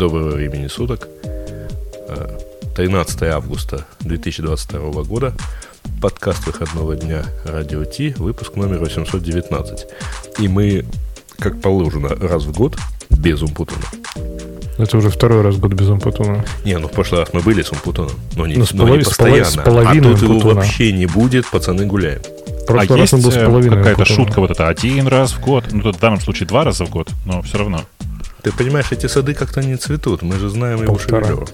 Доброго времени суток. 13 э, августа 2022 года. Подкаст выходного дня Радио Ти, выпуск номер 819. И мы, как положено, раз в год без Умпутуна. Это уже второй раз год без Умпутуна. Не, ну в прошлый раз мы были с Умпутуном, но не, ну, но полови, не постоянно. С половиной а тут его вообще не будет, пацаны гуляем. а есть э, какая-то шутка вот это один раз в год? Ну, в данном случае два раза в год, но все равно. Ты понимаешь, эти сады как-то не цветут. Мы же знаем его Шевелева.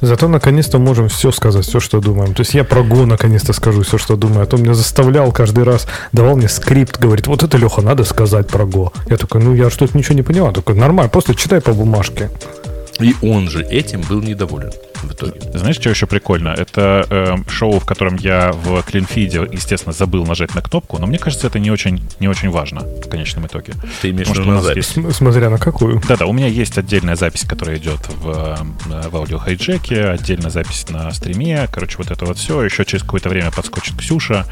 Зато наконец-то можем все сказать, все, что думаем. То есть я про Го наконец-то скажу все, что думаю. А то меня заставлял каждый раз, давал мне скрипт, говорит, вот это, Леха, надо сказать про Го. Я такой, ну я что-то ничего не поняла. Такой, нормально, просто читай по бумажке. И он же этим был недоволен в итоге. Знаешь, что еще прикольно? Это э, шоу, в котором я в клинфиде, естественно, забыл нажать на кнопку, но мне кажется, это не очень, не очень важно в конечном итоге. Ты имеешь в виду на запись? Есть... Смотря на какую. Да-да, у меня есть отдельная запись, которая идет в, э, в аудиохайджеке, отдельная запись на стриме, короче, вот это вот все. Еще через какое-то время подскочит Ксюша.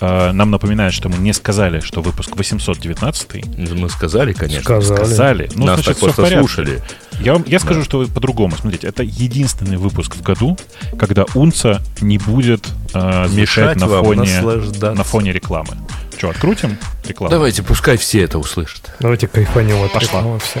Э, нам напоминает, что мы не сказали, что выпуск 819. Мы сказали, конечно. Сказали. Сказали. Ну, Нас значит, так просто слушали. Я, я скажу, да. что по-другому. Смотрите, это единственный выпуск в году, когда Унца не будет э, мешать на фоне, на фоне рекламы. Что, открутим рекламу? Давайте, пускай все это услышат. Давайте кайфанем от Пошла. рекламы все.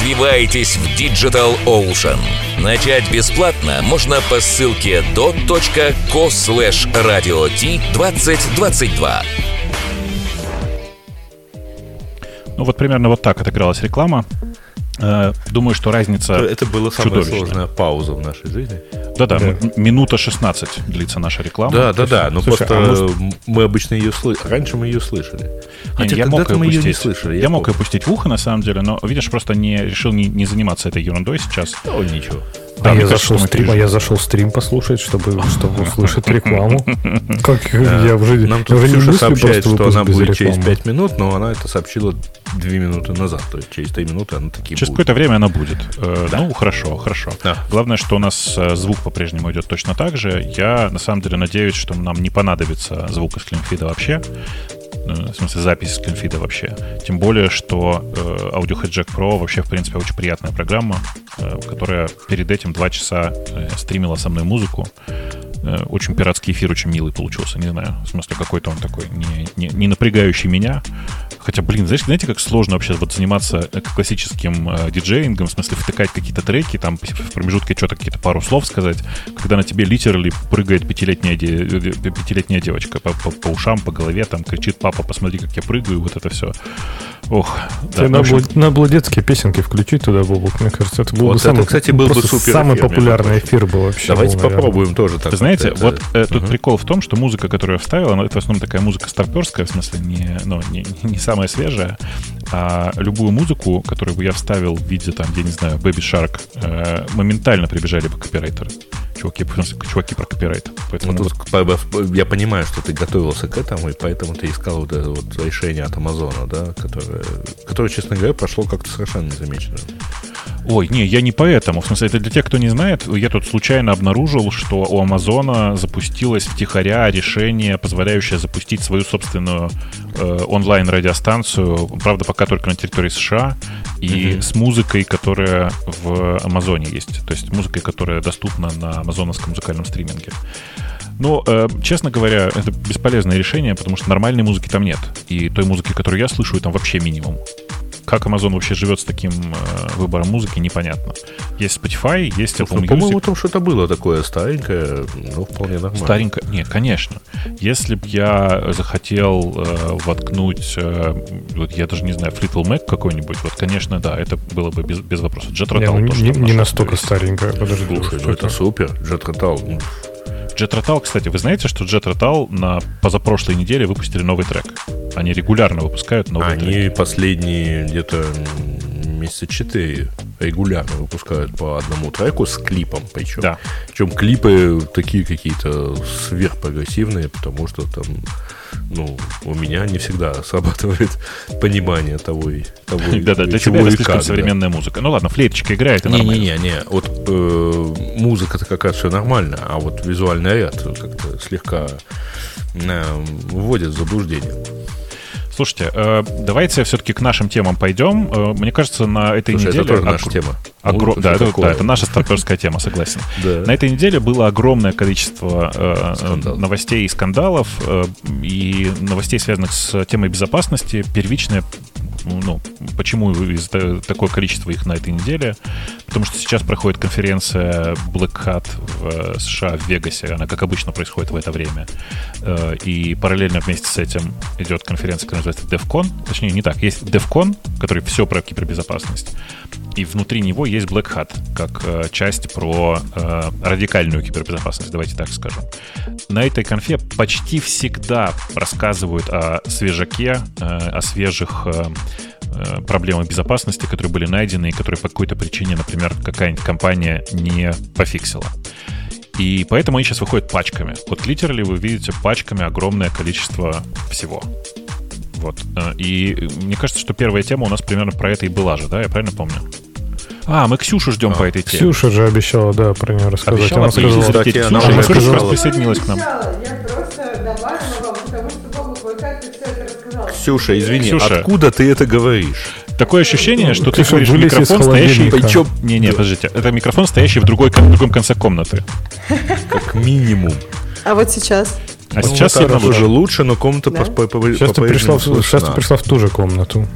Развивайтесь в Digital Ocean. Начать бесплатно можно по ссылке dot.co slash radio t 2022. Ну вот примерно вот так отыгралась реклама. Э, думаю, что разница Это была самая сложная пауза в нашей жизни. Да-да, да. минута 16 длится наша реклама. Да, да, да. Но Слушай, просто а может... мы обычно ее слышали. Раньше мы ее слышали. Хотя я мог мы ее не слышали. Я, я мог ее пустить в ухо, на самом деле, но, видишь, просто не решил не, не заниматься этой ерундой сейчас. Ну, ничего. Да, а я, зашел стрим, а я зашел стрим послушать, чтобы, чтобы услышать рекламу. Как я уже, Нам тут Ксюша сообщает, что она будет через 5 минут, но она это сообщила 2 минуты назад. То есть через 3 минуты она такие Через какое-то время она будет. Э, ну, хорошо, хорошо. Главное, что у нас э, звук по-прежнему идет точно так же. Я, на самом деле, надеюсь, что нам не понадобится звук из клинфида вообще. В смысле запись с клинфида вообще. Тем более, что э, Audio Hijack Pro вообще, в принципе, очень приятная программа, э, которая перед этим два часа э, стримила со мной музыку. Э, очень пиратский эфир, очень милый получился, не знаю. В смысле, какой-то он такой не, не, не напрягающий меня. Хотя, блин, знаете, знаете, как сложно вообще вот заниматься э, классическим э, диджеингом, в смысле втыкать какие-то треки, там в промежутке что-то какие-то пару слов сказать, когда на тебе литерали прыгает пятилетняя, де, э, пятилетняя девочка по, по, по ушам, по голове, там кричит, папа, посмотри, как я прыгаю, вот это все. Ох, да, на общем... надо было детские песенки включить туда, Бобук, мне кажется, это был вот бы это, самый, кстати, был бы супер самый эфир, популярный эфир был вообще. Давайте был, попробуем тоже так. Знаете, это... вот э, тут uh-huh. прикол в том, что музыка, которую я вставил, она это в основном такая музыка старперская, в смысле не, ну, не, не самая свежая, а любую музыку, которую бы я вставил в виде, там, я не знаю, Baby Shark, э, моментально прибежали бы копирайтеры. Чуваки, чуваки про копирайт. Поэтому ну, вот... Я понимаю, что ты готовился к этому, и поэтому ты искал вот это вот решение от Амазона, да, которое, которое, честно говоря, прошло как-то совершенно незамеченно. Ой, не, я не поэтому. В смысле, это для тех, кто не знает, я тут случайно обнаружил, что у Амазона запустилось втихаря решение, позволяющее запустить свою собственную э, онлайн-радиостанцию, правда, пока только на территории США, и mm-hmm. с музыкой, которая в Амазоне есть. То есть музыкой, которая доступна на амазоновском музыкальном стриминге. Но, э, честно говоря, это бесполезное решение, потому что нормальной музыки там нет. И той музыки, которую я слышу, там вообще минимум. Как Amazon вообще живет с таким э, выбором музыки, непонятно. Есть Spotify, есть Apple Ну, Music. по-моему, там что-то было такое старенькое, ну, вполне нормально. Старенько. Не, конечно. Если бы я захотел э, воткнуть, э, вот я даже не знаю, Fleetwood Mac какой-нибудь, вот, конечно, да, это было бы без, без вопросов. Jet Не, Rotal ну, тоже не, там не нашел настолько свою старенькая, подожди. Слушай, ну это супер. Jet Rotal, Jet Rotal, кстати, вы знаете, что Jet Rotal на позапрошлой неделе выпустили новый трек? Они регулярно выпускают новые треки. Они последние где-то месяца четыре регулярно выпускают по одному треку с клипом причем. Да. Причем клипы такие какие-то сверхпрогрессивные, потому что там, ну, у меня не всегда срабатывает понимание того и того, Да-да, для чего это слишком как, современная музыка. Ну ладно, флейточка играет, и нормально. Не-не-не, вот э, музыка-то какая-то все нормально, а вот визуальный ряд как-то слегка э, вводит в заблуждение. Слушайте, э, давайте все-таки к нашим темам пойдем. Э, Мне кажется, на этой Слушай, неделе... это тоже наша тема. огро- да, это, да, это наша старперская тема, согласен. Да. На этой неделе было огромное количество э, Скандалов. новостей и скандалов, э, и новостей, связанных с темой безопасности. Первичное, ну, почему из- такое количество их на этой неделе? Потому что сейчас проходит конференция Black Hat в э, США, в Вегасе. Она, как обычно, происходит в это время. Э, И параллельно вместе с этим идет конференция, которая называется DevCon. Точнее, не так. Есть DevCon, который все про кибербезопасность. И внутри него есть Black Hat, как э, часть про радикальную кибербезопасность, давайте так скажем. На этой конфе почти всегда рассказывают о свежаке, о свежих э, проблемах безопасности, которые были найдены и которые по какой-то причине, например, какая-нибудь компания не пофиксила. И поэтому они сейчас выходят пачками. Вот литерали вы видите пачками огромное количество всего. Вот. Э, И мне кажется, что первая тема у нас примерно про это и была же, да? Я правильно помню? А, мы Ксюшу ждем по этой теме. Ксюша же обещала, да, про нее рассказать. Обещала Она сказала, кстати, Ксюша, она как раз сказала. присоединилась к нам. Я Ксюша, извини, Ксюша. откуда ты это говоришь? Такое ощущение, что ты говоришь микрофон, стоящий... Причем Не-не, подождите. Это микрофон, стоящий в, другой, в другом конце комнаты. как минимум. А вот сейчас? А Ну, сейчас вот сильно так уже лучше. но комната Да. по- по- по- Сейчас ты, пришла, в- сейчас ты пришла в ту же комнату.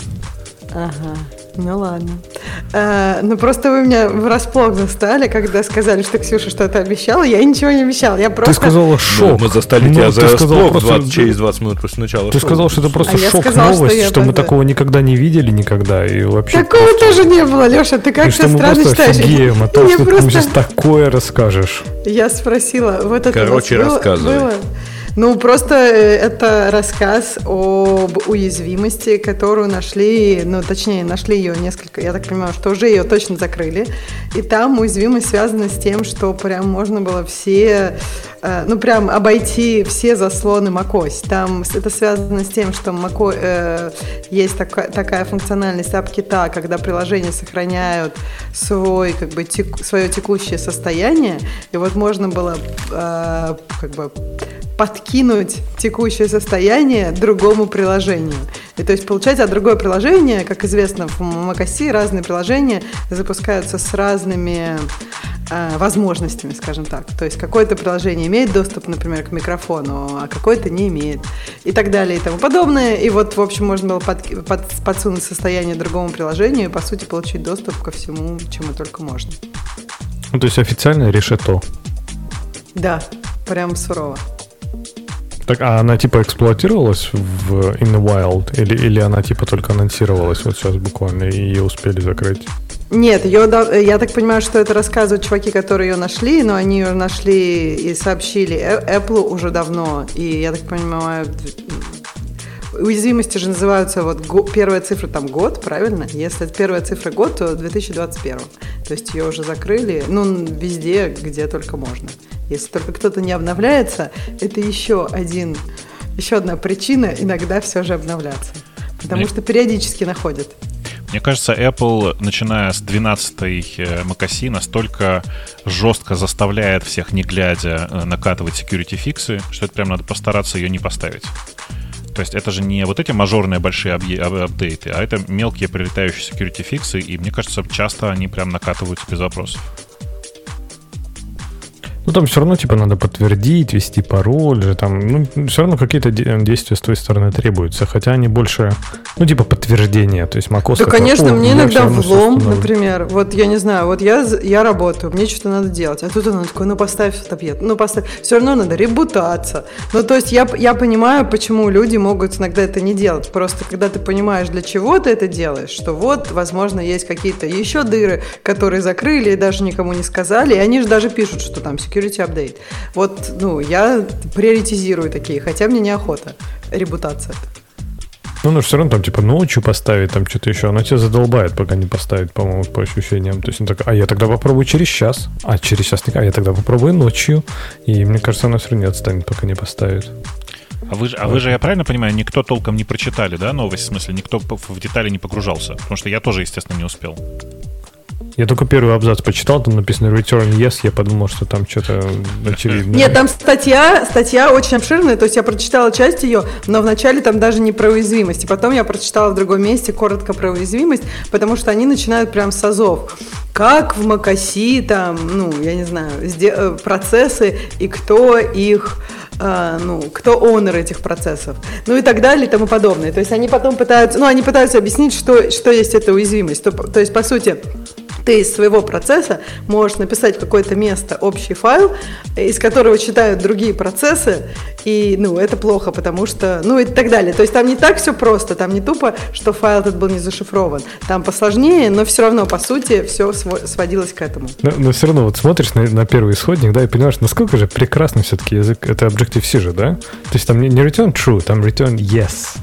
Ага, ну ладно. Э, ну просто вы меня врасплох застали, когда сказали, что Ксюша что-то обещала. Я ничего не обещала. Я просто... Ты сказала Ну, шок. мы застали Ну, тебя ты за сказала расплох просто- 20 через 20 минут после начала Ты шоу. сказал, что это просто А шок сказала, что новость, я что, мы просто- такого никогда не видели никогда. И вообще Такого тоже не было, Леша, ты как-то что мы странно просто считаешь. офигеем от того, Мне что ты просто- сейчас такое расскажешь. Я спросила, вот это Короче, рассказывай. было? Ну, просто э, это рассказ об уязвимости, которую нашли, ну, точнее, нашли ее несколько, я так понимаю, что уже ее точно закрыли. И там уязвимость связана с тем, что прям можно было все, э, ну, прям обойти все заслоны macOS. Там это связано с тем, что Maco, э, есть такая, такая функциональность AppKit, когда приложения сохраняют свой, как бы, тек- свое текущее состояние, и вот можно было э, как бы подкинуть текущее состояние другому приложению. И то есть получается, а другое приложение, как известно, в macOS разные приложения запускаются с разными э, возможностями, скажем так. То есть какое-то приложение имеет доступ, например, к микрофону, а какое-то не имеет. И так далее и тому подобное. И вот, в общем, можно было под- под- подсунуть состояние другому приложению и, по сути, получить доступ ко всему, чему только можно. Ну, то есть официально решето. Да, прям сурово. Так, а она типа эксплуатировалась в In the Wild? Или, или она типа только анонсировалась вот сейчас буквально, и ее успели закрыть? Нет, ее, я так понимаю, что это рассказывают чуваки, которые ее нашли, но они ее нашли и сообщили Э- Apple уже давно. И я так понимаю, уязвимости же называются вот го- первая цифра там год, правильно? Если это первая цифра год, то 2021. То есть ее уже закрыли, ну, везде, где только можно. Если только кто-то не обновляется, это еще один, еще одна причина иногда все же обновляться. Потому Мне- что периодически находят. Мне кажется, Apple, начиная с 12-й э, macOS, настолько жестко заставляет всех, не глядя, э, накатывать security фиксы, что это прям надо постараться ее не поставить. То есть это же не вот эти мажорные большие апдейты, а это мелкие прилетающие security фиксы, и мне кажется, часто они прям накатываются без вопросов. Ну, там все равно, типа, надо подтвердить, ввести пароль, же там, ну, все равно какие-то действия с твоей стороны требуются, хотя они больше, ну, типа, подтверждения, то есть macOS... Да, конечно, мне иногда влом, например, вот я не знаю, вот я, я работаю, мне что-то надо делать, а тут оно такое, ну, поставь стопьет, ну, поставь, все равно надо ребутаться. Ну, то есть я, я понимаю, почему люди могут иногда это не делать, просто когда ты понимаешь, для чего ты это делаешь, что вот, возможно, есть какие-то еще дыры, которые закрыли и даже никому не сказали, и они же даже пишут, что там security update. Вот, ну, я приоритизирую такие, хотя мне неохота. Репутация. Ну, но все равно там, типа, ночью поставить, там что-то еще. Она тебя задолбает, пока не поставит, по-моему, по ощущениям. То есть он так, а я тогда попробую через час. А через час не, а я тогда попробую ночью. И мне кажется, она все равно не отстанет, пока не поставит. А вы, а вы же, я правильно понимаю, никто толком не прочитали, да, новость? В смысле, никто в детали не погружался? Потому что я тоже, естественно, не успел. Я только первый абзац почитал, там написано return yes, я подумал, что там что-то очевидно. Нет, там статья, статья очень обширная, то есть я прочитала часть ее, но вначале там даже не про уязвимость, и потом я прочитала в другом месте коротко про уязвимость, потому что они начинают прям с азов. Как в Макаси там, ну, я не знаю, э, процессы и кто их Uh, ну, кто онор этих процессов, ну и так далее и тому подобное. То есть они потом пытаются, ну, они пытаются объяснить, что, что есть эта уязвимость. То, то есть, по сути, ты из своего процесса можешь написать какое-то место, общий файл, из которого читают другие процессы, и, ну, это плохо, потому что, ну, и так далее. То есть там не так все просто, там не тупо, что файл этот был не зашифрован. Там посложнее, но все равно, по сути, все сводилось к этому. Но, но все равно, вот смотришь на, на первый исходник, да, и понимаешь, насколько же прекрасный все-таки язык, это Objective-C же, да? То есть там не, не return true, там return yes.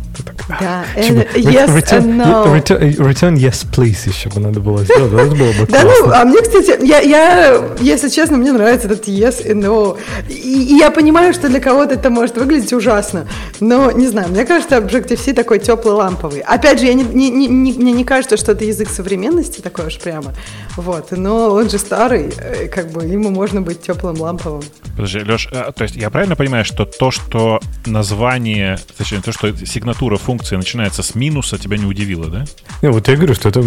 Да, типа, yes return, and no. Return, return yes, please еще бы надо было сделать, это было бы Да, ну, а мне, кстати, я, я, если честно, мне нравится этот yes и no. И, и я понимаю, что для кого-то это может выглядеть ужасно, но, не знаю, мне кажется, Objective-C такой теплый, ламповый. Опять же, я не, не, не, не, мне не кажется, что это язык современности такой уж прямо, вот, но он же старый, э, как бы ему можно быть теплым, ламповым. Подожди, Леш, то есть я правильно понимаю, что то, что название, точнее, то, что сигнатура функции начинается с минуса, тебя не удивило, да? Не, вот я говорю, что это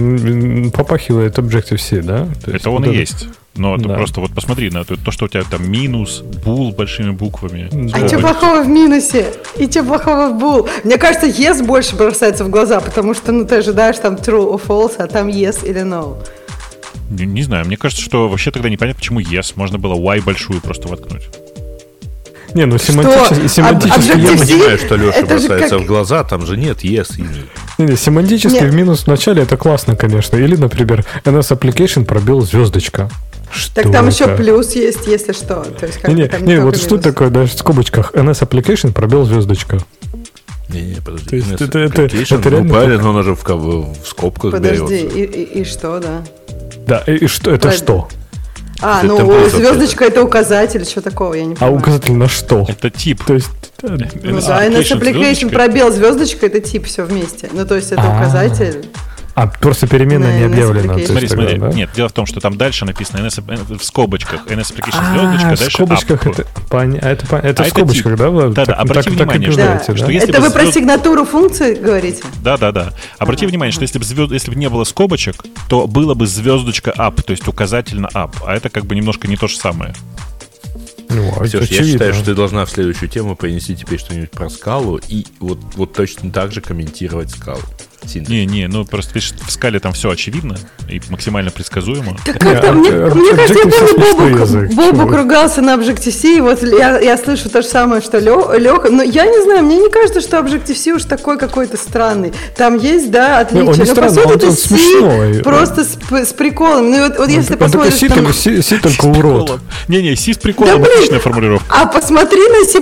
попахивает Objective-C, да? То это он вот и это... есть. Но да. просто вот посмотри на то, что у тебя там минус, бул большими буквами. А что плохого в минусе? И что плохого в бул? Мне кажется, yes больше бросается в глаза, потому что ну, ты ожидаешь там true or false, а там yes или no. Не, не знаю, мне кажется, что вообще тогда непонятно, почему yes. Можно было y большую просто воткнуть. Не, ну семантически, семантически я понимаю, что Леша бросается как... в глаза, там же нет yes и не, не, семантически нет. в минус в начале это классно, конечно. Или, например, NS Application пробил звездочка. Что так там это? еще плюс есть, если что. То есть, не, не, не, не вот что такое, даже в скобочках NS Application пробил звездочка. Не-не, подожди. То есть это, это, это, это реально... Ну, правильно, он уже в, в скобках Подожди, и, и, и что, да? Да, и, и что, это Под... что? А, это ну звездочка это указатель, что такого, я не а понимаю. А указатель на что? Это тип. То есть ну да, NS Application пробел звездочка это тип все вместе. Ну то есть это а. указатель. А, просто переменная не объявлена. Смотри, смотри. Да? Нет, дело в том, что там дальше написано NS, в скобочках NS Application а, звездочка, дальше в скобочках это, пон... а это, это а в скобочках, это да? Да, да, обрати так, внимание, так да. что, что если Это вы звезд... про сигнатуру функции говорите? Да, да, да. Обрати а, внимание, что если бы, звезд... если бы не было скобочек, то было бы звездочка up, то есть указатель на up, а это как бы немножко не то же самое. Ну, а Все, я считаю, что ты должна в следующую тему принести теперь что-нибудь про скалу и вот, вот точно так же комментировать скалу. Не, не, ну просто видишь, в скале там все очевидно и максимально предсказуемо. Так как-то, мне, мне кажется, я помню, Бобук, Бобук ругался на Objective-C, и вот я, я слышу то же самое, что Леха, но я не знаю, мне не кажется, что Objective-C уж такой какой-то странный. Там есть, да, отличия, но странный, по сути это C просто с, с приколом. Ну вот, вот если посмотришь... C, там... Только урод. Не-не, C с приколом, да, отличная формулировка. А посмотри на C++,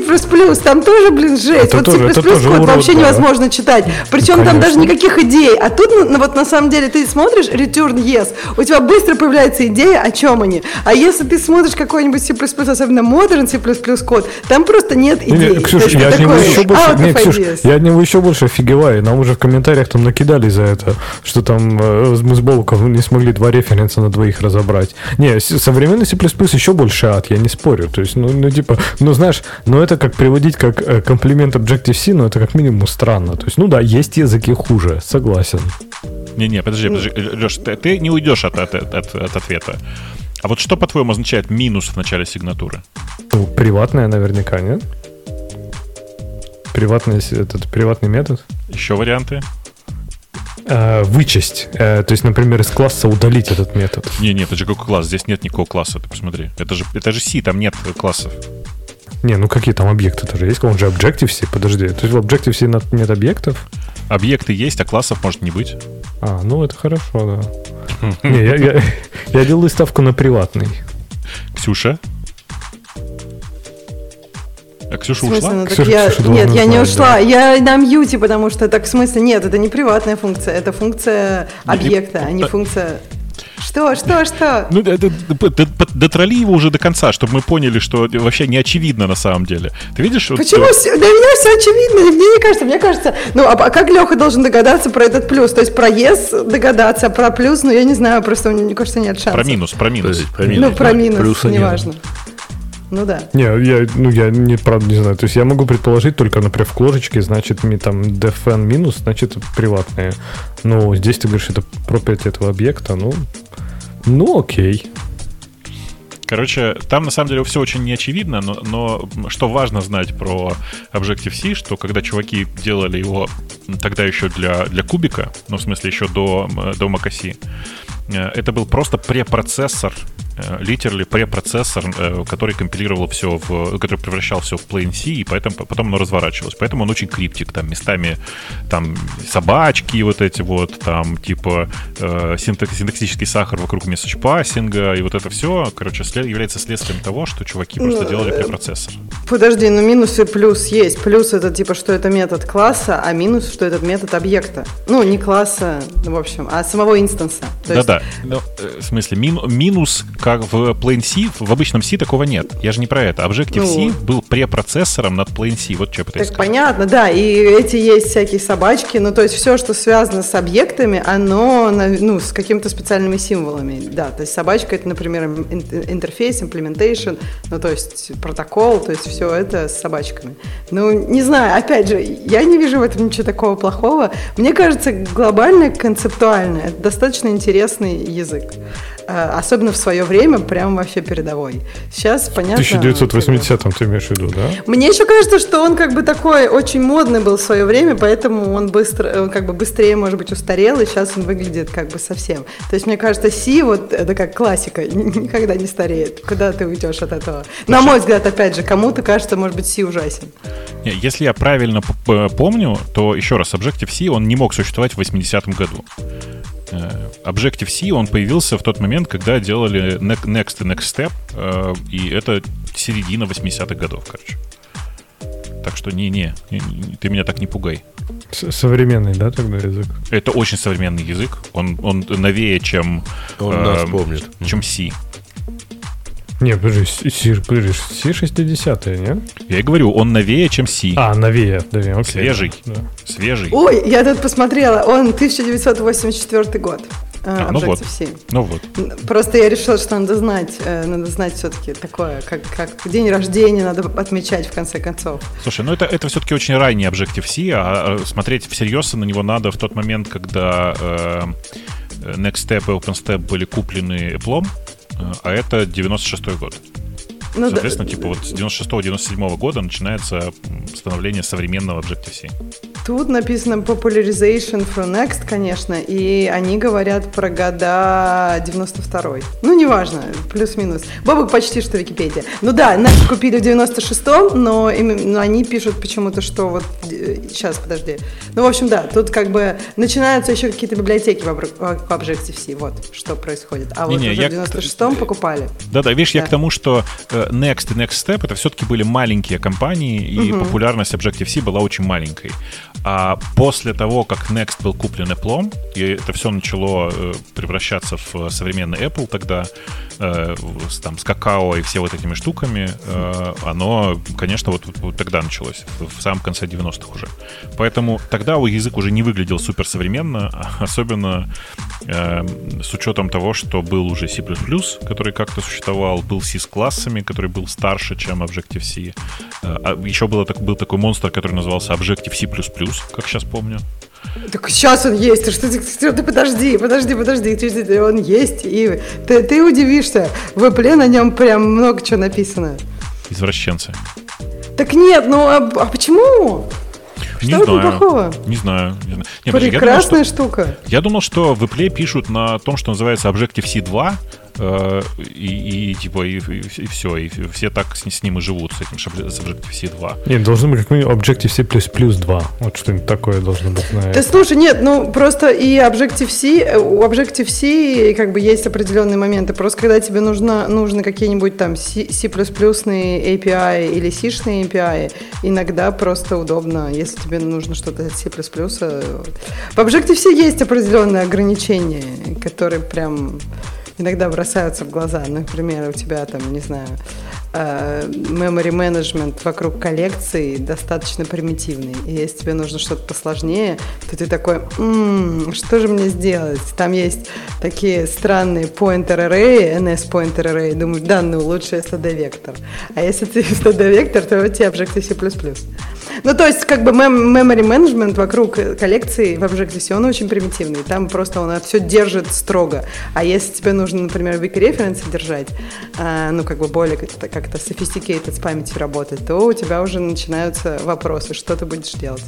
там тоже, блин, жесть. Это вот тоже, C++ код вообще невозможно читать. Причем там даже никаких никаких идей. А тут, ну, вот на самом деле, ты смотришь return yes, у тебя быстро появляется идея, о чем они. А если ты смотришь какой-нибудь C++, особенно modern C++ код, там просто нет идей. Не, Ксюш, я от него еще больше, не, Ксюш, я от него еще больше офигеваю. Нам уже в комментариях там накидали за это, что там э, мы с Болком не смогли два референса на двоих разобрать. Не, современный C++ еще больше ад, я не спорю. То есть, ну, ну типа, ну, знаешь, ну, это как приводить как э, комплимент Objective-C, но это как минимум странно. То есть, ну да, есть языки хуже согласен. Не-не, подожди, подожди. Леш, ты, ты не уйдешь от, от, от, от ответа. А вот что, по-твоему, означает минус в начале сигнатуры? Ну, приватная наверняка, нет? Приватный, этот приватный метод? Еще варианты? Э, вычесть. Э, то есть, например, из класса удалить этот метод. Не, нет, это же какой класс? Здесь нет никакого класса, ты посмотри. Это же, это же C, там нет классов. Не, ну какие там объекты тоже есть? Он же Objective-C, подожди. То есть в Objective-C нет объектов? Объекты есть, а классов может не быть. А, ну это хорошо, да. Не, я, я, я делаю ставку на приватный. Ксюша? А Ксюша ушла? ну, Ксюша- я- Ксюша нет, я не ушла. да. Я на мьюте, потому что так в смысле нет, это не приватная функция, это функция объекта, а не функция. Что, что, что? Ну, дотроли его уже до конца, чтобы мы поняли, что вообще не очевидно на самом деле. Ты видишь? Почему? Для меня все очевидно. Мне не кажется. Мне кажется, ну а, а как Леха должен догадаться про этот плюс? То есть про yes догадаться, а про плюс, ну я не знаю, просто мне, кажется нет шансов. Про минус, про минус. Подождите, про минус. Ну про минус, неважно. Ну да. Не, я, ну, я не, правда не знаю. То есть я могу предположить только, например, в кложечке, значит, там dfn минус, значит, приватные. Ну, здесь ты говоришь, это property этого объекта, ну, ну, окей. Короче, там на самом деле все очень неочевидно, но, но что важно знать про Objective-C, что когда чуваки делали его тогда еще для, для кубика, ну, в смысле, еще до, м, до macOS, э, это был просто препроцессор, э, literally препроцессор, э, который компилировал все в, который превращал все в plain C, и поэтому потом оно разворачивалось. Поэтому он очень криптик, там местами там собачки вот эти вот, там типа э, синтак- синтаксический сахар вокруг месседж пассинга, и вот это все, короче, след- является следствием того, что чуваки просто Ну, делали э, препроцессор. Подожди, ну минус и плюс есть. Плюс это типа, что это метод класса, а минус, что этот метод объекта. Ну, не класса, в общем, а самого инстанса. То есть- Да-да. Ну, в смысле, мин- минус, как в Plain C, в обычном C такого нет. Я же не про это. Objective-C Ну. был препроцессором над Plain C. Вот что я пытаюсь Так сказать. понятно, да, и эти есть всякие собачки, ну то есть все, что связано с объектами, оно ну, с какими-то специальными символами, да, то есть собачка это, например, ин- интерфейс, implementation, ну то есть протокол, то есть все это с собачками. Ну не знаю, опять же, я не вижу в этом ничего такого плохого. Мне кажется, глобально, концептуально, это достаточно интересный язык. А, Особенно в свое время, прям вообще передовой. Сейчас, В понятно... бы- 1980-м ты имеешь в виду, да? мне еще кажется, что он как бы такой очень модный был в свое время, поэтому он быстро, он как бы быстрее, может быть, устарел, и сейчас он выглядит как бы совсем. То есть, мне кажется, Си вот это как классика, никогда не стареет. Куда ты уйдешь от этого? На мой взгляд, опять же, кому-то кажется, может быть, Си ужасен. Если я правильно помню, то еще раз, Objective-C, он не мог существовать в 80-м году. Э, Objective-C, он появился в тот момент, когда делали Ne- Next и Next Step, э, и это середина 80-х годов, короче. Так что не-не, не- не, ты меня так не пугай. Современный, да, тогда язык? Это очень современный язык. Он, он новее, чем, Он нас эм, помнит. чем C. Не, подожди, С- С- подожди, C60, нет? Я и говорю, он новее, чем C. А, новее, да, окей. Свежий. Да. Свежий. Ой, я тут посмотрела, он 1984 год. э, А, ну вот. Objective-C. Ну вот. Просто я решила, что надо знать, э, надо знать все-таки такое, как, как день рождения надо отмечать в конце концов. Слушай, ну это, это все-таки очень ранний Objective-C, а а смотреть всерьез на него надо в тот момент, когда э, Next Step и OpenStep были куплены Apple, а это 96 год. Ну, да- Соответственно, типа вот с 96-97 года начинается становление современного Objective-C. Тут написано popularization for next, конечно, и они говорят про года 92-й. Ну, неважно, плюс-минус. Бобок почти что Википедия. Ну да, Next купили в 96-м, но, им- но они пишут почему-то, что вот... Сейчас, подожди. Ну, в общем, да, тут как бы начинаются еще какие-то библиотеки в в Objective-C, вот что происходит. А вот Не-не, уже я- в 96-м покупали. Да-да, видишь, я Да. к тому, что э, Next и Next Step это все-таки были маленькие компании, и популярность Objective-C была очень маленькой. А после того, как Next был куплен Apple, и это все начало э, превращаться в современный Apple тогда, э, с, там, с какао и все вот этими штуками, э, оно, конечно, вот, вот- тогда началось, в, самом конце 90-х уже. Поэтому тогда язык уже не выглядел супер современно, особенно с учетом того, что был уже C++, который как-то существовал, был C с классами, который был старше, чем Objective-C. Э, а еще было, был такой монстр, который назывался Objective-C++, как сейчас помню. Так сейчас он есть. Что ты, что ты подожди, подожди, подожди, подожди, он есть. И ты, ты удивишься. В Apple на нем прям много чего написано. Извращенцы. Так нет, ну а, а почему? Что не знаю. плохого? Не знаю. Не знаю. Не, подожди, я думал, Прекрасная что- штука. Я думал, что в Apple пишут на том, что называется Objective-C 2, э, и, и, типа и, все, и все так с, с ним и живут, с этим с Objective-C 2. Нет, должно быть как минимум Objective-C++ 2. Вот что-нибудь такое должно быть на Да слушай, нет, ну просто и Objective-C, э, у Objective-C как бы есть определенные моменты. Просто когда тебе нужно, нужно какие-нибудь там C, C++ API или C-шные API, иногда просто удобно, если тебе нужно что-то от C++. э, В Objective-C есть определенные ограничения, которые прям иногда бросаются в глаза. Например, у тебя там, не знаю, э, memory management вокруг коллекции достаточно примитивный. И если тебе нужно что-то посложнее, то ты такой, «М, что же мне сделать? Там есть такие странные pointer array, NS pointer array, думаю, да, ну лучше std вектор. А если ты std вектор, то вот тебе Objective-C++. Ну, то есть, как бы memory management вокруг коллекции в Objective-C, он очень примитивный. Там просто он все держит строго. А если тебе нужно, например, weak reference держать, а, ну, как бы более как-то, как-то sophisticated с памятью работать, то у тебя уже начинаются вопросы, что ты будешь делать.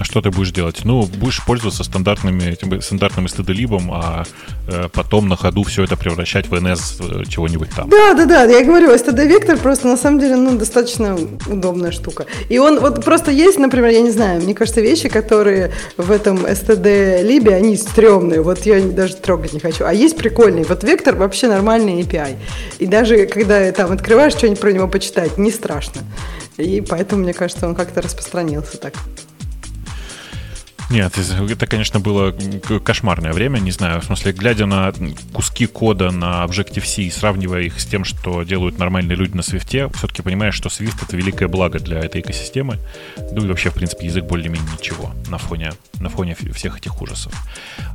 А что ты будешь делать? Ну, будешь пользоваться стандартными, стандартным std-либом, а э, потом на ходу все это превращать в NS э, чего-нибудь там. Да, да, да, я говорю, std вектор просто на самом деле, ну, достаточно удобная штука. И он вот просто есть, например, я не знаю, мне кажется, вещи, которые в этом std либе, они стрёмные, вот я даже трогать не хочу. А есть прикольный, вот вектор вообще нормальный API. И даже когда там открываешь что-нибудь про него почитать, не страшно. И поэтому, мне кажется, он как-то распространился так. Нет, это, конечно, было кошмарное время, не знаю, в смысле, глядя на куски кода на Objective-C и сравнивая их с тем, что делают нормальные люди на Swift, все-таки понимаешь, что Swift — это великое благо для этой экосистемы, ну и вообще, в принципе, язык более-менее ничего на фоне, на фоне всех этих ужасов.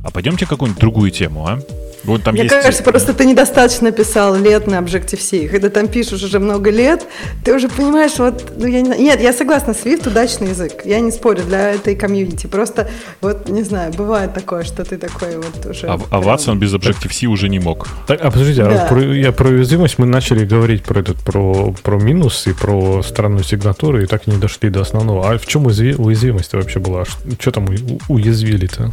А пойдемте какую-нибудь другую тему, а? Вот там Мне есть... кажется, просто ты недостаточно писал лет на Objective-C. Когда там пишешь уже много лет, ты уже понимаешь, вот, ну, я не. Нет, я согласна, Swift удачный язык. Я не спорю для этой комьюнити. Просто, вот, не знаю, бывает такое, что ты такой вот уже... А, а прям- Ватсон без Objective-C уже не мог. Так, а подождите, а Да. про, я про уязвимость мы начали говорить про этот про, про минус и про странную сигнатуру, и так и не дошли до основного. А в чем уязви- уязвимость вообще была? Что там уязвили-то?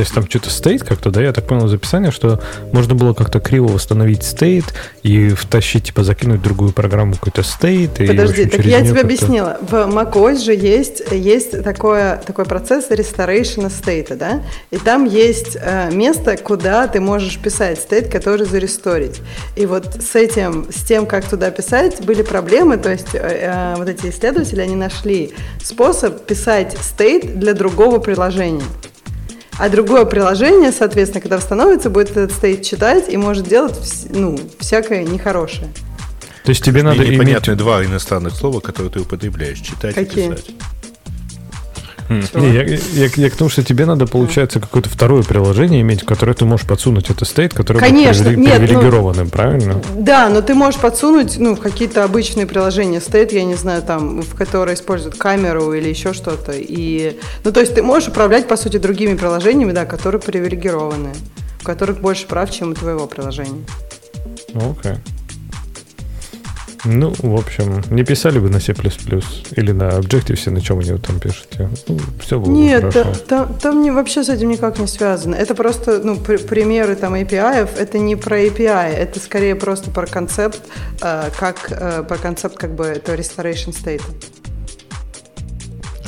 То есть там что-то стейт как-то, да? Я так понял из описания, что можно было как-то криво восстановить стейт и втащить, типа, закинуть другую программу какой-то стейт. и, Подожди, общем, так я тебе объяснила. В macOS же есть, есть такое, такой процесс restoration стейта, да? И там есть э, место, куда ты можешь писать стейт, который заресторить. И вот с этим, с тем, как туда писать, были проблемы. То есть э, э, вот эти исследователи, они нашли способ писать стейт для другого приложения. А другое приложение, соответственно, когда восстановится, будет этот стейт читать и может делать ну, всякое нехорошее. То есть тебе надо Мне иметь... два иностранных слова, которые ты употребляешь. Читать Какие? и писать. Не, я, я- я к тому, что тебе надо, получается, какое-то второе приложение иметь, в которое ты можешь подсунуть этот стейт, который Конечно, будет нет, ну- правильно? Да, но ты можешь подсунуть, ну, в какие-то обычные приложения стоит, я не знаю, там, в которые используют камеру или еще что-то. И, ну, то есть ты можешь управлять, по сути, другими приложениями, да, которые привилегированы, у которых больше прав, чем у твоего приложения. Ну, Окей. Ну, в общем, не писали бы на C++ или на Objective-C, на чем вы там пишете. Ну, все было Нет, бы та- хорошо. там, там не, вообще с этим никак не связано. Это просто, ну, при- примеры там API, это не про API, это скорее просто про концепт, э, как, э, про концепт как бы это restoration state.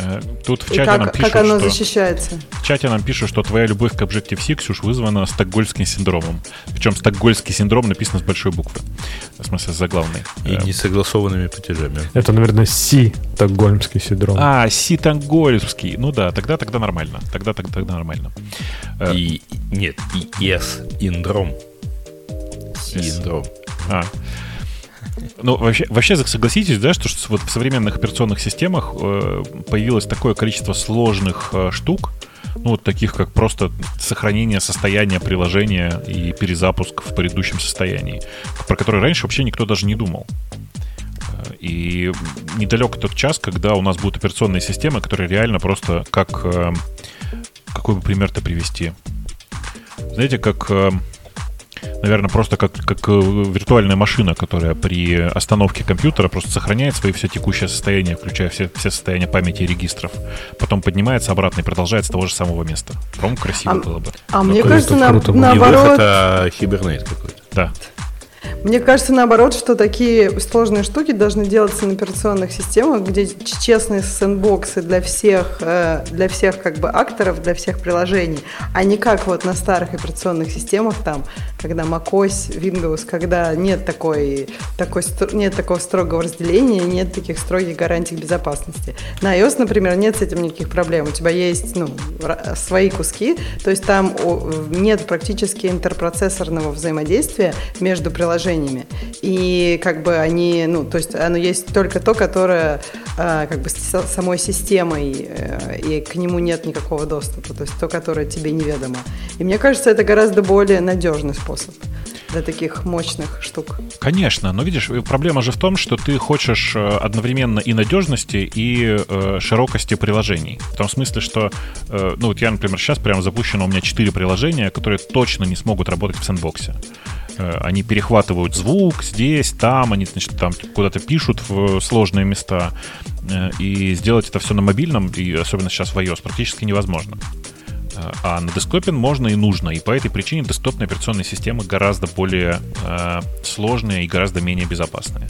Э, Тут в чате нам как, пишут, как оно что... защищается. В чате нам пишут, что твоя любовь к Objective-C, Ксюш, вызвана стокгольским синдромом. Причем стокгольский синдром написано с большой буквы. В смысле, заглавный. И Э, несогласованными платежами. Это, наверное, C, стокгольмский синдром. А, ситангольский. Ну да, тогда тогда нормально. Тогда тогда, тогда нормально. Э, И нет, и yes, индром. Синдром. А. Ну, вообще, вообще согласитесь, да, что вот в современных операционных системах э, появилось такое количество сложных э, штук, ну, вот таких как просто сохранение состояния приложения и перезапуск в предыдущем состоянии, про которые раньше вообще никто даже не думал. И недалек тот час, когда у нас будут операционные системы, которые реально просто как... Э, какой бы пример-то привести? Знаете, как наверное, просто как, как э, виртуальная машина, которая при остановке компьютера просто сохраняет свои все текущее состояние, включая все, все состояния памяти и регистров. Потом поднимается обратно и продолжает с того же самого места. По-моему, красиво а, было бы. А мне кажется, на, наоборот... это хибернейт какой-то. Да. Мне кажется, наоборот, что такие сложные штуки должны делаться на операционных системах, где честные сэндбоксы для всех, э, для всех как бы акторов, для всех приложений, а не как вот на старых операционных системах, там, когда macOS, Windows, когда нет такой, такой, нет такого строгого разделения, нет таких строгих гарантий безопасности. На iOS, например, нет с этим никаких проблем. У тебя есть ну, свои куски, то есть там нет практически интерпроцессорного взаимодействия между приложениями приложениями. И как бы они, ну, то есть оно есть только то, которое э, как бы с самой системой, э, и к нему нет никакого доступа, то есть то, которое тебе неведомо. И мне кажется, это гораздо более надежный способ для таких мощных штук. Конечно, но видишь, проблема же в том, что ты хочешь э, одновременно и надежности, и э, широкости приложений. В том смысле, что, э, ну вот я, например, сейчас прямо запущено у меня 4 приложения, которые точно не смогут работать в сэндбоксе. Э, они перехватывают звук здесь, там, они, значит, там куда-то пишут в сложные места. Э, и сделать это все на мобильном, и особенно сейчас в iOS, практически невозможно. А на десктопе можно и нужно. И по этой причине десктопные операционные системы гораздо более э, сложные и гораздо менее безопасные.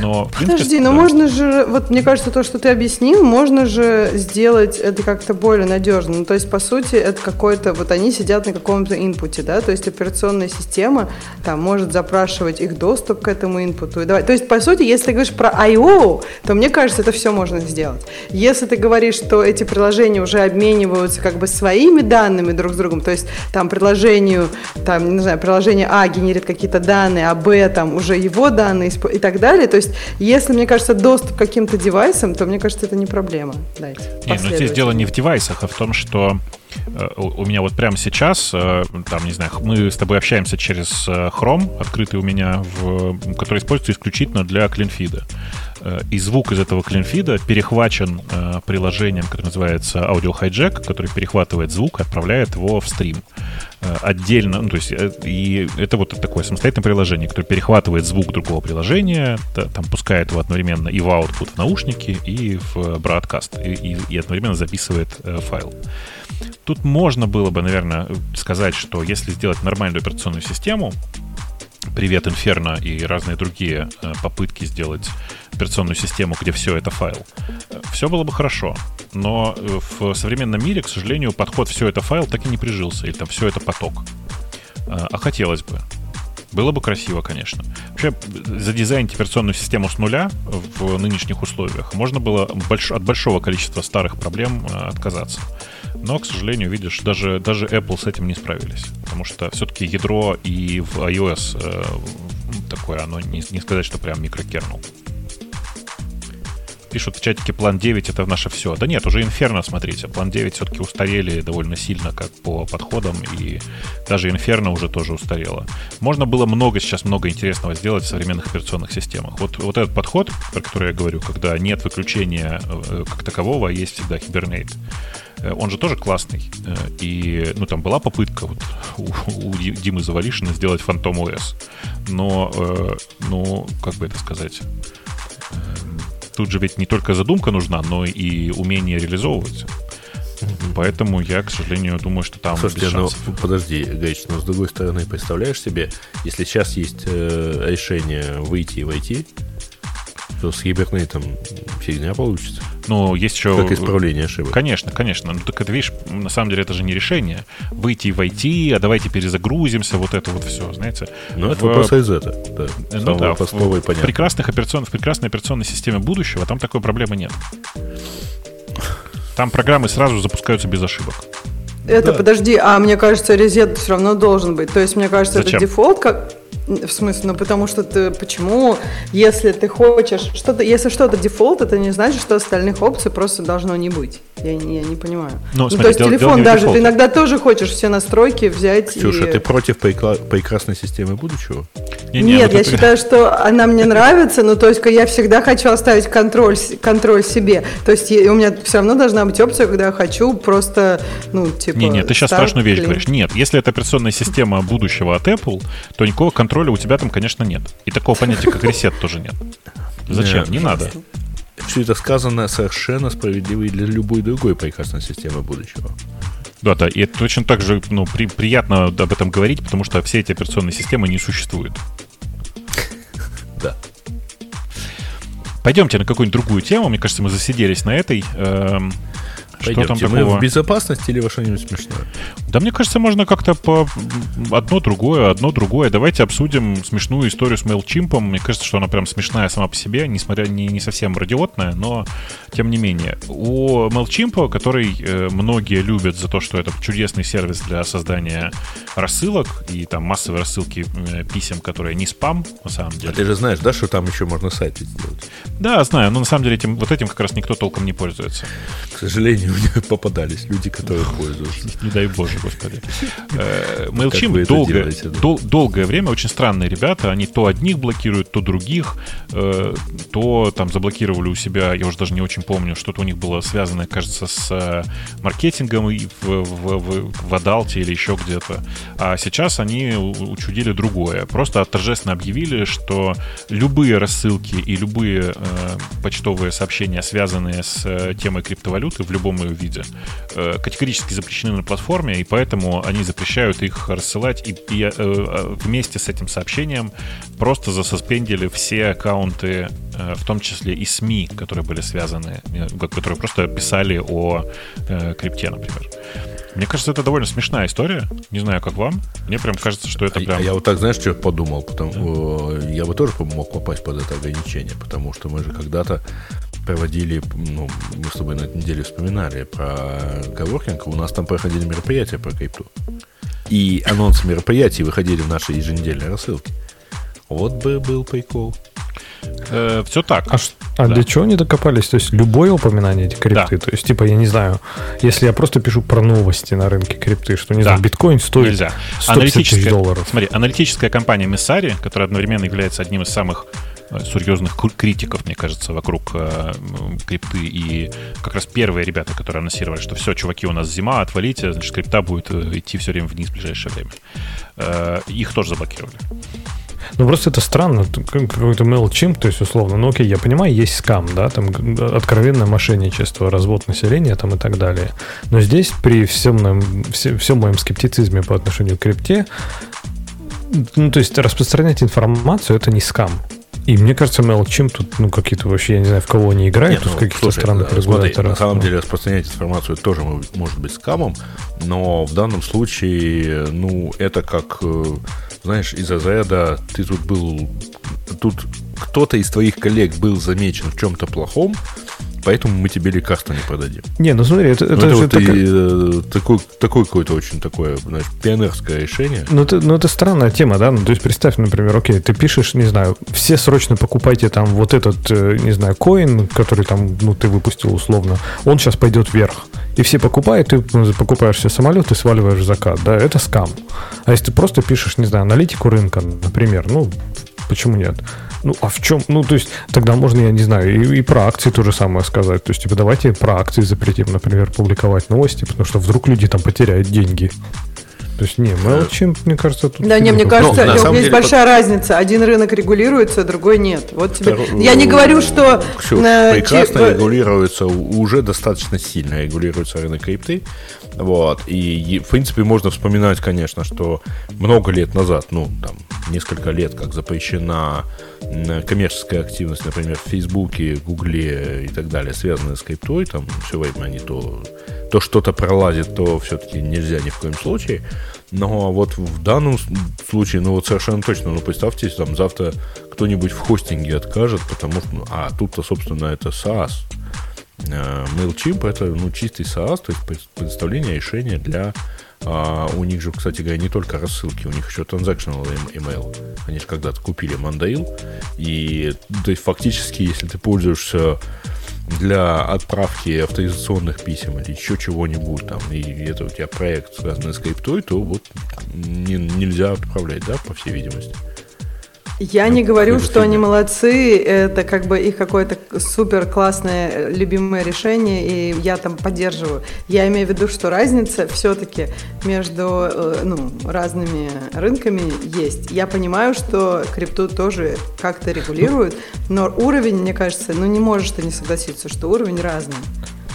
Но, принципе, Подожди, но да. можно же, вот мне кажется, то, что ты объяснил, можно же сделать это как-то более надежно. Ну, то есть, по сути, это какой-то, вот они сидят на каком-то инпуте, да, то есть операционная система там может запрашивать их доступ к этому инпуту. И. То есть, по сути, если ты говоришь про I.O., то мне кажется, это все можно сделать. Если ты говоришь, что эти приложения уже обмениваются как бы своими данными друг с другом, то есть там приложению, там, не знаю, приложение А генерит какие-то данные, а Б там уже его данные и так далее, то есть, если, мне кажется, доступ к каким-то девайсам, то, мне кажется, это не проблема. Дайте. Не, ну здесь дело не в девайсах, а в том, что э, у меня вот прямо сейчас, э, там, не знаю, мы с тобой общаемся через э, Chrome, открытый у меня, в, который используется исключительно для клинфида. И звук из этого клинфида перехвачен приложением, которое называется Audio Hijack, который перехватывает звук и отправляет его в стрим. Э, отдельно, ну, то есть э, и это вот такое самостоятельное приложение, которое перехватывает звук другого приложения, там пускает его одновременно и в output в наушники, и в broadcast, и, и, и одновременно записывает э, файл. Тут можно было бы, наверное, сказать, что если сделать нормальную операционную систему, Привет, Inferno и разные другие э, попытки сделать операционную систему, где все это файл. Все было бы хорошо, но э, в современном мире, к сожалению, подход все это файл так и не прижился, или там все это поток. Э, а хотелось бы. Было бы красиво, конечно. Вообще, задизайнить операционную систему с нуля в нынешних условиях можно было от большого количества старых проблем отказаться. Но, к сожалению, видишь, даже, даже Apple с этим не справились. Потому что все-таки ядро и в iOS э, такое, оно не, не сказать, что прям микрокернул. Пишут в чатике план 9 это наше все. Да нет, уже Inferno, смотрите. План 9 все-таки устарели довольно сильно как по подходам, и даже Inferno уже тоже устарело. Можно было много сейчас, много интересного сделать в современных операционных системах. Вот, вот этот подход, про который я говорю, когда нет выключения э, как такового, а есть всегда Hibernate он же тоже классный. Э, и, ну, там была попытка вот у, у Димы Завалишина сделать Phantom OS. Но, э, ну, как бы это сказать... Тут же ведь не только задумка нужна, но и умение реализовывать. Поэтому я, к сожалению, думаю, что там Слушайте, ну подожди, Гаич, но с другой стороны, представляешь себе, если сейчас есть э, решение выйти и войти, то с Hibernate фигня получится. Ну, есть еще... Как исправление ошибок. Конечно, конечно. Ну, так это, видишь, на самом деле это же не решение. Выйти и войти, а давайте перезагрузимся, вот это вот все, знаете. Ну, это в... вопрос из этого, да. Ну, да, в, в, прекрасных операционных, в прекрасной операционной системе будущего там такой проблемы нет. Там программы сразу запускаются без ошибок. Это, да. подожди, а мне кажется, резет все равно должен быть. То есть, мне кажется, Зачем? это дефолт, как В смысле, ну потому что ты, почему, если ты хочешь, что-то, если что-то дефолт, это не значит, что остальных опций просто должно не быть. Я, не, я не понимаю. Ну, ну смотри, то есть дело- телефон не в даже, ты иногда тоже хочешь все настройки взять Ксюша, и... ты против прекла- прекрасной системы будущего? Не-не, Нет, вот я это- считаю, что она мне нравится, но то есть я всегда хочу оставить контроль, контроль себе. То есть я- у меня все равно должна быть опция, когда я хочу просто, ну, типа... Не, нет, ты сейчас страшную вещь clean. говоришь. Нет, если это операционная система будущего от Apple, то никакого контроля у тебя там, конечно, нет. И такого понятия, как ресет, тоже нет. Зачем? Нет. Не надо. Все это сказано совершенно справедливо и для любой другой прекрасной системы будущего. Да, да, и это точно так же ну, при- приятно об этом говорить, потому что все эти операционные системы не существуют. Да. Пойдемте на какую-нибудь другую тему. Мне кажется, мы засиделись на этой. Эм, Что там Пойдемте, мы такого? в безопасности или во что-нибудь смешное? Да, мне кажется, можно как-то по одно другое, одно другое. Давайте обсудим смешную историю с MailChimp. Мне кажется, что она прям смешная сама по себе, несмотря не, не совсем радиотная, но тем не менее. У MailChimp, который э, многие любят за то, что это чудесный сервис для создания рассылок и там массовой рассылки э, писем, которые не спам, на самом А деле. ты же знаешь, да, что там еще можно сайт сделать? Да, знаю, но на самом деле этим, вот этим как раз никто толком не пользуется. К сожалению, попадались люди, которые пользуются. Не дай боже, господи. Э, MailChimp это долго, делаете, да? дол- долгое время очень странные ребята. Они то одних блокируют, то других, э, то там заблокировали у себя, я уже даже не очень помню, что-то у них было связано, кажется, с э, маркетингом и в, в, в, в Адалте или еще где-то. А сейчас они учудили другое. Просто торжественно объявили, что любые рассылки и любые э, почтовые сообщения, связанные с э, темой криптовалюты в любом ее виде, э, категорически запрещены на платформе, и поэтому они запрещают их рассылать, и, и, э, э, вместе с этим сообщением просто засуспендили все аккаунты, в том числе и СМИ, которые были связаны, которые просто писали о крипте, например. Мне кажется, это довольно смешная история. Не знаю, как вам. Мне прям кажется, что это А прям... я вот так, знаешь, что подумал? Потому, э, я бы тоже мог попасть под это ограничение, потому что мы же когда-то проводили, ну, мы с тобой на этой неделе вспоминали про коворкинг, у нас там проходили мероприятия по крипту. И анонсы мероприятий выходили в наши еженедельные рассылки. Вот бы был прикол. Все так. А, а Да. для чего они докопались? То есть любое упоминание эти крипты? Да. То есть, типа, я не знаю, если я просто пишу про новости на рынке крипты, что, не Да. знаю, биткоин стоит Нельзя. 150 тысяч долларов. смотри, аналитическая компания Messari, которая одновременно является одним из самых э, серьезных критиков, мне кажется, вокруг э, крипты. И как раз первые ребята, которые анонсировали, что все, чуваки, у нас зима, отвалите, значит, крипта будет э, идти все время вниз в ближайшее время. Э, Их тоже заблокировали. Ну, просто это странно. Какой-то MailChimp, то есть, условно, ну, окей, я понимаю, есть скам, да, там откровенное мошенничество, развод населения там и так далее. Но здесь при всем, моем- все- всем моем скептицизме по отношению к крипте, ну, то есть распространять информацию это не скам. И мне кажется, MailChimp тут, ну, какие-то вообще, я не знаю, в кого они играют, Нет, ну, каких-то слушай, странных да, смотри, регуляторов. на самом деле распространять информацию тоже мо- может быть скамом, но в данном случае, ну, это как, э, знаешь, из разряда ты тут был, тут кто-то из твоих коллег был замечен в чем-то плохом, поэтому мы тебе лекарства не продадим. Не, ну смотри, это, Ну, это это же вот такая- э, такой, такое какое-то очень такое, знаешь, пионерское решение. Ну это, ну, это странная тема, да? Ну, то есть представь, например, окей, ты пишешь, не знаю, все срочно покупайте там вот этот, э, не знаю, коин, который там, ну, ты выпустил условно, он сейчас пойдет вверх. И все покупают, ты покупаешь себе самолет и сваливаешь закат, да, это скам. А если ты просто пишешь, не знаю, аналитику рынка, например, ну, почему нет? Ну, а в чем? Ну, то есть, тогда можно, я не знаю, и, и про акции то же самое сказать. То есть, типа, давайте про акции запретим, например, публиковать новости, потому что вдруг люди там потеряют деньги. То есть, не, MailChimp, мне кажется, тут... Да, не, мне ну, кажется, на есть деле, большая разница. Один рынок регулируется, другой нет. Вот тебе. Я не говорю, что Ксюш, на прекрасно чи- регулируется, уже достаточно сильно регулируется рынок крипты. Вот. И, в принципе, можно вспоминать, конечно, что много лет назад, ну, там, несколько лет, как запрещена коммерческая активность, например, в Фейсбуке, Гугле и так далее, связанная с криптой, там все время они то, то что-то пролазит, то все-таки нельзя ни в коем случае. Но вот в данном случае, ну вот совершенно точно, ну представьте, там завтра кто-нибудь в хостинге откажет, потому что, ну, а тут-то, собственно, это SaaS. Э, MailChimp это ну, чистый SaaS, то есть пред- предоставление решения для А у них же, кстати говоря, не только рассылки, у них еще transactional email. Они же когда-то купили Mandail, и то есть фактически, если ты пользуешься для отправки авторизационных писем или еще чего-нибудь там, и это у тебя проект, связанный с криптой, то вот не, нельзя отправлять, да, по всей видимости. Я не говорю, что они молодцы, это как бы их какое-то супер классное любимое решение, и я там поддерживаю. Я имею в виду, что разница все-таки между э, ну, разными рынками есть. Я понимаю, что крипту тоже как-то регулируют, но уровень, мне кажется, ну не можешь ты не согласиться, что уровень разный.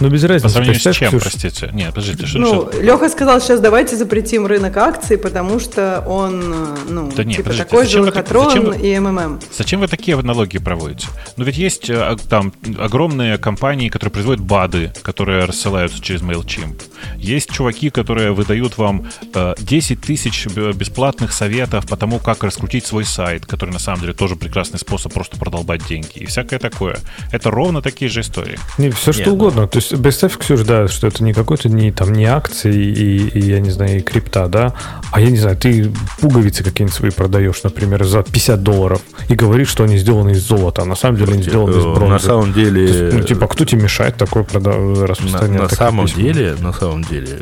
Ну, без разницы. По сравнению с чем, Ксюш? простите? Нет, подождите, что Ну, сейчас? Леха сказал, сейчас давайте запретим рынок акций, потому что он, ну, да нет, типа подождите, такой же лохотрон и МММ. Зачем вы такие аналогии проводите? Ну, ведь есть э, там огромные компании, которые производят БАДы, которые рассылаются через MailChimp. Есть чуваки, которые выдают вам э, 10 тысяч бесплатных советов по тому, как раскрутить свой сайт, который на самом деле тоже прекрасный способ просто продолбать деньги и всякое такое. Это ровно такие же истории. Не, все что Нет, угодно. То есть представь, Ксюш, да, что это не какой-то не там не акции и, и я не знаю, и крипта, да, а я не знаю, ты пуговицы какие-нибудь свои продаешь, например, за 50 долларов и говоришь, что они сделаны из золота, а на самом деле они сделаны из бронзы. На самом деле... Есть, ну, типа, кто тебе мешает такое прода- распространять? На, на самом письма? деле, на самом деле,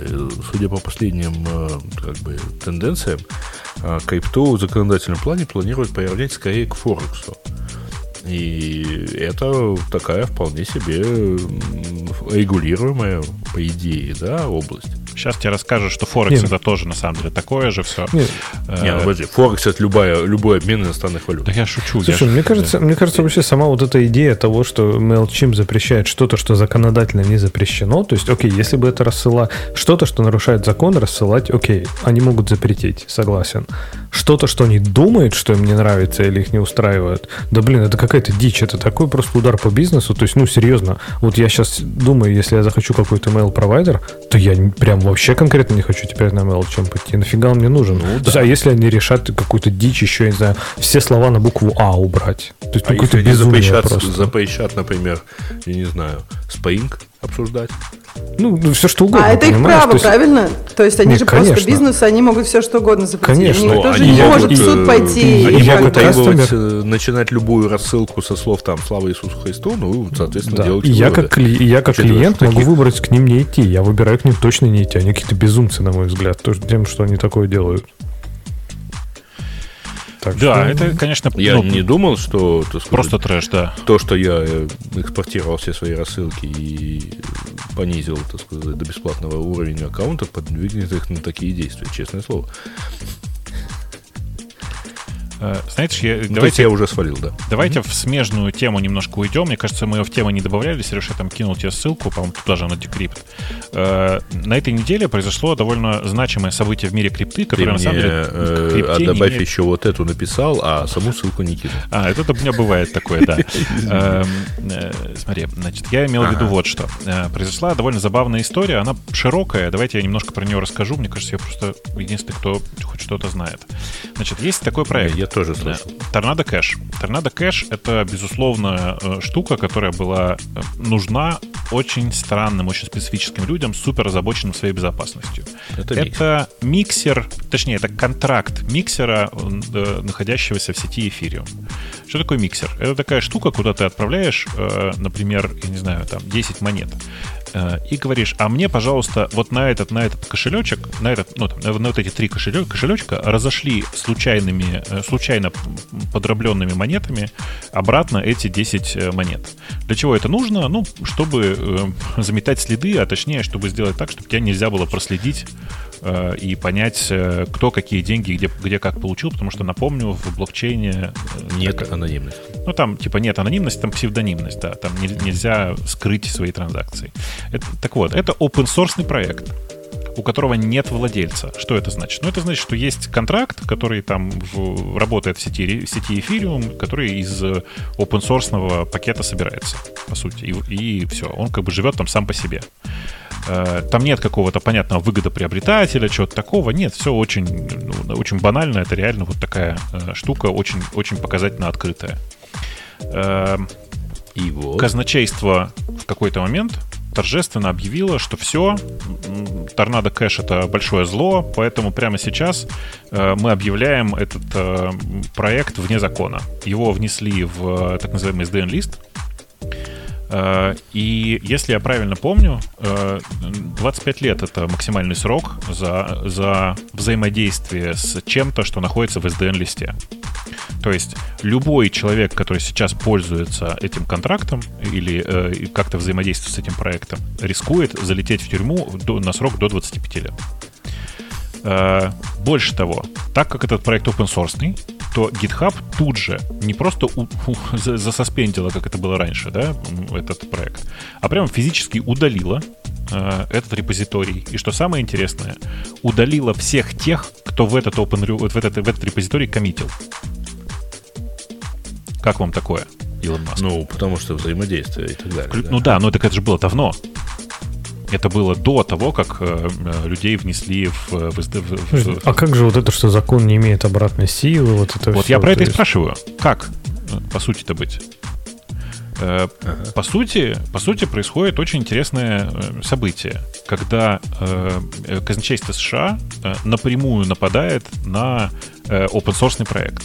судя по последним э, как бы тенденциям, э, крипту в законодательном плане планируют приравнять скорее к Форексу. И это такая вполне себе регулируемая, по идее, да, область. Сейчас тебе расскажу, что Форекс это тоже на самом деле такое же все. Нет, э, не, ну, подожди, Форекс это любая, любой обмен иностранных валют. Да я шучу. Слушай, я мне, шучу, кажется, да. мне кажется, вообще сама вот эта идея того, что MailChimp запрещает что-то, что законодательно не запрещено, то есть, окей, если бы это рассылать что-то, что нарушает закон, рассылать, окей, они могут запретить, согласен. Что-то, что они думают, что им не нравится или их не устраивает, да блин, это какая-то дичь, это такой просто удар по бизнесу, то есть, ну, серьезно, вот я сейчас думаю, если я захочу какой-то mail-провайдер, то я прям вообще конкретно не хочу теперь на MailChimp идти. Нафига он мне нужен? Ну, да. а если они решат какую-то дичь еще, не знаю, все слова на букву А убрать? То есть, а ну, если они запрещат, запрещат, например, я не знаю, Spring обсуждать? Ну, ну, все что угодно. А это их право, То правильно? То есть они Нет, же конечно. просто бизнес, они могут все что угодно запретить. Конечно. Никто же не может в суд пойти. Они могут требовать э, начинать любую рассылку со слов там «Слава Иисусу Христу», ну, соответственно, да. делать и я как, кли- я как клиент могу выбрать к ним не идти. Я выбираю к ним точно не идти. Они какие-то безумцы, на мой взгляд, тем, что они такое делают. Так да, что... это, конечно... Я ну, не думал, что... Сказать, просто трэш, да. То, что я э, экспортировал все свои рассылки и понизил, так сказать, до бесплатного уровня аккаунта, подвигнет их на такие действия, честное слово. Э, знаете, я, ну, давайте я уже свалил, да. Давайте mm-hmm. в смежную тему немножко уйдем. Мне кажется, мы ее в тему не добавляли. Сереж, я там кинул тебе ссылку, по-моему, туда же на Decrypt. Э, на этой неделе произошло довольно значимое событие в мире крипты, которое Ты на самом деле... Э, а добавь имеет... еще вот эту написал, а саму ссылку не кинул. А, это у меня бывает такое, да. Эм, смотри, значит, я имел в виду вот что. Произошла довольно забавная история. Она широкая. Давайте я немножко про нее расскажу. Мне кажется, я просто единственный, кто хоть что-то знает. Значит, есть такой проект тоже слышал. Торнадо Кэш. Торнадо Кэш — это, безусловно, э, штука, которая была э, нужна очень странным, очень специфическим людям, супер озабоченным своей безопасностью. Это, это миксер. миксер, точнее, это контракт миксера, э, находящегося в сети Ethereum. Что такое миксер? Это такая штука, куда ты отправляешь, например, я не знаю, там, 10 монет и говоришь, а мне, пожалуйста, вот на этот, на этот кошелечек, на, этот, ну, там, на вот эти три кошелечка разошли случайными, случайно подробленными монетами обратно эти 10 э, монет. Для чего это нужно? Ну, чтобы э, заметать следы, а точнее, чтобы сделать так, чтобы тебя нельзя было проследить э, и понять, э, кто какие деньги где, где как получил, потому что, напомню, в блокчейне... Э, нет так, анонимности. Ну, там, типа, нет анонимности, там псевдонимность, да, там не, нельзя скрыть свои транзакции. Это, так вот, это open-source проект у которого нет владельца. Что это значит? Ну, это значит, что есть контракт, который там в, работает в сети, в сети Ethereum, который из open source пакета собирается, по сути. И, и все. Он как бы живет там сам по себе. Э, там нет какого-то понятного выгодоприобретателя, чего-то такого. Нет, все очень, ну, очень банально. Это реально вот такая э, штука, очень, очень показательно открытая. Э, и вот. Казначейство в какой-то момент торжественно объявила, что все, торнадо кэш это большое зло, поэтому прямо сейчас э, мы объявляем этот э, проект вне закона. Его внесли в э, так называемый SDN-лист, и если я правильно помню, 25 э, лет это максимальный срок за, за взаимодействие с чем-то, что находится в SDN-листе. То есть любой человек, который сейчас пользуется этим контрактом или э, как-то взаимодействует с этим проектом, рискует залететь в тюрьму на срок до 25 лет. Э, больше того, так как этот проект open source, то GitHub тут же не просто у, у, засоспендила, как это было раньше, да, этот проект, а прямо физически удалила э, этот репозиторий. И что самое интересное, удалила всех тех, кто в этот, open, в этот, в этот репозиторий коммитил. Как вам такое, Илон Маск? Ну, потому что взаимодействие и так далее. Вклю... Да. Ну да, но так это же было давно. Это было до того, как э, людей внесли в, в, в, в... А как же вот это, что закон не имеет обратной силы? Вот, это вот все, я про это и спрашиваю. Как, по сути-то быть? Э, ага. По сути, по сути, происходит очень интересное э, событие, когда э, казначейство США э, напрямую нападает на э, open source проект.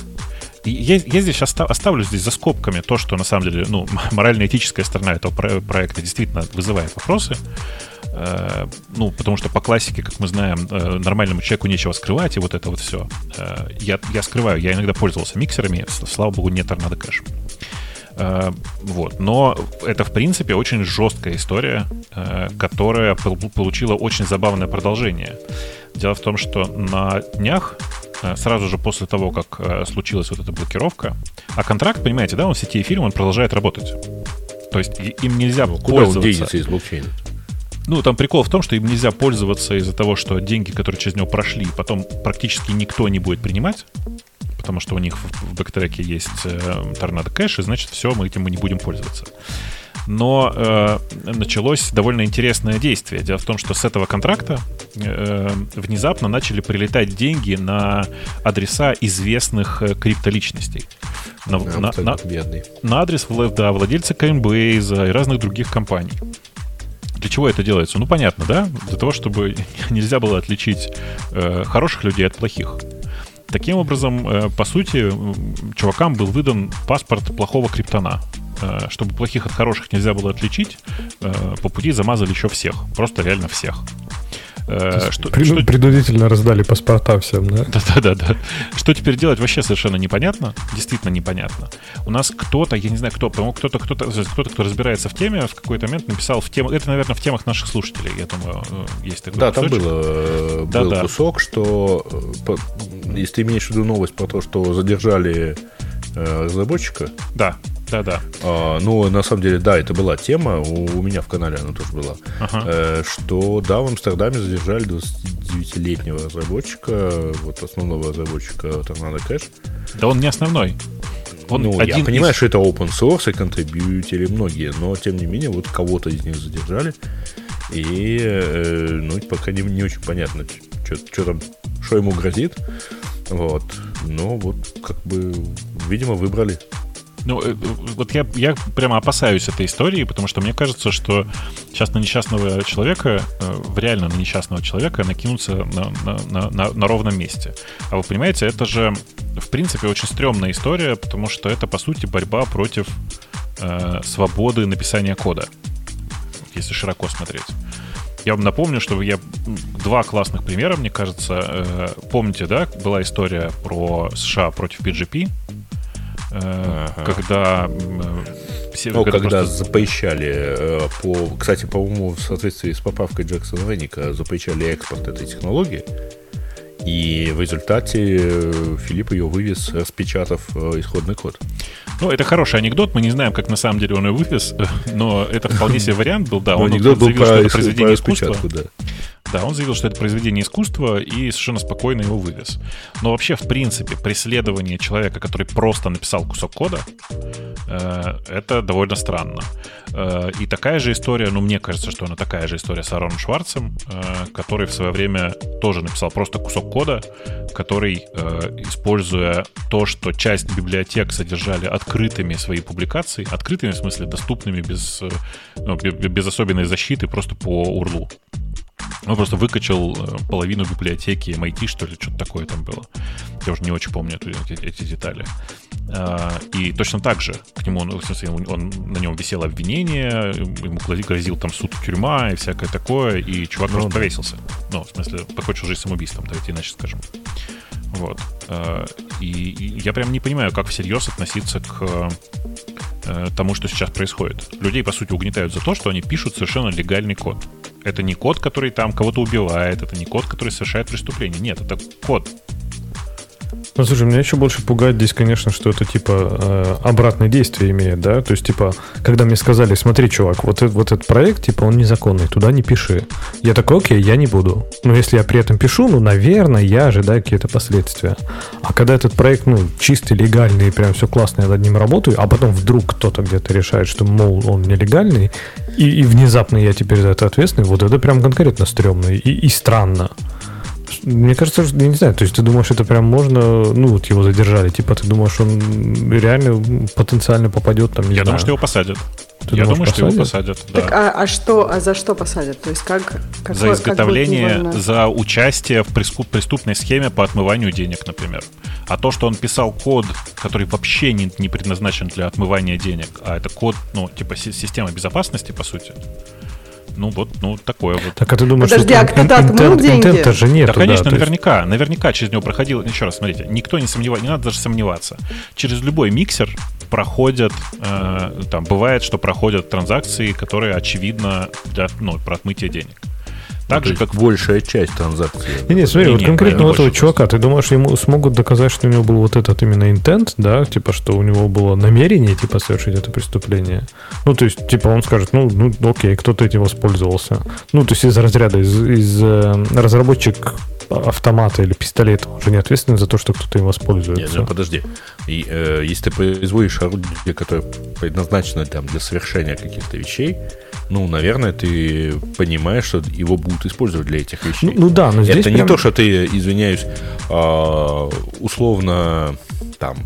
И я, я здесь остав, оставлю здесь за скобками то, что на самом деле, ну, морально-этическая сторона этого проекта действительно вызывает вопросы. Э, ну, потому что по классике, как мы знаем, э, нормальному человеку нечего скрывать, и вот это вот все. Э, я, я скрываю, я иногда пользовался миксерами, слава богу, не торнадо кэш. Вот. Но это, в принципе, очень жесткая история, которая получила очень забавное продолжение. Дело в том, что на днях, сразу же после того, как случилась вот эта блокировка, а контракт, понимаете, да, он в сети эфиром, он продолжает работать. То есть им нельзя ну, Куда пользоваться... он денется из блокчейна? Ну, там прикол в том, что им нельзя пользоваться из-за того, что деньги, которые через него прошли, потом практически никто не будет принимать, потому что у них в бэктреке есть э, торнадо кэш, и значит, все, мы этим мы не будем пользоваться. Но э, началось довольно интересное действие. Дело в том, что с этого контракта э, внезапно начали прилетать деньги на адреса известных э, криптоличностей. На, да, на, на, на адрес да, владельца Coinbase и разных других компаний. Для чего это делается? Ну, понятно, да? Для того, чтобы нельзя было отличить э, хороших людей от плохих. Таким образом, э, по сути, чувакам был выдан паспорт плохого криптона. Э, чтобы плохих от хороших нельзя было отличить, э, по пути замазали еще всех. Просто реально всех. Э, что, Приду, что... Принудительно раздали паспорта всем, да? Да-да-да. Что теперь делать, вообще совершенно непонятно. Действительно непонятно. У нас кто-то, я не знаю кто, по-моему, кто-то, кто-то, кто-то, кто разбирается в теме, в какой-то момент написал в тему. Это, наверное, в темах наших слушателей, я думаю, э, есть такой Да, кусочек. там было, э, да, был да. кусок, что если ты имеешь в виду новость про то, что задержали разработчика. Да. Да-да. А, ну, на самом деле, да, это была тема, у, у меня в канале она тоже была, ага. э, что, да, в Амстердаме задержали 29-летнего разработчика, вот основного разработчика Tornado Cash. Да он не основной. Он ну, один я понимаю, из... что это open source и контрибьютили многие, но, тем не менее, вот кого-то из них задержали, и, э, ну, пока не, не очень понятно, что там, что ему грозит, вот, но вот, как бы, видимо, выбрали ну, э, вот я, я прямо опасаюсь этой истории, потому что мне кажется, что сейчас на несчастного человека, э, реально на несчастного человека накинуться на, на, на, на ровном месте. А вы понимаете, это же, в принципе, очень стрёмная история, потому что это, по сути, борьба против э, свободы написания кода, если широко смотреть. Я вам напомню, что я два классных примера, мне кажется. Э, помните, да, была история про США против PGP, ага. когда все, ну, когда просто... запрещали, э, по, кстати, по-моему, в соответствии с поправкой Джексона Ренника, запрещали экспорт этой технологии. И в результате э, Филипп ее вывез, распечатав э, исходный код. Ну, это хороший анекдот. Мы не знаем, как на самом деле он ее вывез, но это вполне себе вариант был, да. Он анекдот был про, произведение искусства. Да. Да, он заявил, что это произведение искусства и совершенно спокойно его вывез. Но вообще, в принципе, преследование человека, который просто написал кусок кода, Э, это довольно странно. Э, и такая же история, ну, мне кажется, что она такая же история с Ароном Шварцем, э, который в свое время тоже написал просто кусок кода, который, используя то, что часть библиотек содержали открытыми свои публикации, открытыми в смысле доступными без, ну, без особенной защиты, просто по урлу. Он просто выкачал половину библиотеки MIT, что ли, что-то такое там было. Я уже не очень помню эти, эти детали. А, и точно так же к нему, в смысле, он, на нем висело обвинение, ему грозил там суд, тюрьма и всякое такое, и чувак ну, просто да. повесился. Ну, в смысле, покончил жизнь самоубийством, давайте иначе скажем. Вот. А, и я прям не понимаю, как всерьез относиться к э, тому, что сейчас происходит. Людей, по сути, угнетают за то, что они пишут совершенно легальный код. Это не код, который там кого-то убивает, это не код, который совершает преступление. Нет, это код. Ну, слушай, меня еще больше пугает здесь, конечно, что это типа э, обратное действие имеет, да? То есть, типа, когда мне сказали, смотри, чувак, вот, этот, вот этот проект, типа, он незаконный, туда не пиши. Я такой, окей, я не буду. Но если я при этом пишу, ну, наверное, я ожидаю какие-то последствия. А когда этот проект, ну, чистый, легальный, и прям все классно, я над ним работаю, а потом вдруг кто-то где-то решает, что, мол, он нелегальный, и, и внезапно я теперь за это ответственный, вот это прям конкретно стрёмно и, и странно. Мне кажется, я не знаю, то есть ты думаешь, это прям можно, ну, вот его задержали, типа ты думаешь, он реально потенциально попадет там, не Я знаю. думаю, что его посадят. Ты Я думаю, посадят? что его посадят. Да. Так, а, а что, а за что посадят? То есть как? Какой, за изготовление, как за участие в преступной схеме по отмыванию денег, например. А то, что он писал код, который вообще не, не предназначен для отмывания денег, а это код, ну, типа система безопасности, по сути, ну вот, ну такое вот. Так а ты думаешь, Подожди, что а кто-то отмыл деньги? Интента же нет. Да, конечно, да, наверняка. Есть... Наверняка через него проходил. Еще раз, смотрите, никто не сомневается, не надо даже сомневаться. Через любой миксер проходят, э, там бывает, что проходят транзакции, которые очевидно для ну, про отмытие денег. Так же, как большая часть транзакций. Не, не, смотри, вот конкретно у этого чувака, ты думаешь, ему смогут доказать, что у него был вот этот именно интент, да, типа, что у него было намерение, типа, совершить это преступление? Ну, то есть, типа, он скажет, ну, ну окей, кто-то этим воспользовался. Ну, то есть, из разряда, из, из э, разработчик автомата или пистолета уже не ответственен за то, что кто-то им воспользуется. Нет, ну подожди. И, э, если ты производишь орудие, которое предназначено там, для совершения каких-то вещей, ну, наверное, ты понимаешь, что его будут использовать для этих вещей. Ну, ну да, но здесь Это прям... не то, что ты, извиняюсь, э, условно там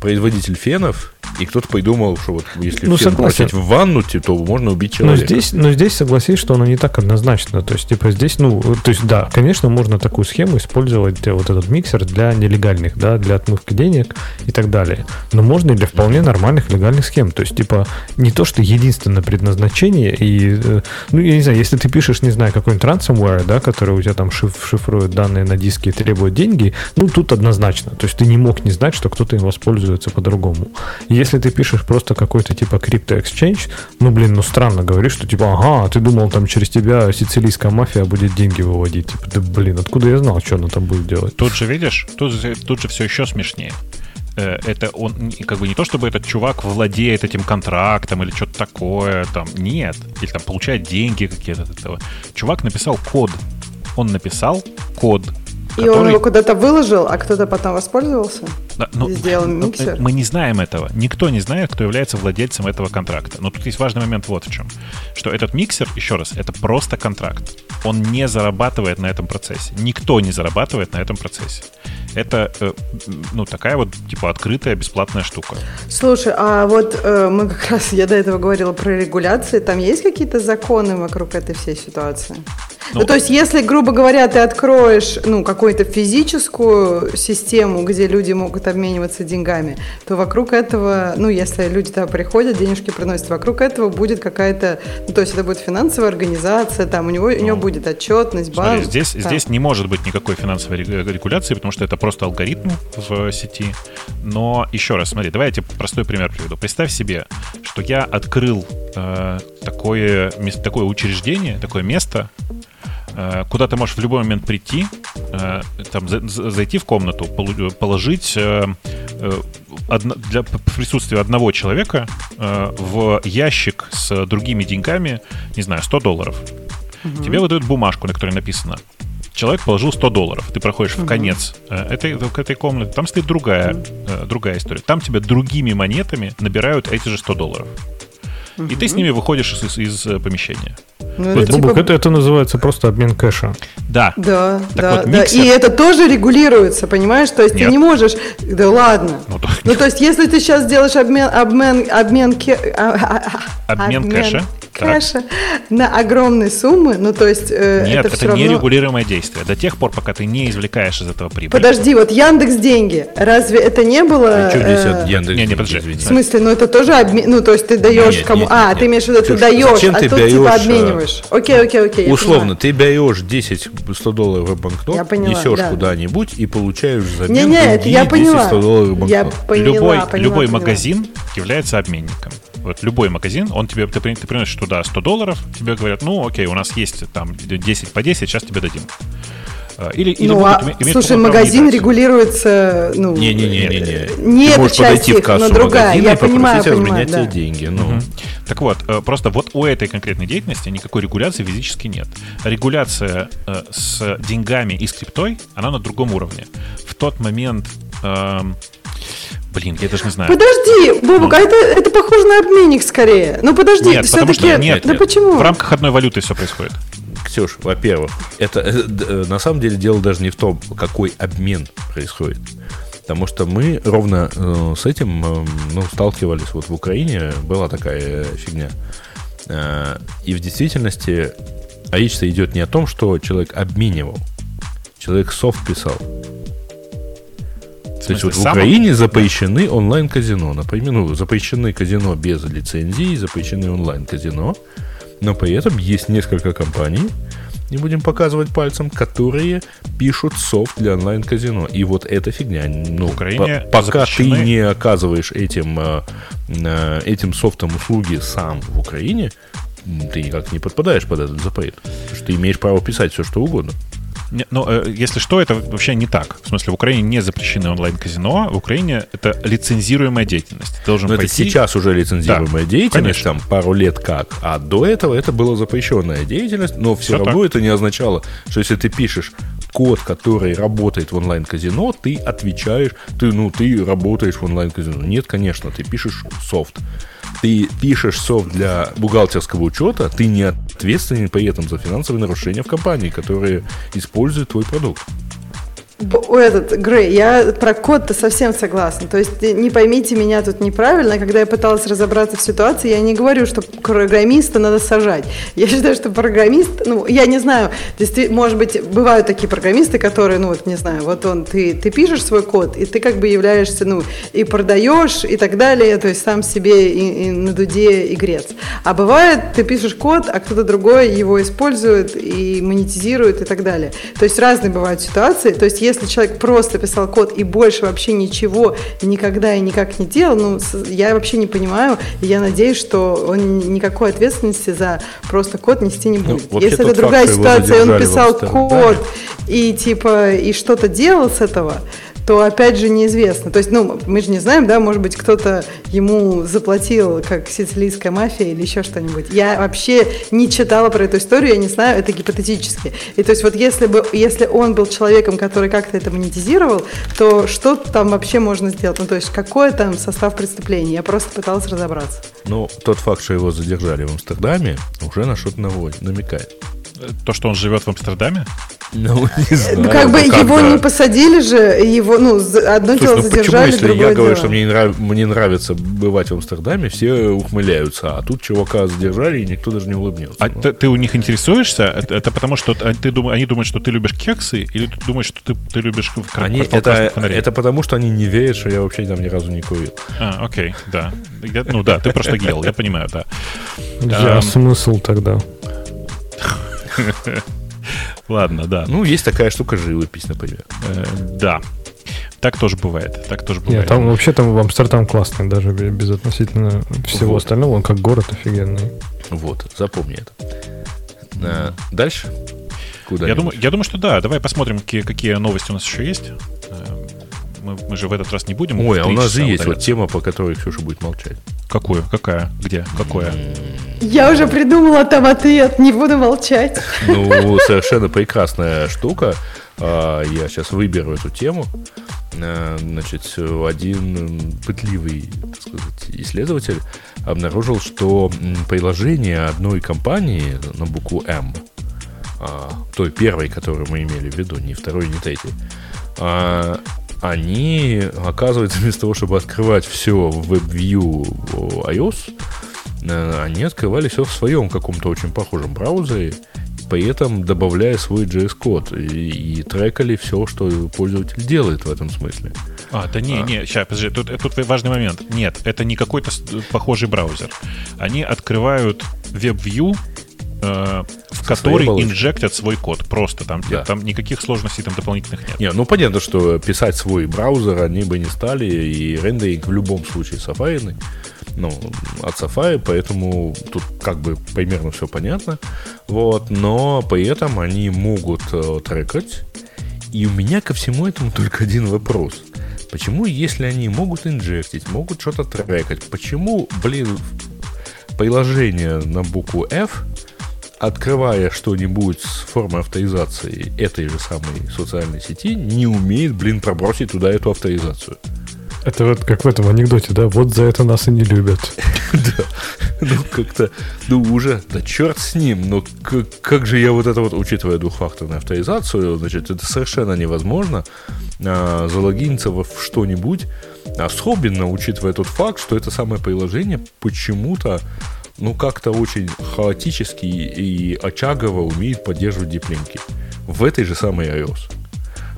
производитель фенов и кто-то придумал, что вот если ну, бросить в ванну, то можно убить человека. Но здесь, но здесь согласись, что оно не так однозначно. То есть, типа, здесь, ну, то есть, да, конечно, можно такую схему использовать, э, вот этот миксер для нелегальных, да, для отмывки денег и так далее. Но можно и для вполне нормальных легальных схем. То есть, типа, не то, что единственное предназначение, и, э, ну, я не знаю, если ты пишешь, не знаю, какой-нибудь ransomware, да, который у тебя там шиф шифрует данные на диске и требует деньги, ну, тут однозначно. То есть, ты не мог не знать, что кто-то им воспользуется по-другому если ты пишешь просто какой-то типа крипто exchange, ну, блин, ну, странно говоришь, что типа, ага, ты думал, там через тебя сицилийская мафия будет деньги выводить. Типа, да, блин, откуда я знал, что она там будет делать? Тут же, видишь, тут, тут же все еще смешнее э, это он как бы не то, чтобы этот чувак владеет этим контрактом или что-то такое, там, нет, или там получает деньги какие-то от этого. Чувак написал код. Он написал код, и который... он его куда-то выложил, а кто-то потом воспользовался? Да, ну, сделал ну, миксер? Мы не знаем этого. Никто не знает, кто является владельцем этого контракта. Но тут есть важный момент вот в чем. Что этот миксер, еще раз, это просто контракт. Он не зарабатывает на этом процессе. Никто не зарабатывает на этом процессе. Это, э, ну, такая вот, типа, открытая, бесплатная штука. Слушай, а вот э, мы как раз, я до этого говорила про регуляции. Там есть какие-то законы вокруг этой всей ситуации? Ну, ну, то есть, если, грубо говоря, ты откроешь, ну, какую-то физическую систему, где люди могут обмениваться деньгами, то вокруг этого, ну, если люди туда приходят, денежки приносят, вокруг этого будет какая-то, ну, то есть, это будет финансовая организация, там, у него, ну, у него будет отчетность, банк. Смотри, здесь, здесь не может быть никакой финансовой регуляции, потому что это просто алгоритм в сети. Но, еще раз, смотри, давай я тебе простой пример приведу. Представь себе, что я открыл э, такое, такое учреждение, такое место, Э, куда ты можешь в любой момент прийти, э, там, зайти в комнату, положить э, для присутствия одного человека в ящик с другими деньгами, не знаю, 100 долларов. Угу. Тебе выдают бумажку, на которой написано человек положил 100 долларов, ты проходишь в конец э, этой, этой комнате, там стоит другая, э, другая история. Там тебя другими монетами набирают эти же 100 долларов. И ты с ними выходишь из, из, из э, помещения. Ну, это, Бобук, типа... это, это называется просто обмен кэша. Да. Да, так да, вот, да. Миксер... И это тоже регулируется, понимаешь? То есть Нет. ты не можешь... Да ладно. Ну, то... ну, то есть если ты сейчас сделаешь обмен... Обмен, обмен, ке... А, а, обмен, обмен кэша кэша на огромные суммы, ну то есть э, Нет, это, это все равно... нерегулируемое действие. До тех пор, пока ты не извлекаешь из этого прибыль. Подожди, вот Яндекс деньги, разве это не было? А что здесь э... Яндекс не, не, подожди. В смысле, ну это тоже обмен, ну то есть ты даешь кому, нет, а нет. ты имеешь в виду, ты даешь, а ты тут типа обмениваешь. Окей, окей, окей. Условно, ты берешь 10 100 долларов банкнот, несешь да. куда-нибудь и получаешь взамен не, нет, я поняла. 100 долларов банкнот. Я поняла, любой поняла, любой поняла. магазин является обменником. Вот любой магазин, он тебе, ты, ты приносишь туда 100 долларов, тебе говорят, ну, окей, у нас есть там 10 по 10, сейчас тебе дадим. А, или, или ну, а, иметь слушай, магазин регулируется, ну, не, не, не, не, не. не эта часть их, но другая. Я понимаю, понимаю, да. деньги. Ну. Угу. Так вот, э, просто вот у этой конкретной деятельности никакой регуляции физически нет. Регуляция э, с деньгами и скриптой, она на другом уровне. В тот момент эм, Блин, я даже не знаю. Подожди, Бобок, ну. а это, это похоже на обменник скорее. Ну подожди, нет, все-таки... Что, нет, да нет. почему? В рамках одной валюты все происходит. Ксюш, во-первых, это э, э, на самом деле дело даже не в том, какой обмен происходит. Потому что мы ровно э, с этим ну, сталкивались. Вот в Украине была такая фигня. И в действительности речь идет не о том, что человек обменивал. Человек софт писал. То есть вот в Украине запрещены онлайн-казино. Например, ну, запрещены казино без лицензии, запрещены онлайн-казино. Но при этом есть несколько компаний, не будем показывать пальцем, которые пишут софт для онлайн-казино. И вот эта фигня, ну, Украине по- пока запрещены... ты не оказываешь этим, э, э, этим софтом услуги сам в Украине, ты никак не подпадаешь под этот запрет. Потому что ты имеешь право писать все, что угодно. Но э, если что, это вообще не так. В смысле, в Украине не запрещены онлайн-казино, в Украине это лицензируемая деятельность. Ты должен Но пойти... это сейчас уже лицензируемая да, деятельность, конечно. там пару лет как. А до этого это была запрещенная деятельность, но все, все равно так. это не означало, что если ты пишешь код, который работает в онлайн-казино, ты отвечаешь, ты, ну, ты работаешь в онлайн-казино. Нет, конечно, ты пишешь софт ты пишешь софт для бухгалтерского учета, ты не ответственен при этом за финансовые нарушения в компании, которые используют твой продукт этот, Грей, я про код-то совсем согласна. То есть не поймите меня тут неправильно, когда я пыталась разобраться в ситуации, я не говорю, что программиста надо сажать. Я считаю, что программист, ну, я не знаю, действительно, может быть, бывают такие программисты, которые, ну, вот не знаю, вот он, ты, ты пишешь свой код, и ты как бы являешься, ну, и продаешь, и так далее, то есть сам себе и, и на дуде игрец. А бывает, ты пишешь код, а кто-то другой его использует и монетизирует и так далее. То есть разные бывают ситуации. То есть если человек просто писал код и больше вообще ничего никогда и никак не делал, ну, я вообще не понимаю, и я надеюсь, что он никакой ответственности за просто код нести не ну, будет. Ну, Если это другая ситуация, он писал код и типа и что-то делал с этого, то опять же неизвестно. То есть, ну, мы же не знаем, да, может быть, кто-то ему заплатил, как сицилийская мафия или еще что-нибудь. Я вообще не читала про эту историю, я не знаю, это гипотетически. И то есть вот если бы, если он был человеком, который как-то это монетизировал, то что там вообще можно сделать? Ну, то есть какой там состав преступления? Я просто пыталась разобраться. Ну, тот факт, что его задержали в Амстердаме, уже на что-то намекает. То, что он живет в Амстердаме? Ну, не знаю. Ну, как бы ну, его не посадили же, его, ну, одно Слушай, дело ну, задержали, почему, если я говорю, что мне, нрав... мне нравится бывать в Амстердаме, все ухмыляются, а тут чувака задержали, и никто даже не улыбнется. А ну. ты, ты у них интересуешься? Это, это потому, что ты дум... они думают, что ты любишь кексы, или ты думаешь, что ты, ты любишь они, это, это потому, что они не верят, что я вообще там ни разу не курил. А, окей, да. Я, ну да, ты просто гел, я понимаю, да. Я смысл тогда. Ладно, да. Ну, есть такая штука живопись, например. Э, да. Так тоже бывает. Так тоже бывает. Нет, там вообще там Амстердам классный, даже без относительно всего вот. остального. Он как город офигенный. Вот, запомни это. А, дальше? Куда я думаю, я думаю, что да. Давай посмотрим, какие, какие новости у нас еще есть. Мы, мы же в этот раз не будем. Ой, а у нас же есть удаляться. вот тема, по которой Ксюша будет молчать. Какую? Какая? Где? Какое? Я уже придумала там ответ, не буду молчать. Ну, совершенно прекрасная штука. А, Я сейчас выберу эту тему. А, Значит, один пытливый так сказать, исследователь обнаружил, что приложение одной компании на букву М, а, той первой, которую мы имели в виду, не второй, не третьей, они, оказывается, вместо того, чтобы открывать все в WebView iOS, э, они открывали все в своем каком-то очень похожем браузере, при этом добавляя свой JS-код и, и трекали все, что пользователь делает в этом смысле. А, да не, не, сейчас, подожди, тут, тут важный момент. Нет, это не какой-то похожий браузер. Они открывают WebView, э, в который оболочкой. инжектят свой код. Просто там, Да. там никаких сложностей там дополнительных нет. Не, ну понятно, что писать свой браузер они бы не стали, и рендеринг в любом случае сафарный, ну, от Safari, поэтому тут как бы примерно все понятно. Вот, но при этом они могут э, трекать. И у меня ко всему этому только один вопрос. Почему, если они могут инжектить, могут что-то трекать, почему, блин, приложение на букву F, открывая что-нибудь с формой авторизации этой же самой социальной сети, не умеет, блин, пробросить туда эту авторизацию? Это вот как в этом анекдоте, да? Вот за это нас и не любят. Да. Ну, как-то, ну, уже, да черт с ним, но как, же я вот это вот, учитывая двухфакторную авторизацию, значит, это совершенно невозможно а, залогиниться во- в что-нибудь, особенно учитывая тот факт, что это самое приложение почему-то, ну, как-то очень хаотически и очагово умеет поддерживать диплинки в этой же самой iOS.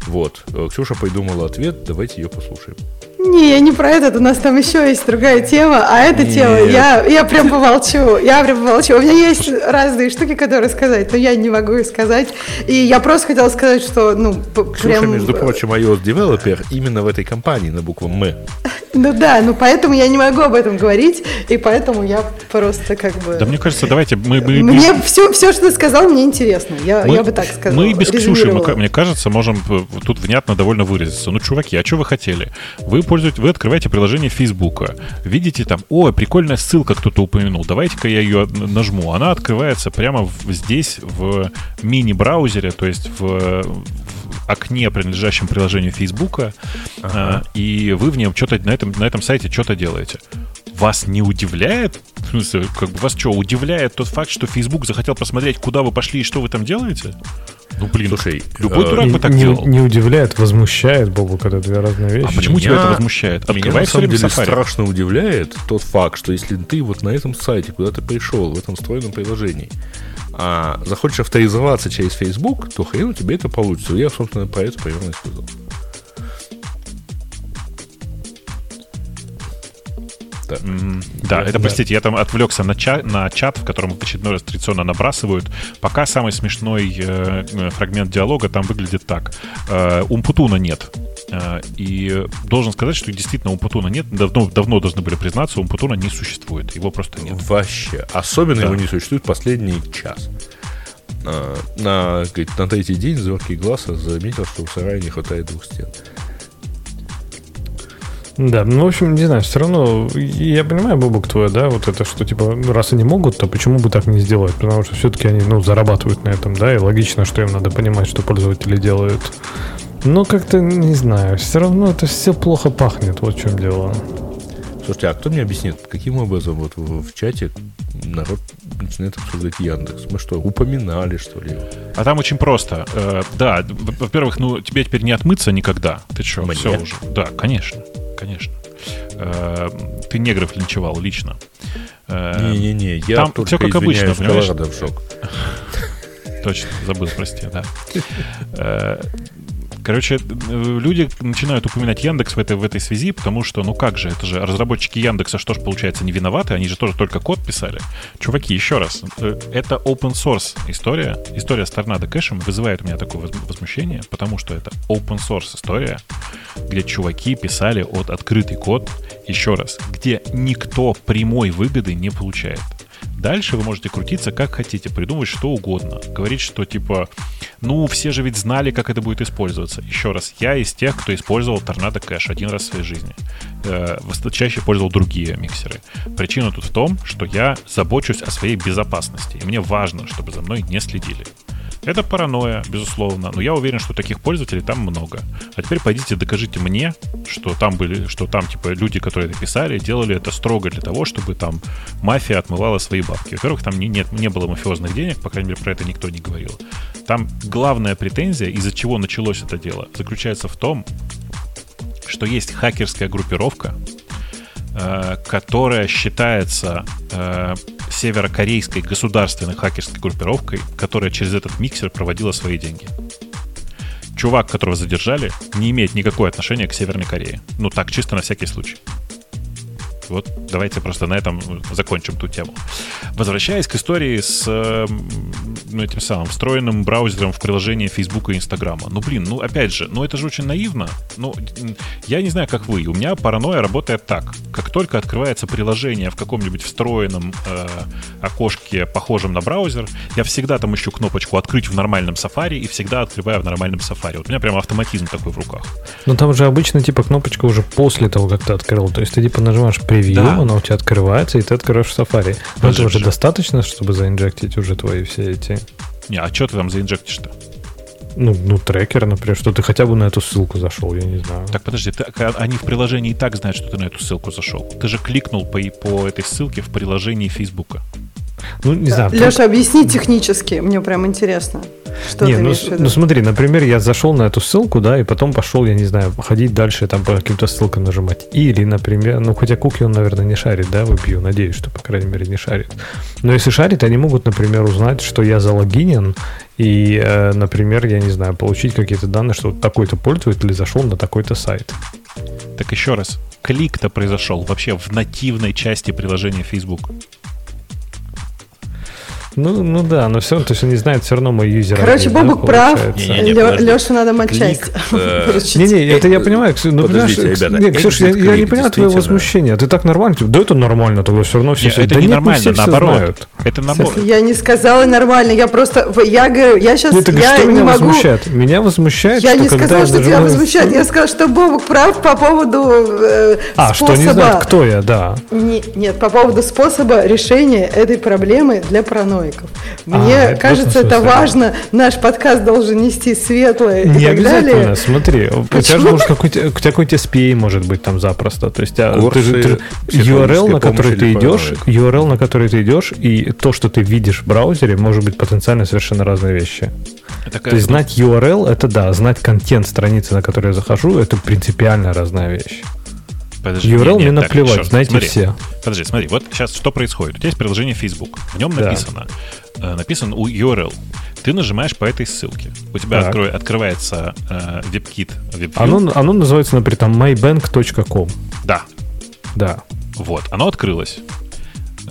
Вот. Э, Ксюша придумала ответ, давайте ее послушаем. Не, я не про этот, у нас там еще есть другая тема, а эта Нет. тема, я, я прям помолчу, я прям помолчу. У меня есть разные штуки, которые сказать, но я не могу их сказать. И я просто хотела сказать, что, ну, прям... между прочим, iOS девелопер именно в этой компании на букву М. Ну да, ну поэтому я не могу об этом говорить, и поэтому я просто как бы... Да мне кажется, давайте мы... мы- Мне мы- все, все, что ты сказал, мне интересно. Я, мы- я бы так сказала. Мы без Ксюши, мы, мне кажется, можем э, тут внятно довольно выразиться. Ну, чуваки, а что вы хотели? Вы пользуетесь, вы открываете приложение Фейсбука, видите там, о, прикольная ссылка кто-то упомянул, давайте-ка я ее нажму. Она открывается прямо в- здесь, в мини-браузере, то есть в, в окне, принадлежащем приложению Фейсбука, а, и вы в нем что-то на этом, на этом сайте что-то делаете. Вас не удивляет? В смысле, как бы вас что, удивляет тот факт, что Facebook захотел посмотреть, куда вы пошли и что вы там делаете? Ну, блин, Слушай, любой э, дурак Не, бы так не- делал. не удивляет, возмущает, Бобук, это две разные вещи. А почему тебя Меня- это возмущает? Меня Открывай на все самом деле Safari. страшно удивляет тот факт, что если ты вот на этом сайте, куда ты пришел, в этом встроенном приложении, а, захочешь авторизоваться через Facebook, то хрен у тебя это получится. Я, собственно, про это примерно и сказал. Так. М, Да, это, простите, я там отвлекся на, ча- на чат, в котором в очередной раз традиционно набрасывают. Пока самый смешной э, э, фрагмент диалога там выглядит так. Э, Умпутуна нет. Э, и должен сказать, что действительно Умпутуна нет. Давно, давно должны были признаться, Умпутуна не существует. Его просто нет. Вообще. Особенно Да. его не существует последний час. А, на, говорит, на третий день зоркий глаз заметил, что в сарае не хватает двух стен. Да, ну, в общем, не знаю, все равно, я понимаю, Бобук, твое, да, вот это, что, типа, раз они могут, то почему бы так не сделать? Потому что все-таки они, ну, зарабатывают на этом, да, и логично, что им надо понимать, что пользователи делают. Но как-то, не знаю, все равно это все плохо пахнет, вот в чем дело. Слушайте, а кто мне объяснит, каким образом вот в, в чате народ начинает обсуждать Яндекс? Мы что, упоминали, что ли? А там очень просто. Э, да, во-первых, ну тебе теперь не отмыться никогда. Ты что, Мне? все уже. Да, конечно, конечно. Э, ты негров линчевал лично. Э, Не-не-не, я там только всё как обычно, понимаешь? Колорадо в шок. Точно, забыл, прости, да. Короче, э, люди начинают упоминать Яндекс в этой, в этой связи, потому что, ну как же, это же разработчики Яндекса, что ж, получается, не виноваты, они же тоже только код писали. Чуваки, еще раз, э, это open source история, история с торнадо кэшем вызывает у меня такое воз- возмущение, потому что это open source история, где чуваки писали от открытый код, еще раз, где никто прямой выгоды не получает. Дальше вы можете крутиться как хотите, придумать что угодно. Говорить, что типа, ну, все же ведь знали, как это будет использоваться. Еще раз, я из тех, кто использовал торнадо кэш один раз в своей жизни. Э, чаще пользовал другие миксеры. Причина тут в том, что я забочусь о своей безопасности. И мне важно, чтобы за мной не следили. Это паранойя, безусловно, но я уверен, что таких пользователей там много. А теперь пойдите докажите мне, что там были, что там типа люди, которые это писали, делали это строго для того, чтобы там мафия отмывала свои бабки. Во-первых, там не, нет, не было мафиозных денег, по крайней мере, про это никто не говорил. Там главная претензия, из-за чего началось это дело, заключается в том, что есть хакерская группировка, которая считается э, северокорейской государственной хакерской группировкой, которая через этот миксер проводила свои деньги. Чувак, которого задержали, не имеет никакого отношения к Северной Корее. Ну так, чисто на всякий случай. Вот давайте просто на этом закончим ту тему. Возвращаясь к истории с ну, этим самым встроенным браузером в приложении Facebook и Instagram. Ну, блин, ну, опять же, ну, это же очень наивно. Ну, я не знаю, как вы. У меня паранойя работает так. Как только открывается приложение в каком-нибудь встроенном э, окошке, похожем на браузер, я всегда там ищу кнопочку «Открыть в нормальном Safari» и всегда открываю в нормальном Safari. Вот у меня прям автоматизм такой в руках. Но там же обычно, типа, кнопочка уже после того, как ты открыл. То есть ты, типа, нажимаешь превью, да. она у тебя открывается, и ты открываешь Safari. Но это уже достаточно, чтобы заинжектить уже твои все эти... Не, а что ты там заинжектишь-то? Ну, ну, трекер, например, что ты хотя бы на эту ссылку зашел, я не знаю. Так, подожди, ты, они в приложении и так знают, что ты на эту ссылку зашел. Ты же кликнул по, по этой ссылке в приложении Фейсбука. Ну, не знаю. Леша, объясни технически, мне прям интересно. Что не, ну, ну смотри, например, я зашел на эту ссылку, да, и потом пошел, я не знаю, ходить дальше, там по каким-то ссылкам нажимать. Или, например, ну хотя Куки он, наверное, не шарит, да, выбью, надеюсь, что, по крайней мере, не шарит. Но если шарит, они могут, например, узнать, что я залогинен, и, э, например, я не знаю, получить какие-то данные, что такой-то пользователь зашел на такой-то сайт. Так еще раз, клик-то произошел вообще в нативной части приложения Facebook. Ну, ну да, но все равно, то есть он не знает все равно мой юзер. Короче, Бобук прав. Леша надо мочать. Не-не, это я понимаю. Ну, Подождите, ребята. Не, Ксюш, я, я не понимаю твоего возмущения. Ты так нормально? Да это нормально, тогда все равно все... Это не нормально, наоборот. Это нормально. Я не сказала нормально, я просто... Я говорю, я сейчас... Я что меня возмущает? Меня возмущает, Я не сказала, что тебя возмущает. Я сказала, что Бобук прав по поводу э, А, что не знает, кто я, да. Нет, по поводу способа решения этой проблемы для паранойи параноиков. Мне а, кажется, это важно. Наш подкаст должен нести светлое Не и так обязательно. Далее. Смотри, Почему? у тебя же может какой-то, у тебя какой-то SPA может быть там запросто. То есть Курсы, ты, ты, URL, на который ты идешь, URL, на который ты идешь, и то, что ты видишь в браузере, может быть потенциально совершенно разные вещи. Это то есть знать URL, это да, знать контент страницы, на которую я захожу, это принципиально разная вещь. Подожди, URL нет, мне наплевать, так, знаете смотри, все. Подожди, смотри, вот сейчас что происходит? У тебя есть приложение Facebook, в нем написано, да. э, написан URL. Ты нажимаешь по этой ссылке. У тебя откро... открывается э, WebKit. WebView. Оно, оно называется, например, там mybank.com. Да. Да. Вот, оно открылось.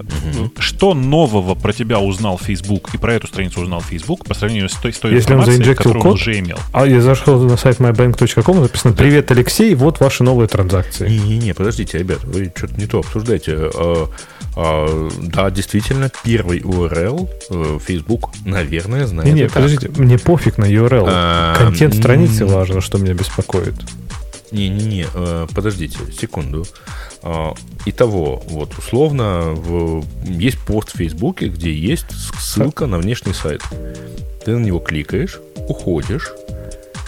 Угу. Что нового про тебя узнал Facebook и про эту страницу узнал Facebook по сравнению с той, с той Если информацией, которую код, он уже имел? А я зашел на сайт mybank.com, написано «Привет, Алексей, вот ваши новые транзакции». Не-не-не, подождите, ребят, вы что-то не то обсуждаете. А, а, да, действительно, первый URL э, Facebook, наверное, знает. Не-не, подождите, мне пофиг на URL. А, Контент страницы важно, что меня беспокоит. Не-не-не, э, подождите, секунду. А, итого, вот, условно, в, есть пост в Фейсбуке, где есть ссылка на внешний сайт. Ты на него кликаешь, уходишь,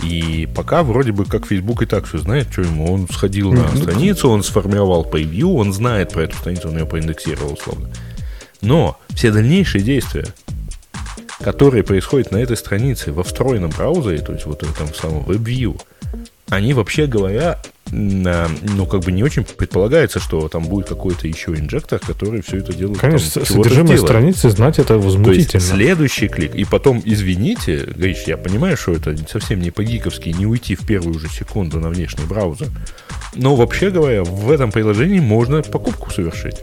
и пока вроде бы как Facebook и так все знает, что ему. Он сходил на страницу, он сформировал превью, он знает про эту страницу, он ее проиндексировал условно. Но все дальнейшие действия, которые происходят на этой странице во встроенном браузере, то есть вот в этом самом WebView, они вообще говоря, ну, как бы не очень предполагается, что там будет какой-то еще инжектор, который все это делает. Конечно, там, содержимое страницы знать это возмутительно. То есть следующий клик, и потом, извините, Гриш, я понимаю, что это совсем не по-гиковски, не уйти в первую же секунду на внешний браузер, но вообще говоря, в этом приложении можно покупку совершить.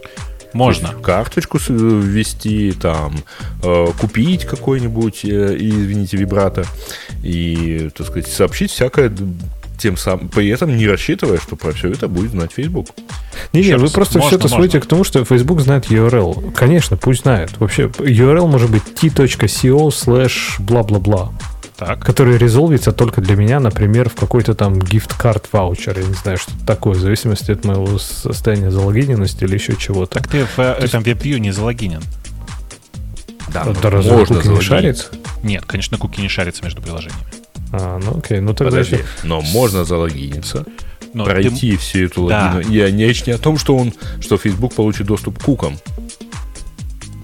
Можно. карточку ввести, там, э, купить какой-нибудь, э, извините, вибрато, и, так сказать, сообщить всякое тем самым, при этом не рассчитывая, что про все это будет знать Facebook. Не-не, вы просто все это сводите к тому, что Facebook знает URL. Конечно, пусть знает. Вообще, URL может быть t.co slash бла-бла-бла. Так. Который резолвится только для меня, например, в какой-то там gift-card ваучер. Я не знаю, что такое, в зависимости от моего состояния залогиненности или еще чего-то. Так ты в этом веб-вью не залогинен. Да, это разве можно куки не шарится? Нет, конечно, куки не шарится между приложениями. А, ну окей, ну тогда Подожди, еще... но можно залогиниться, но пройти ты... всю эту логину. Да. Я не, не о том, что он, что Facebook получит доступ к кукам.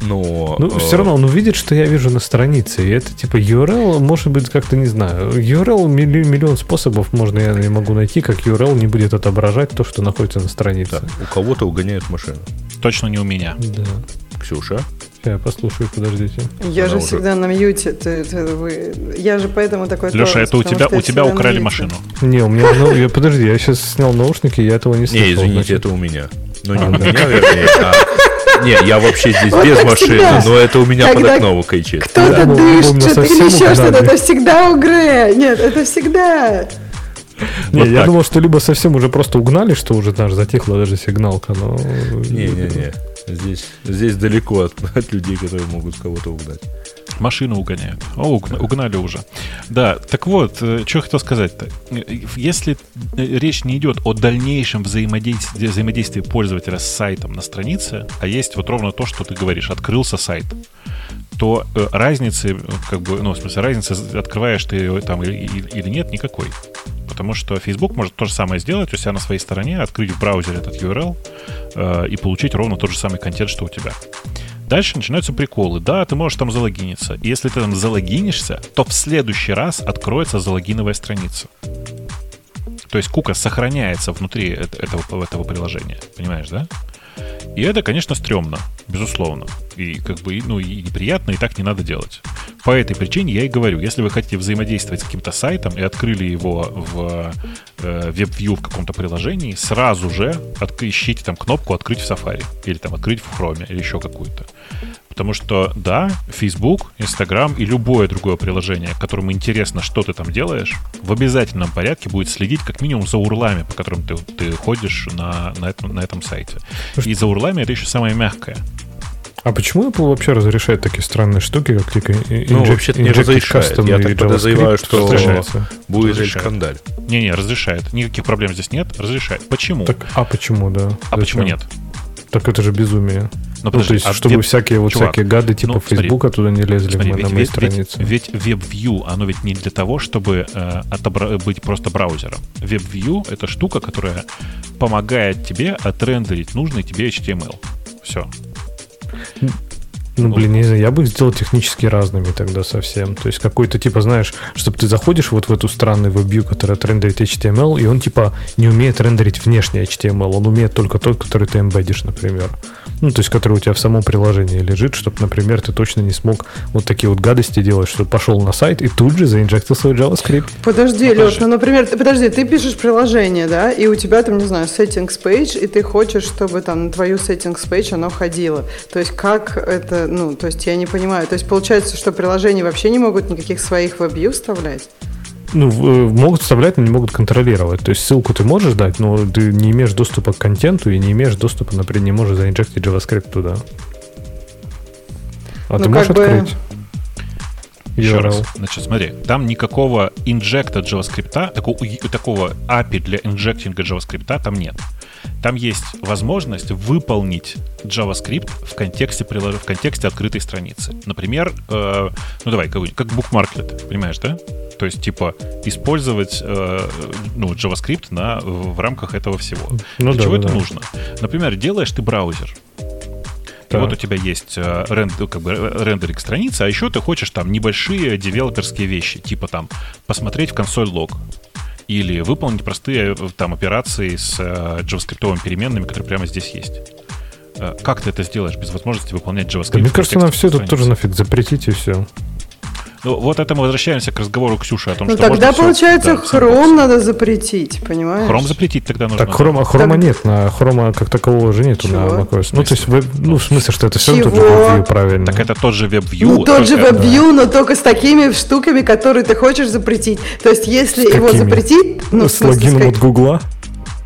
Но, ну, э... все равно он увидит, что я вижу на странице. И это типа URL, может быть, как-то не знаю. URL миллион, миллион способов можно, я не могу найти, как URL не будет отображать то, что находится на странице. Да, у кого-то угоняют машину. Точно не у меня. Да. Ксюша? Я послушаю, подождите. Я Она же уже... всегда на мьюте. Ты, ты, вы... Я же поэтому такой Леша, это у тебя, у тебя украли машину. Не, у меня, ну, я, подожди, я сейчас снял наушники, я этого не слышал. Не, извините, значит. это у меня. Ну, не а, у да. меня, вернее, а... Не, я вообще здесь без машины, но это у меня под окном кричит. Кто-то да. дышит или еще что-то, это всегда у Грея. Нет, это всегда... Не, вот я так. думал, что либо совсем уже просто угнали, что уже даже затихла даже сигналка, но... Не-не-не. Здесь, здесь далеко от, от людей, которые могут кого-то угнать. Машину угоняют. О, угнали уже. Да, так вот, э, что хотел сказать-то. Если э, речь не идет о дальнейшем взаимодействии, взаимодействии пользователя с сайтом на странице, а есть вот ровно то, что ты говоришь, открылся сайт, то э, разницы, как бы, ну, в смысле, разницы, открываешь ты там или, или нет, никакой. Потому что Facebook может то же самое сделать у себя на своей стороне, открыть в браузере этот URL э, и получить ровно тот же самый контент, что у тебя. Дальше начинаются приколы. Да, ты можешь там залогиниться. И если ты там залогинишься, то в следующий раз откроется залогиновая страница. То есть кука сохраняется внутри этого, этого приложения. Понимаешь, да? И это, конечно, стрёмно, безусловно. И как бы, ну, и неприятно, и так не надо делать. По этой причине я и говорю, если вы хотите взаимодействовать с каким-то сайтом и открыли его в э, WebView в каком-то приложении, сразу же ищите там кнопку «Открыть в Safari» или там «Открыть в Chrome» или еще какую-то. Потому что, да, Facebook, Instagram и любое другое приложение, которому интересно, что ты там делаешь, в обязательном порядке будет следить как минимум за урлами, по которым ты, ты ходишь на, на, этом, на этом сайте. И за урлами это еще самое мягкое. А почему Apple вообще разрешает такие странные штуки, как типа Ну, вообще-то не разрешает. Я так подозреваю, что разрешается. будет разрешает. скандаль. Не-не, разрешает. Никаких проблем здесь нет. Разрешает. Почему? Так, а почему, да? А Зачем? почему нет? Так это же безумие. Но, ну, ну, то есть, а чтобы веб... всякие вот Чувак, всякие гады типа ну, Фейсбука туда не лезли смотри, ведь, на мои страницы. Ведь, ведь WebView, оно ведь не для того, чтобы э, отобра- быть просто браузером. WebView — это штука, которая помогает тебе отрендерить нужный тебе HTML. Все. Ну, блин, не знаю, я бы их сделал технически разными тогда совсем. То есть какой-то, типа, знаешь, чтобы ты заходишь вот в эту странную WebView, которая рендерит HTML, и он, типа, не умеет рендерить внешний HTML, он умеет только тот, который ты эмбедишь, например. Ну, то есть, который у тебя в самом приложении лежит, чтобы, например, ты точно не смог вот такие вот гадости делать, что пошел на сайт и тут же заинжектил свой JavaScript. Подожди, ну, Леш, ну, например, ты, подожди, ты пишешь приложение, да, и у тебя там, не знаю, settings page, и ты хочешь, чтобы там на твою settings page оно ходило. То есть, как это ну, то есть я не понимаю. То есть получается, что приложения вообще не могут никаких своих веб вставлять? Ну, э, могут вставлять, но не могут контролировать. То есть ссылку ты можешь дать, но ты не имеешь доступа к контенту и не имеешь доступа, например, не можешь заинжектить JavaScript туда. А ну, ты можешь бы... открыть? Еще раз. Значит, смотри, там никакого инжекта JavaScript, такого, такого API для инжектинга JavaScript там нет. Там есть возможность выполнить JavaScript в контексте, в контексте открытой страницы. Например, э, ну давай, как bookmarklet, понимаешь, да? То есть, типа, использовать э, ну, JavaScript на, в рамках этого всего. Ну, Для да, чего да, это нужно? Например, делаешь ты браузер. И вот у тебя есть э, рендер, ну, как бы, э, рендеринг страницы, а еще ты хочешь там небольшие девелоперские вещи, типа там посмотреть в консоль лог, или выполнить простые э, там операции с э, JavaScript переменными, которые прямо здесь есть. Э, как ты это сделаешь без возможности выполнять JavaScript? Да, мне кажется, нам все это тоже нафиг запретить и все. Ну, вот это мы возвращаемся к разговору Ксюши о том, ну, что тогда, получается, все, да, Chrome надо запретить, понимаешь? Chrome запретить тогда нужно. Так, хрома, хрома так... нет, на хрома как такового уже нету Чего? на macOS. Ну, то есть, веб, ну, в смысле, что это все тот же WebView, правильно. Так это тот же WebView. Ну, тот же WebView, да. но только с такими штуками, которые ты хочешь запретить. То есть, если его запретить... Ну, с логином от Гугла?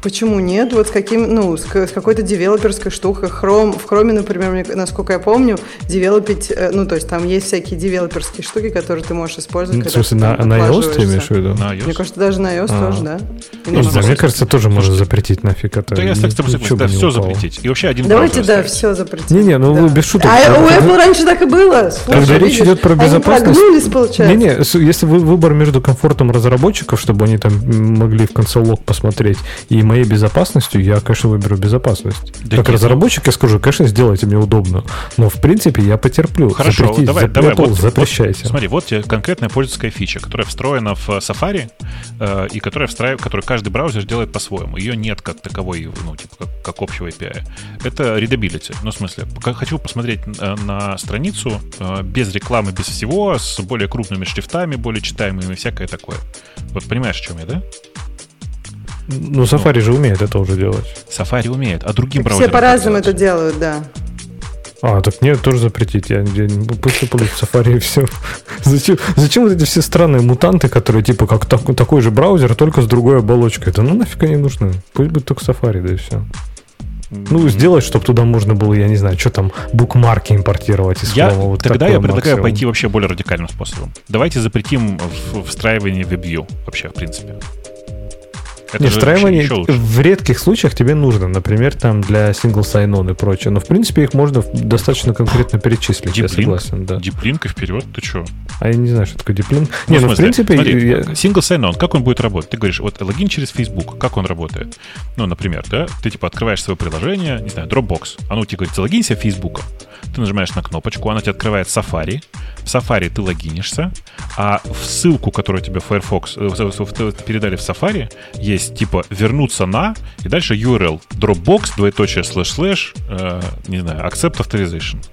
Почему нет? Вот с каким, ну, с, с какой-то девелоперской штукой. Chrome, в Chrome, например, мне, насколько я помню, девелопить, э, ну, то есть там есть всякие девелоперские штуки, которые ты можешь использовать. Ну, в смысле, на, на iOS ты имеешь в виду? На iOS. Мне кажется, даже на iOS А. тоже, да. Знаю, Mac. мне кажется, тоже можно запретить нафиг это. Да я с тобой согласен, да, все упало. запретить. И вообще один Давайте, да, оставить. все запретить. Не-не, ну Да. без шуток. А у Apple раньше так и было. Слушай, Когда речь идет про они безопасность... прогнулись, получается. Не-не, если вы выбор между комфортом разработчиков, чтобы они там могли в консолог посмотреть, и моей безопасностью, я, конечно, выберу безопасность. Да как нет, разработчик я скажу, конечно, сделайте мне удобно. Но, в принципе, я потерплю. Хорошо, Запретить, давай, зап- давай, вот, запрещайте. вот, смотри, вот тебе конкретная пользовательская фича, которая встроена в э, Safari э, и которая встраивает, которую каждый браузер делает по-своему. Ее нет как таковой, ну, типа, как, как общего API. Это readability. Ну, в смысле, хочу посмотреть э, на страницу э, без рекламы, без всего, с более крупными шрифтами, более читаемыми, всякое такое. Вот понимаешь, о чем я, да? Ну, Safari же умеет это уже делать. Safari умеет, а другим Все браузерам как по-разному это делают, да. А, так мне тоже запретить. Я, я пусть в Safari и все. Зачем, зачем вот эти все странные мутанты, которые типа как так- такой же браузер, только с другой оболочкой? Это ну нафиг они нужны. Пусть будет только Safari, да и все. Ну, сделать, чтобы туда можно было, я не знаю, что там, букмарки импортировать из Я, Chrome, вот тогда я предлагаю максимум. пойти вообще более радикальным способом. Давайте запретим встраивание в WebView вообще, в принципе. Это Не, встраивание в редких случаях тебе нужно, например, там для single sign-on и прочее. Но, в принципе, их можно достаточно конкретно перечислить, я Deep Link? согласен, да. Диплинк и вперед, ты что? А я не знаю, что такое диплин. Ну, не, ну, в смысле, принципе, смотри, я- single sign-on, как он будет работать? Ты говоришь, вот логин через Facebook, как он работает? Ну, например, да, ты типа открываешь свое приложение, не знаю, Dropbox, оно тебе говорит, залогинься в Facebook. Ты нажимаешь на кнопочку, она тебе открывает Safari. В Safari ты логинишься, а в ссылку, которую тебе Firefox э, передали в Safari, есть типа вернуться на, и дальше URL Dropbox, двоеточие, слэш, слэш, э, не знаю, accept authorization.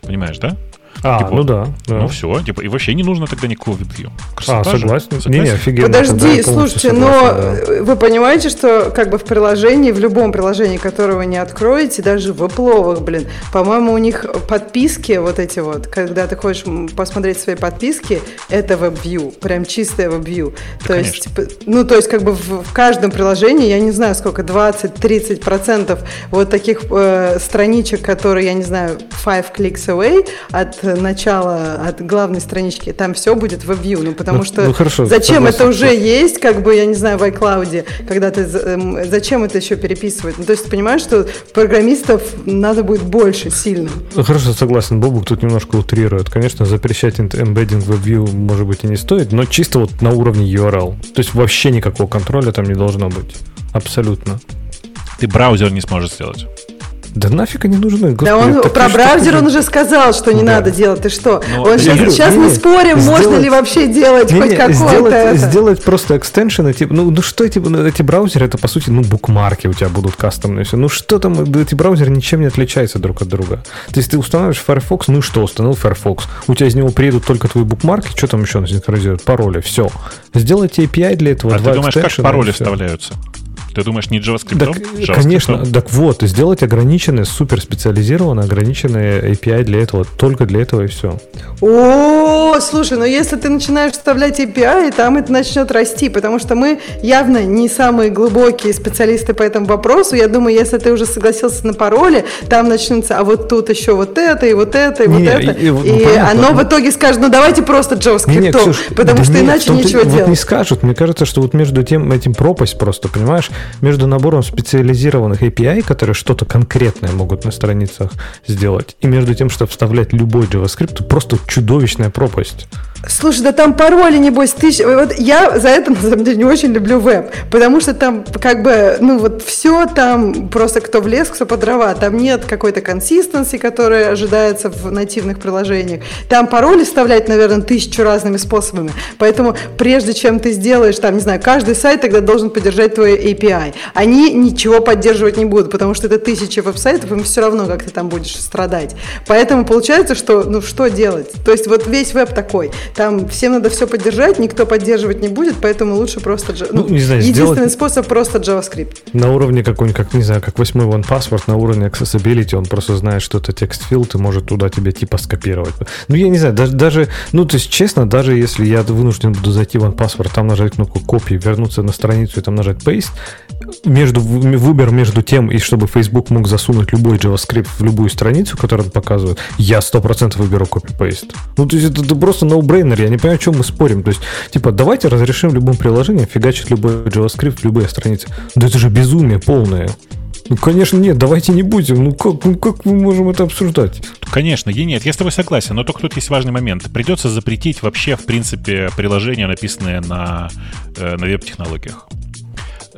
Понимаешь, да? А, Типа, ну да. да. Ну все, типа, и вообще не нужно тогда никакого WebView. а, Красота же. согласен. Согласен? Не-не, офигенно. Подожди, тогда слушайте, но согласен, да. э, вы понимаете, что как бы в приложении, в любом приложении, которое вы не откроете, даже в Apple, блин, по-моему, у них подписки вот эти вот, когда ты хочешь посмотреть свои подписки, это WebView, прям чистое WebView. то конечно. есть, п- ну, то есть как бы в, в каждом приложении, я не знаю сколько, 20-30% вот таких э, страничек, которые, я не знаю, five clicks away от начала, от главной странички, там все будет в WebView, ну, потому Ну, что ну, хорошо, зачем это согласен. уже есть, как бы, я не знаю, в iCloud, когда ты, эм, зачем это еще переписывать? Ну, то есть ты понимаешь, что программистов надо будет больше, сильно. Ну, Хорошо, согласен. Бобук тут немножко утрирует. Конечно, запрещать эмбеддинг в WebView, может быть, и не стоит, но чисто вот на уровне URL. То есть вообще никакого контроля там не должно быть. Абсолютно. Ты браузер не сможешь сделать. Да нафиг они нужны? да Господи, он так про браузер он уже сказал, что не Да. надо делать. Ты что? Ну, он сейчас, говорю, сейчас не, мы не, спорим, можно сделать- ли вообще делать хоть Не-не, какое-то сделать, сделать просто экстеншены, типа, ну, ну что эти, ну, эти браузеры, это по сути, ну, букмарки у тебя будут кастомные, все. Ну что там, эти браузеры ничем не отличаются друг от друга. То есть ты устанавливаешь Firefox, ну и что, установил Firefox, у тебя из него приедут только твои букмарки, что там еще синхронизируют, пароли, все. Сделайте API для этого, а два ты думаешь, как пароли вставляются? Ты думаешь, не JavaScript? Так, JavaScript? конечно, так вот, сделать ограниченные, супер специализированные, ограниченные API для этого, только для этого и все. О, слушай, ну если ты начинаешь вставлять API, там это начнет расти, потому что мы явно не самые глубокие специалисты по этому вопросу. Я думаю, если ты уже согласился на пароли, там начнутся, а вот тут еще вот это, и вот это, и вот Не, это. и- и И, вот, ну, понятно. оно в итоге скажет, ну давайте просто JavaScript, Не-не, Ксюш, потому да что нет, иначе нечего вот делать. не скажут. Мне кажется, что вот между тем этим пропасть просто, понимаешь, между набором специализированных API, которые что-то конкретное могут на страницах сделать, и между тем, чтобы вставлять любой JavaScript, просто чудовищная пропасть. Слушай, да там пароли, небось, тысяч. Вот я за это, на самом деле, не очень люблю веб, потому что там как бы, ну вот все там просто кто в лес, кто по дрова. Там нет какой-то консистенции, которая ожидается в нативных приложениях. Там пароли вставлять, наверное, тысячу разными способами. Поэтому прежде чем ты сделаешь, там, не знаю, каждый сайт тогда должен поддержать твой API. Они ничего поддерживать не будут, потому что это тысячи веб-сайтов, им все равно, как ты там будешь страдать. Поэтому получается, что, ну что делать? То есть вот весь веб такой. Там всем надо все поддержать, никто поддерживать не будет, поэтому лучше просто... Ну, Ну, не знаю, единственный сделать- способ просто JavaScript. На уровне какой-нибудь, как, не знаю, как восьмой 1Password, на уровне accessibility, он просто знает, что это text field и может туда тебе типа скопировать. Ну, я не знаю, даже, даже, ну, то есть, честно, даже если я вынужден буду зайти в OnePassword, там нажать кнопку копии, вернуться на страницу и там нажать paste, между, выбор между тем, и чтобы Facebook мог засунуть любой JavaScript в любую страницу, которую он показывает, я 100% выберу copy-paste. Ну, то есть, это, это просто no-brainer, я не понимаю, о чем мы спорим. То есть, типа, давайте разрешим любым приложением фигачить любой JavaScript любые страницы. Да это же безумие полное. Ну, конечно, нет, давайте не будем. Ну, как, ну, как мы можем это обсуждать? Конечно, и нет, я с тобой согласен, но только тут есть важный момент. Придется запретить вообще, в принципе, приложения, написанные на, э, на веб-технологиях.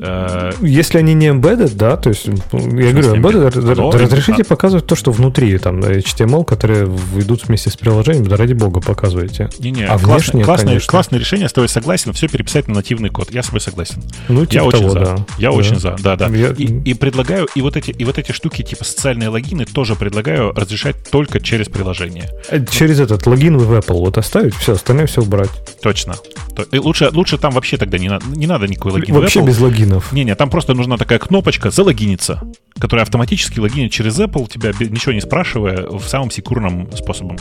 Э, Если они не embedded, да, то есть, ну, я говорю, embedded, Оно- разрешите а- показывать то, что внутри, там, HTML, которые идут вместе с приложением, да ради бога показывайте. Не-не, А классное, классное, классное решение, с тобой согласен, все переписать на нативный код. Я с тобой согласен. Ну, Я типа очень того, за. да. Я Да. очень за, да, да. Я- И, и предлагаю, и вот эти, и вот эти штуки, типа социальные логины, тоже предлагаю разрешать только через приложение. Э, Через этот логин в Apple вот оставить, все, остальное все убрать. Точно. То- и лучше, лучше там вообще тогда не, надо не надо никакой логин. Вообще Apple. без логинов. Не-не, там просто нужна такая кнопочка «Залогиниться», которая автоматически логинит через Apple, тебя ничего не спрашивая, в самым секурном способом.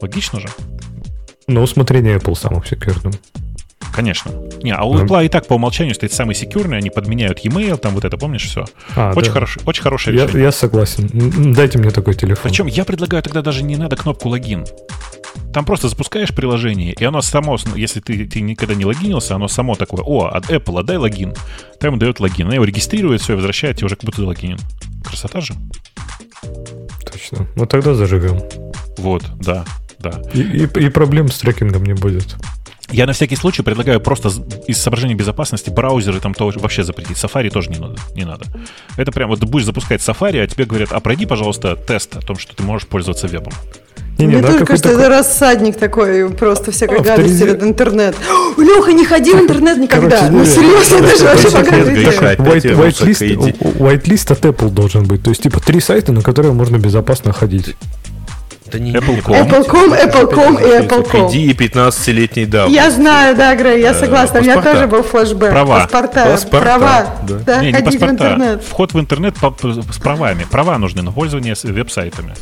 Логично же? На усмотрение Apple самым секретным. Конечно. Не, а у Ну. Apple и так по умолчанию стоит самый секьюрный, они подменяют e-mail, там вот это, помнишь, все. А, очень, да. хорош, очень хорошее Я, решение. я согласен. Дайте мне такой телефон. Причем я предлагаю тогда даже не надо кнопку логин. Там просто запускаешь приложение, и оно само, ну, если ты, ты никогда не логинился, оно само такое, о, от Apple отдай логин. Там ему дает логин. Она его регистрирует, все, и возвращает тебе уже как будто ты логинен. Красота же. Точно. Вот тогда заживем. Вот, да, да. И, и- и проблем с трекингом не будет. Я на всякий случай предлагаю просто из соображений безопасности браузеры там тоже вообще запретить. Safari тоже не надо. Не надо. Это прям вот ты будешь запускать Safari, а тебе говорят, а пройди, пожалуйста, тест о том, что ты можешь пользоваться вебом. Не-не, Мне да, тоже какой кажется, такой- это рассадник такой, просто всякой Авторизе- гадости в интернет. Леха, не ходи в интернет никогда. Короче, ну не- серьезно, это же вообще вернулся whitelist, от Apple должен быть. То есть, типа, три сайта, на которые можно безопасно ходить. Да не, Apple.com. Apple.com, Apple.com и Apple.com. ID 15-летней давности. Я знаю, да, Грей, я Э, согласна. У меня тоже был флешбэк. Права. Паспорта. Паспорта, Права. да. Да, не, не ходить в интернет. Вход в интернет с правами. Права нужны на пользование веб-сайтами.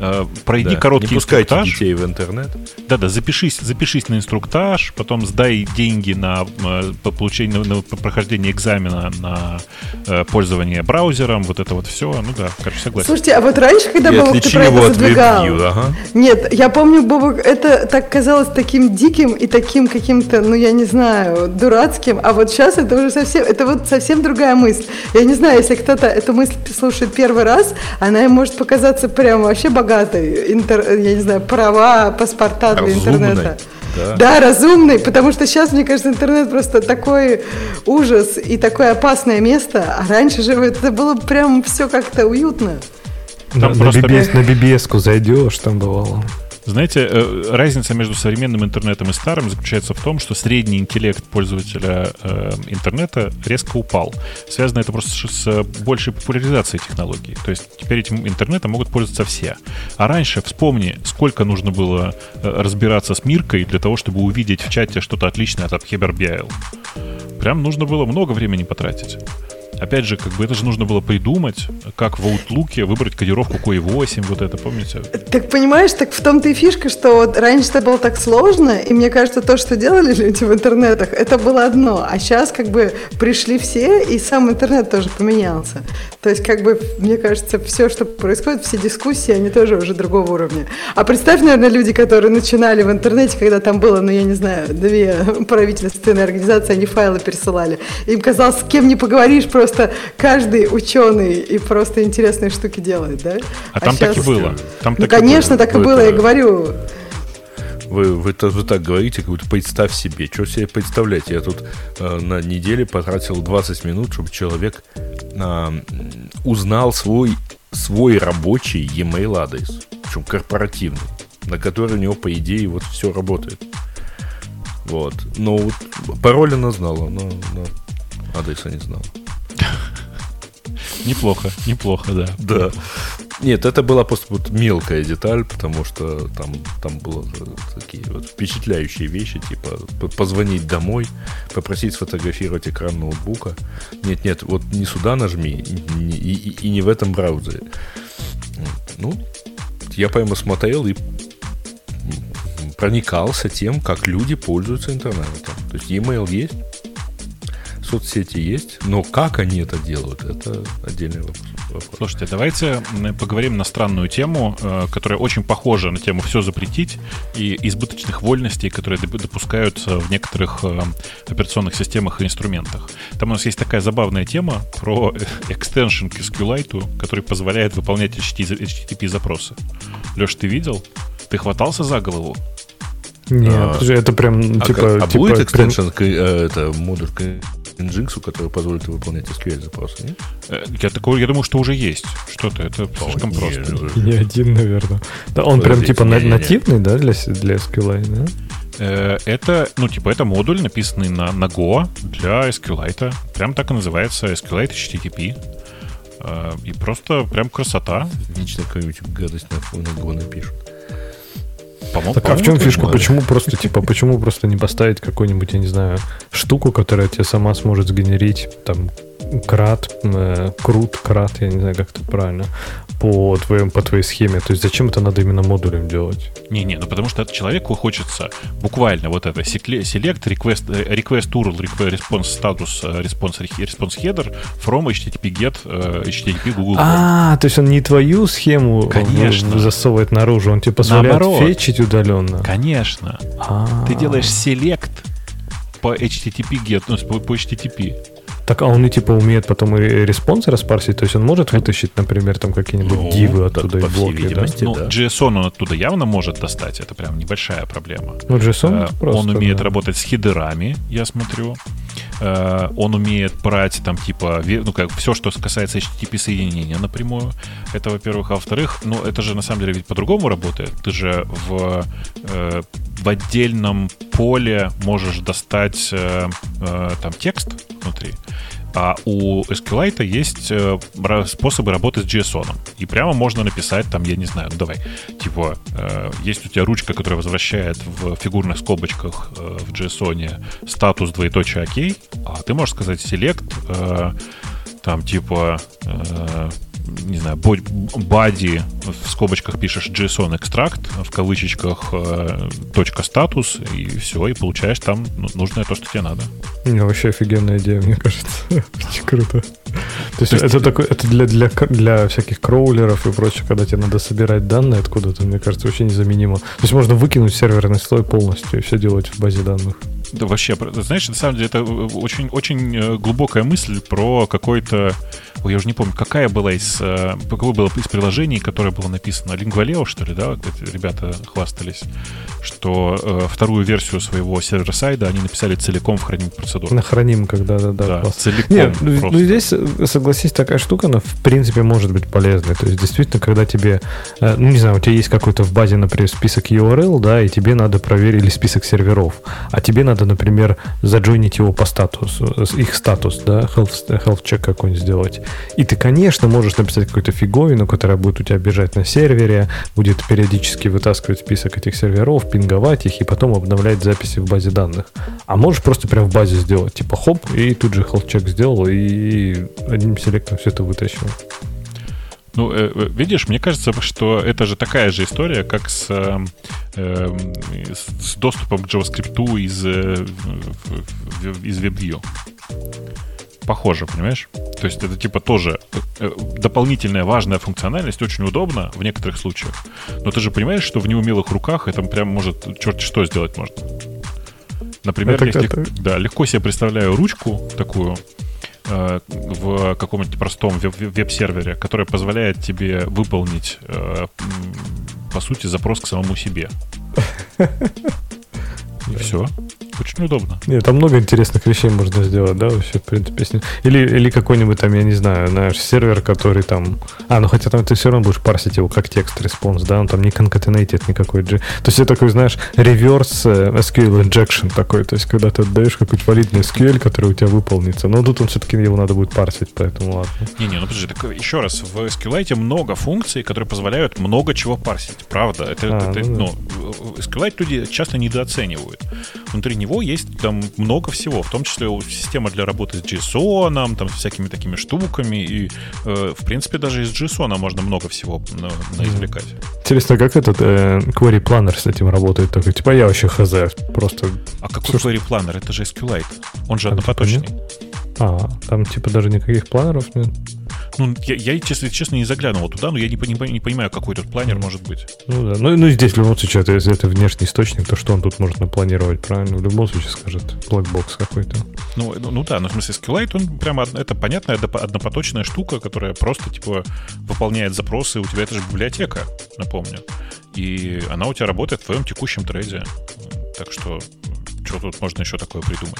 Э, Пройди Да, короткий Не пускайте инструктаж. детей в интернет. Да-да, запишись, запишись на инструктаж, потом сдай деньги на э, по получение, на, на прохождение экзамена на э, пользование браузером, вот это вот все. Ну да, короче, согласен. Слушайте, а вот раньше, когда Бобок, ты про это задвигал... Ага. Нет, я помню, Бобок, это так казалось таким диким и таким каким-то, ну я не знаю, дурацким, а вот сейчас это уже совсем, это вот совсем другая мысль. Я не знаю, если кто-то эту мысль слушает первый раз, она им может показаться прям вообще богатой. Интер- я не знаю, права, паспорта для Разумной, интернета. да. Да, разумный, потому что сейчас, мне кажется, интернет просто такой ужас и такое опасное место, а раньше же это было прям все как-то уютно. На, Там на просто- BBS, на BBS-ку зайдешь, там бывало. Знаете, э, разница между современным интернетом и старым заключается в том, что средний интеллект пользователя э, интернета резко упал. Связано это просто с большей популяризацией технологий. То есть теперь этим интернетом могут пользоваться все. А раньше, вспомни, сколько нужно было э, разбираться с Миркой для того, чтобы увидеть в чате что-то отличное от Abheber. Прям нужно было много времени потратить. Опять же, как бы это же нужно было придумать, как в Outlook выбрать кодировку QI8, вот это, помните? Так понимаешь, так в том-то и фишка, что вот раньше это было так сложно, и мне кажется, то, что делали люди в интернетах, это было одно, а сейчас как бы пришли все, и сам интернет тоже поменялся. То есть как бы, мне кажется, все, что происходит, все дискуссии, они тоже уже другого уровня. А представь, наверное, люди, которые начинали в интернете, когда там было, ну я не знаю, две правительственные организации, они файлы пересылали. Им казалось, с кем не поговоришь, просто каждый ученый и просто интересные штуки делает, да? А там так и было. Там ну, так и конечно, было. так и Вы было, я это- говорю. Вы, вы, та- вы так говорите, как будто представь себе. Что себе представляете? Я тут э, на неделе потратил 20 минут, чтобы человек а, м, узнал свой, свой рабочий e-mail адрес, причем корпоративный, на который у него, по идее, вот все работает. Вот. Но вот пароль она знала, но, но адреса не знала. Неплохо, неплохо, да. Да. Нет, это была просто вот мелкая деталь, потому что там, там было такие вот впечатляющие вещи, типа позвонить домой, попросить сфотографировать экран ноутбука. Нет, нет, вот не сюда нажми, и, и, и не в этом браузере. Ну, я прямо смотрел и проникался тем, как люди пользуются интернетом. То есть e-mail есть, соцсети есть, но как они это делают, это отдельный вопрос. Слушайте, давайте поговорим на странную тему, э, которая очень похожа на тему «все запретить» и избыточных вольностей, которые допускаются в некоторых э, операционных системах и инструментах. Там у нас есть такая забавная тема про экстеншн к SQLite, который позволяет выполнять HTTP-запросы. Леш, ты видел? Ты хватался за голову? Нет, а, это прям а типа... А, а типа, будет экстеншн, прям... Э, это модуль Nginx, который позволит выполнять SQL-запросы, нет? Э, я, такой, я думаю, что уже есть. Что-то, это О, слишком нет, просто. Не один, наверное. Да, он прям типа не, не, нативный, не. да, для, для SQL, да? Э, это, ну, типа, это модуль, написанный на, на Go для SQLite. Прям так и называется SQLite HTTP. Э, и просто прям красота. Вечно какую-нибудь гадость на, на Go напишут. По-моему, так а в чем фишка? Почему просто, типа, почему просто не поставить какую-нибудь, я не знаю, штуку, которая тебе сама сможет сгенерить там крат, э, крут, крат, я не знаю, как это правильно, по, твоим, по твоей схеме. То есть зачем это надо именно модулем делать? Не-не, ну потому что человеку хочется буквально вот это select, request, э, request URL, request response status, э, response, response header from HTTP get, э, HTTP Google. А, то есть он не твою схему Конечно. засовывает наружу, он тебе позволяет Наоборот. фетчить удаленно. Конечно. А-а-а. Ты делаешь select по HTTP get, ну, по HTTP. Так, а он и типа умеет потом и респонсы распарсить, то есть он может вытащить, например, там какие-нибудь ну, дивы оттуда и блоки, да? Ну, да. JSON он оттуда явно может достать, это прям небольшая проблема. Ну, JSON э, просто, Он умеет да. работать с хидерами, я смотрю. Э, он умеет брать там типа, ну как, все, что касается HTTP соединения напрямую. Это, во-первых. А во-вторых, ну это же на самом деле ведь по-другому работает. Ты же в, э, в отдельном поле можешь достать э, там текст внутри. А у SQLite есть э, способы работы с JSON. И прямо можно написать там, я не знаю, ну давай, типа, э, есть у тебя ручка, которая возвращает в фигурных скобочках э, в JSON статус двоеточие ОК, а ты можешь сказать select, там типа не знаю, body, в скобочках пишешь JSON extract, в кавычечках э, точка статус, и все, и получаешь там ну, нужное то, что тебе надо. Не, вообще офигенная идея, мне кажется. Очень круто. То есть, это, такой, это для, для, для всяких кроулеров и прочее, когда тебе надо собирать данные откуда-то, мне кажется, вообще незаменимо. То есть можно выкинуть серверный слой полностью и все делать в базе данных. Да вообще, знаешь, на самом деле это очень, очень э, глубокая мысль про какой-то... Ой, я уже не помню, какая была из... Э, какое было из приложений, которое было написано? Lingvaleo, что ли, да? Ребята хвастались, что э, вторую версию своего сервер-сайда они написали целиком в храним процедуру. На храним, когда, да, да. Да, целиком. Нет, ну, ну здесь, э, согласись, такая штука, она в принципе может быть полезной. То есть действительно, когда тебе, ну не знаю, у тебя есть какой-то в базе, например, список URL, да, и тебе надо проверить, или список серверов, а тебе надо надо, например, заджойнить его по статусу, их статус, да, health, health check какой-нибудь сделать. И ты, конечно, можешь написать какую-то фиговину, которая будет у тебя бежать на сервере, будет периодически вытаскивать список этих серверов, пинговать их и потом обновлять записи в базе данных. А можешь просто прям в базе сделать, типа хоп, и тут же check сделал, и одним селектом все это вытащил. Ну, э, э, видишь, мне кажется, что это же такая же история, как с, э, э с доступом к JavaScript из, э, из WebView. Похоже, понимаешь? То есть это типа тоже э, дополнительная важная функциональность, очень удобно в некоторых случаях. Но ты же понимаешь, что в неумелых руках это прям может черт что сделать можно. Например, это, это... да, легко себе представляю ручку такую, Э, в каком-нибудь простом веб-сервере, который позволяет тебе выполнить, э, по сути, запрос к самому себе. И все. Очень удобно. Нет, там много интересных вещей можно сделать, да, вообще, в принципе. Или, или какой-нибудь там, я не знаю, знаешь, сервер, который там... А, ну хотя там ты все равно будешь парсить его как text response, да, он там не concatenated никакой. То есть это такой, знаешь, реверс э, SQL injection такой, то есть когда ты отдаешь какой-то валидный SQL, который у тебя выполнится. Но тут он все-таки его надо будет парсить, поэтому ладно. Не-не, ну подожди, так еще раз, в SQLite много функций, которые позволяют много чего парсить, правда? Это, а, это ну, ну, SQLite люди часто недооценивают. Внутри него есть там много всего, в том числе система для работы с JSON, там, всякими такими штуками, и, э, в принципе, даже из JSON можно много всего на, на извлекать. Интересно, как этот э, Query Planner с этим работает? Такой, типа, я вообще хз, просто... А какой Слушай, Query Planner? Это же SQLite. Он же однопоточный. А, там, типа, даже никаких планеров нет? Ну, я, я если честно, не заглядывал туда, но я не, не, не понимаю, какой тут планер может быть. Ну да. Ну, ну здесь в любом случае, это, если это внешний источник, то что он тут может напланировать, правильно? В любом случае скажет blackbox какой-то. Ну, ну, ну да, но в смысле SQLite, он прямо это понятная однопоточная штука, которая просто типа выполняет запросы. У тебя это же библиотека, напомню. И она у тебя работает в твоем текущем трейде. Так что что тут можно еще такое придумать?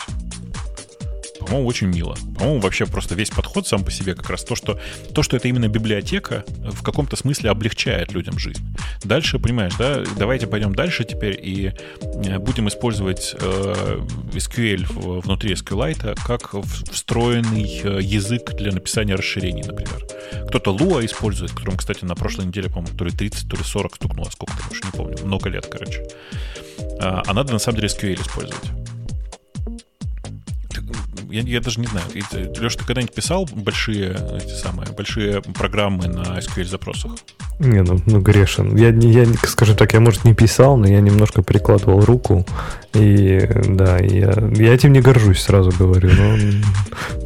По-моему, очень мило. По-моему, вообще просто весь подход сам по себе как раз то, что, то, что это именно библиотека, в каком-то смысле облегчает людям жизнь. Дальше, понимаешь, да, давайте пойдем дальше теперь и э, будем использовать э, SQL внутри SQLite как встроенный э, язык для написания расширений, например. Кто-то Lua использует, которым, кстати, на прошлой неделе, по-моему, то ли 30, то ли 40 стукнуло, сколько там, уж не помню, много лет, короче. А, а надо, на самом деле, SQL использовать я, я даже не знаю. Леша, ты когда-нибудь писал большие, эти самые, большие программы на SQL-запросах? Не, ну, ну грешен. Я, я, скажем так, я, может, не писал, но я немножко прикладывал руку. И да, я, я этим не горжусь, сразу говорю. Но,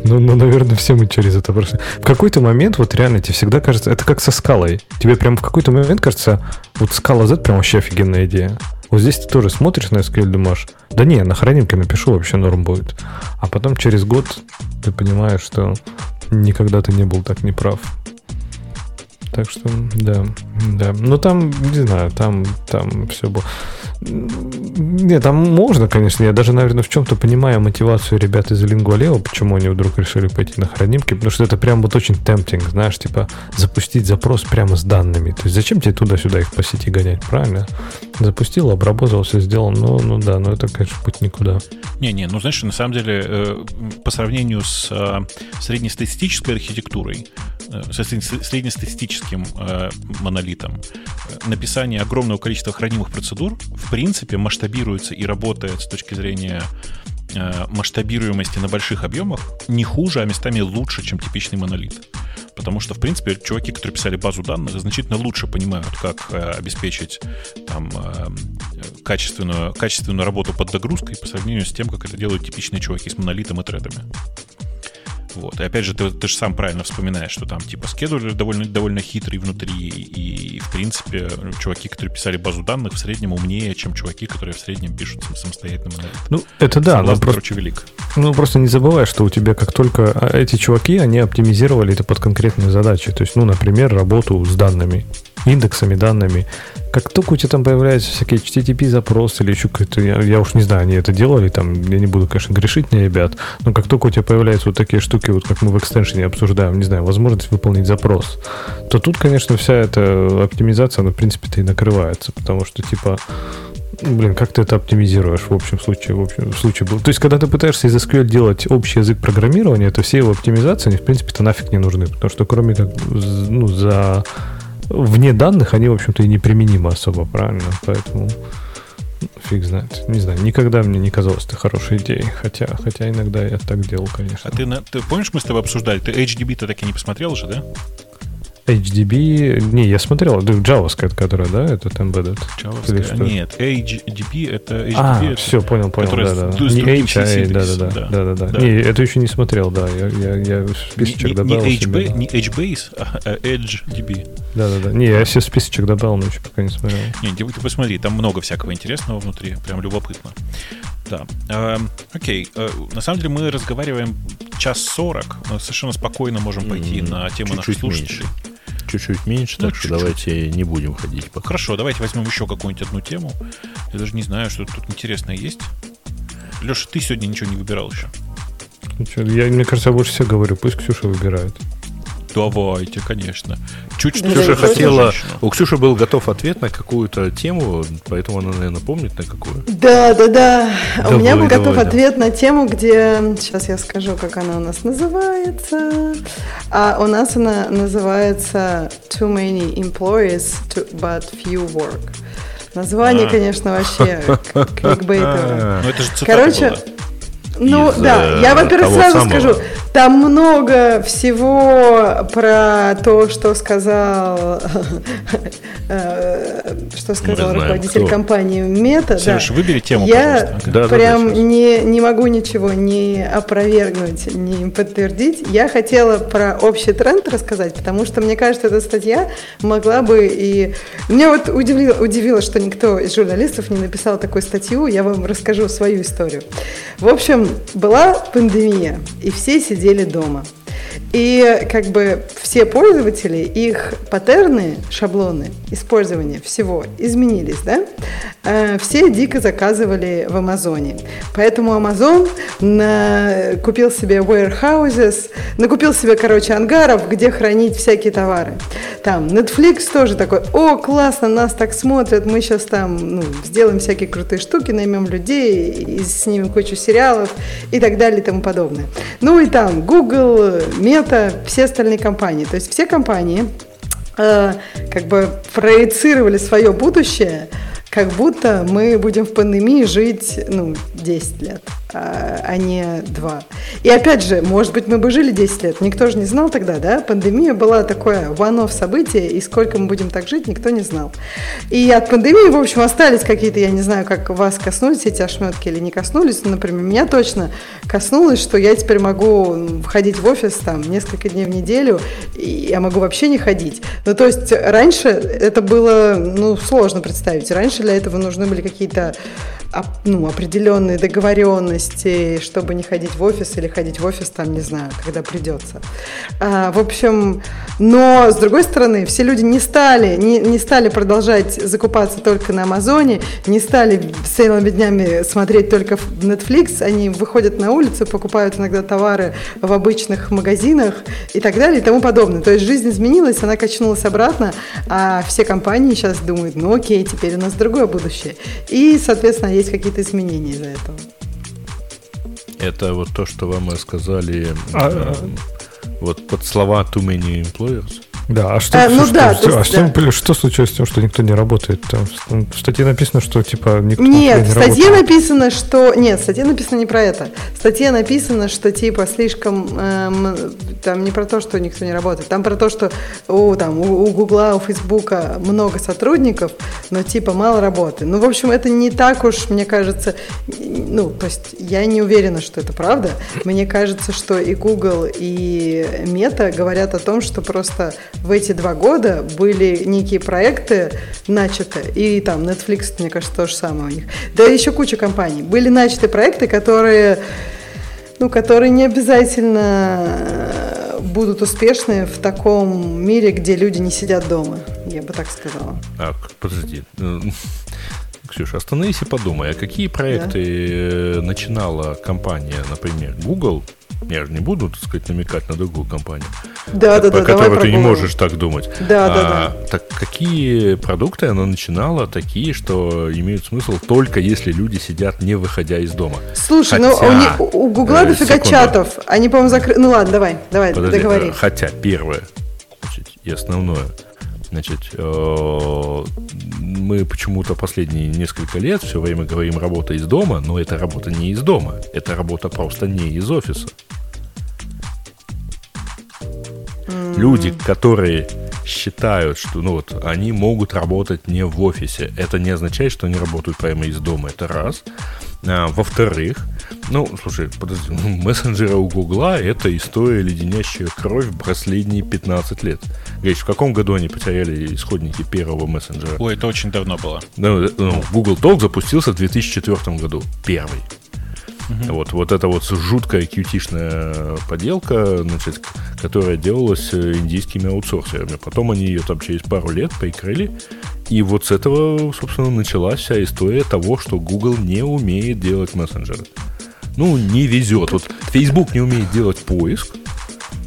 ну, ну, наверное, все мы через это прошли. В какой-то момент, вот реально, тебе всегда кажется, это как со скалой. Тебе прям в какой-то момент кажется, вот скала Z прям вообще офигенная идея. Вот здесь ты тоже смотришь на SQL, думаешь, да не, на хранимке напишу, вообще норм будет. А потом через год ты понимаешь, что никогда ты не был так неправ. Так что, да, да. Но там, не знаю, там, там все было. Нет, там можно, конечно. Я даже, наверное, в чем-то понимаю мотивацию ребят из Lingua почему они вдруг решили пойти на хранимки, потому что это прям вот очень темптинг, знаешь, типа запустить запрос прямо с данными. То есть зачем тебе туда-сюда их по сети гонять, правильно? Запустил, обработал, все сделал. Ну, ну да, но это, конечно, путь никуда. Не-не, ну знаешь, на самом деле, э, по сравнению с э, среднестатистической архитектурой, э, с среднестатистическим монолитом, написание огромного количества хранимых процедур в принципе масштабируется и работает с точки зрения э, масштабируемости на больших объемах не хуже, а местами лучше, чем типичный монолит. Потому что, в принципе, чуваки, которые писали базу данных, значительно лучше понимают, как э, обеспечить там, э, качественную, качественную работу под догрузкой по сравнению с тем, как это делают типичные чуваки с монолитом и тредами. Вот. И опять же, ты, ты же сам правильно вспоминаешь, что там типа скедулер довольно, довольно хитрый внутри, и, в принципе, чуваки, которые писали базу данных, в среднем умнее, чем чуваки, которые в среднем пишут самостоятельно. Ну, это да, но просто, короче, велик. Ну, просто не забывай, что у тебя как только а, эти чуваки, они оптимизировали это под конкретные задачи. То есть, ну, например, работу с данными, индексами, данными. Как только у тебя там появляются всякие HTTP-запросы или еще какой-то, я, я уж не знаю, они это делали, там, я не буду, конечно, грешить на ребят, но как только у тебя появляются вот такие штуки, вот как мы в экстеншене обсуждаем, не знаю, возможность выполнить запрос, то тут, конечно, вся эта оптимизация, она, в принципе-то и накрывается, потому что, типа, Блин, как ты это оптимизируешь в общем случае? В общем случае был. То есть, когда ты пытаешься из SQL делать общий язык программирования, то все его оптимизации, они, в принципе-то нафиг не нужны. Потому что кроме как ну, за вне данных они, в общем-то, и неприменимы особо, правильно? Поэтому фиг знает. Не знаю, никогда мне не казалось это хорошей идеей. Хотя, хотя иногда я так делал, конечно. А ты, ты помнишь, мы с тобой обсуждали? Ты HDB-то так и не посмотрел же, да? HDB, не, я смотрел, JavaScript, которая, да, этот embedded? JavaScript, нет, HDB это HDB. А, это, все, понял, понял, да, да. Не H, а да, да, да, да, да, да. Не, это еще не смотрел, да, я, я, я списочек не, добавил. Не, HB, не HBase, а HDB. Да, да, да. Не, я себе списочек добавил, но еще пока не смотрел. Не, ты, ты посмотри, там много всякого интересного внутри, прям любопытно. Да. Э, окей. Э, на самом деле мы разговариваем час сорок. Совершенно спокойно можем пойти mm, на тему наших слушателей. Меньше чуть-чуть меньше, ну, так чуть-чуть. что давайте не будем ходить пока. Хорошо, давайте возьмем еще какую-нибудь одну тему. Я даже не знаю, что тут интересное есть. Леша, ты сегодня ничего не выбирал еще. Я, мне кажется, я больше всех говорю, пусть Ксюша выбирает. Давайте, конечно. Чуть что Ксюша хотела... У Ксюши был готов ответ на какую-то тему, поэтому она, наверное, помнит на какую. Да, да, да. Давай, у меня был готов давай, ответ на тему, где... Сейчас я скажу, как она у нас называется. А у нас она называется Too many employees, to, but few work. Название, а. конечно, вообще кликбейтовое. Ну, это же Короче, была. Ну из, да, я, во-первых, сразу самого. скажу, там много всего про то, что сказал, э, что сказал руководитель компании Мета. Сереж, да. выбери тему, Я да, прям да, не, не могу ничего не опровергнуть, не подтвердить. Я хотела про общий тренд рассказать, потому что, мне кажется, эта статья могла бы и... Меня вот удивило, удивило, что никто из журналистов не написал такую статью. Я вам расскажу свою историю. В общем, была пандемия, и все сидели дома. И как бы все пользователи, их паттерны, шаблоны использования всего изменились, да? Э, все дико заказывали в Амазоне. Поэтому Amazon на... купил себе warehouses, накупил себе, короче, ангаров, где хранить всякие товары. Там Netflix тоже такой, о, классно, нас так смотрят, мы сейчас там ну, сделаем всякие крутые штуки, наймем людей, и снимем кучу сериалов и так далее и тому подобное. Ну и там Google, Meta, все остальные компании. То есть все компании э, как бы проецировали свое будущее, как будто мы будем в пандемии жить, ну, 10 лет а, а не два. И опять же, может быть, мы бы жили 10 лет, никто же не знал тогда, да? Пандемия была такое one-off событие, и сколько мы будем так жить, никто не знал. И от пандемии, в общем, остались какие-то, я не знаю, как вас коснулись эти ошметки или не коснулись, но, например, меня точно коснулось, что я теперь могу входить в офис там несколько дней в неделю, и я могу вообще не ходить. Ну, то есть раньше это было, ну, сложно представить. Раньше для этого нужны были какие-то ну, определенные договоренности, чтобы не ходить в офис или ходить в офис там, не знаю, когда придется. А, в общем, но с другой стороны, все люди не стали, не, не стали продолжать закупаться только на Амазоне, не стали целыми днями смотреть только Netflix, они выходят на улицу, покупают иногда товары в обычных магазинах и так далее и тому подобное. То есть жизнь изменилась, она качнулась обратно, а все компании сейчас думают, ну окей, теперь у нас другое будущее. И, соответственно, есть какие-то изменения из-за этого. Это вот то, что вам сказали а, э, вот под слова too many employers. Да, а что, а, ну что, да, что, а что, да. что случилось с тем, что никто не работает? Там, в статье написано, что типа никто Нет, не в статье работает. написано, что... Нет, в статье написано не про это. В статье написано, что типа слишком... Эм, там не про то, что никто не работает. Там про то, что у, там, у, у Гугла, у Фейсбука много сотрудников, но типа мало работы. Ну, в общем, это не так уж, мне кажется... Ну, то есть я не уверена, что это правда. Мне кажется, что и Google, и Meta говорят о том, что просто в эти два года были некие проекты начаты, и там Netflix, мне кажется, то же самое у них. Да еще куча компаний. Были начаты проекты, которые, ну, которые не обязательно э, будут успешны в таком мире, где люди не сидят дома, я бы так сказала. Так, подожди. Ксюша, остановись и подумай, а какие проекты да? начинала компания, например, Google, я же не буду, так сказать, намекать на другую компанию. Да, да, да. которой ты не можешь так думать. Да, а, да, да. Так какие продукты она начинала такие, что имеют смысл только если люди сидят не выходя из дома? Слушай, ну, хотя, ну у, у Гугла э, дофига чатов. Они, по-моему, закрыли. Ну ладно, давай, давай, Подожди, договори. Хотя первое и основное Значит, э, мы почему-то последние несколько лет все время говорим работа из дома, но это работа не из дома. Это работа просто не из офиса. Люди, которые считают, что ну вот, они могут работать не в офисе. Это не означает, что они работают прямо из дома. Это раз. А, во-вторых, ну, слушай, подожди, ну, мессенджеры у Гугла это история леденящая кровь последние 15 лет. Говоришь, в каком году они потеряли исходники первого мессенджера? Ой, это очень давно было. Ну, ну, Google Talk запустился в 2004 году. Первый. Угу. Вот, вот эта вот жуткая кьютишная поделка, значит, которая делалась э, индийскими аутсорсерами. Потом они ее там через пару лет прикрыли. И вот с этого, собственно, началась вся история того, что Google не умеет делать мессенджеры. Ну, не везет. Вот Facebook не умеет делать поиск,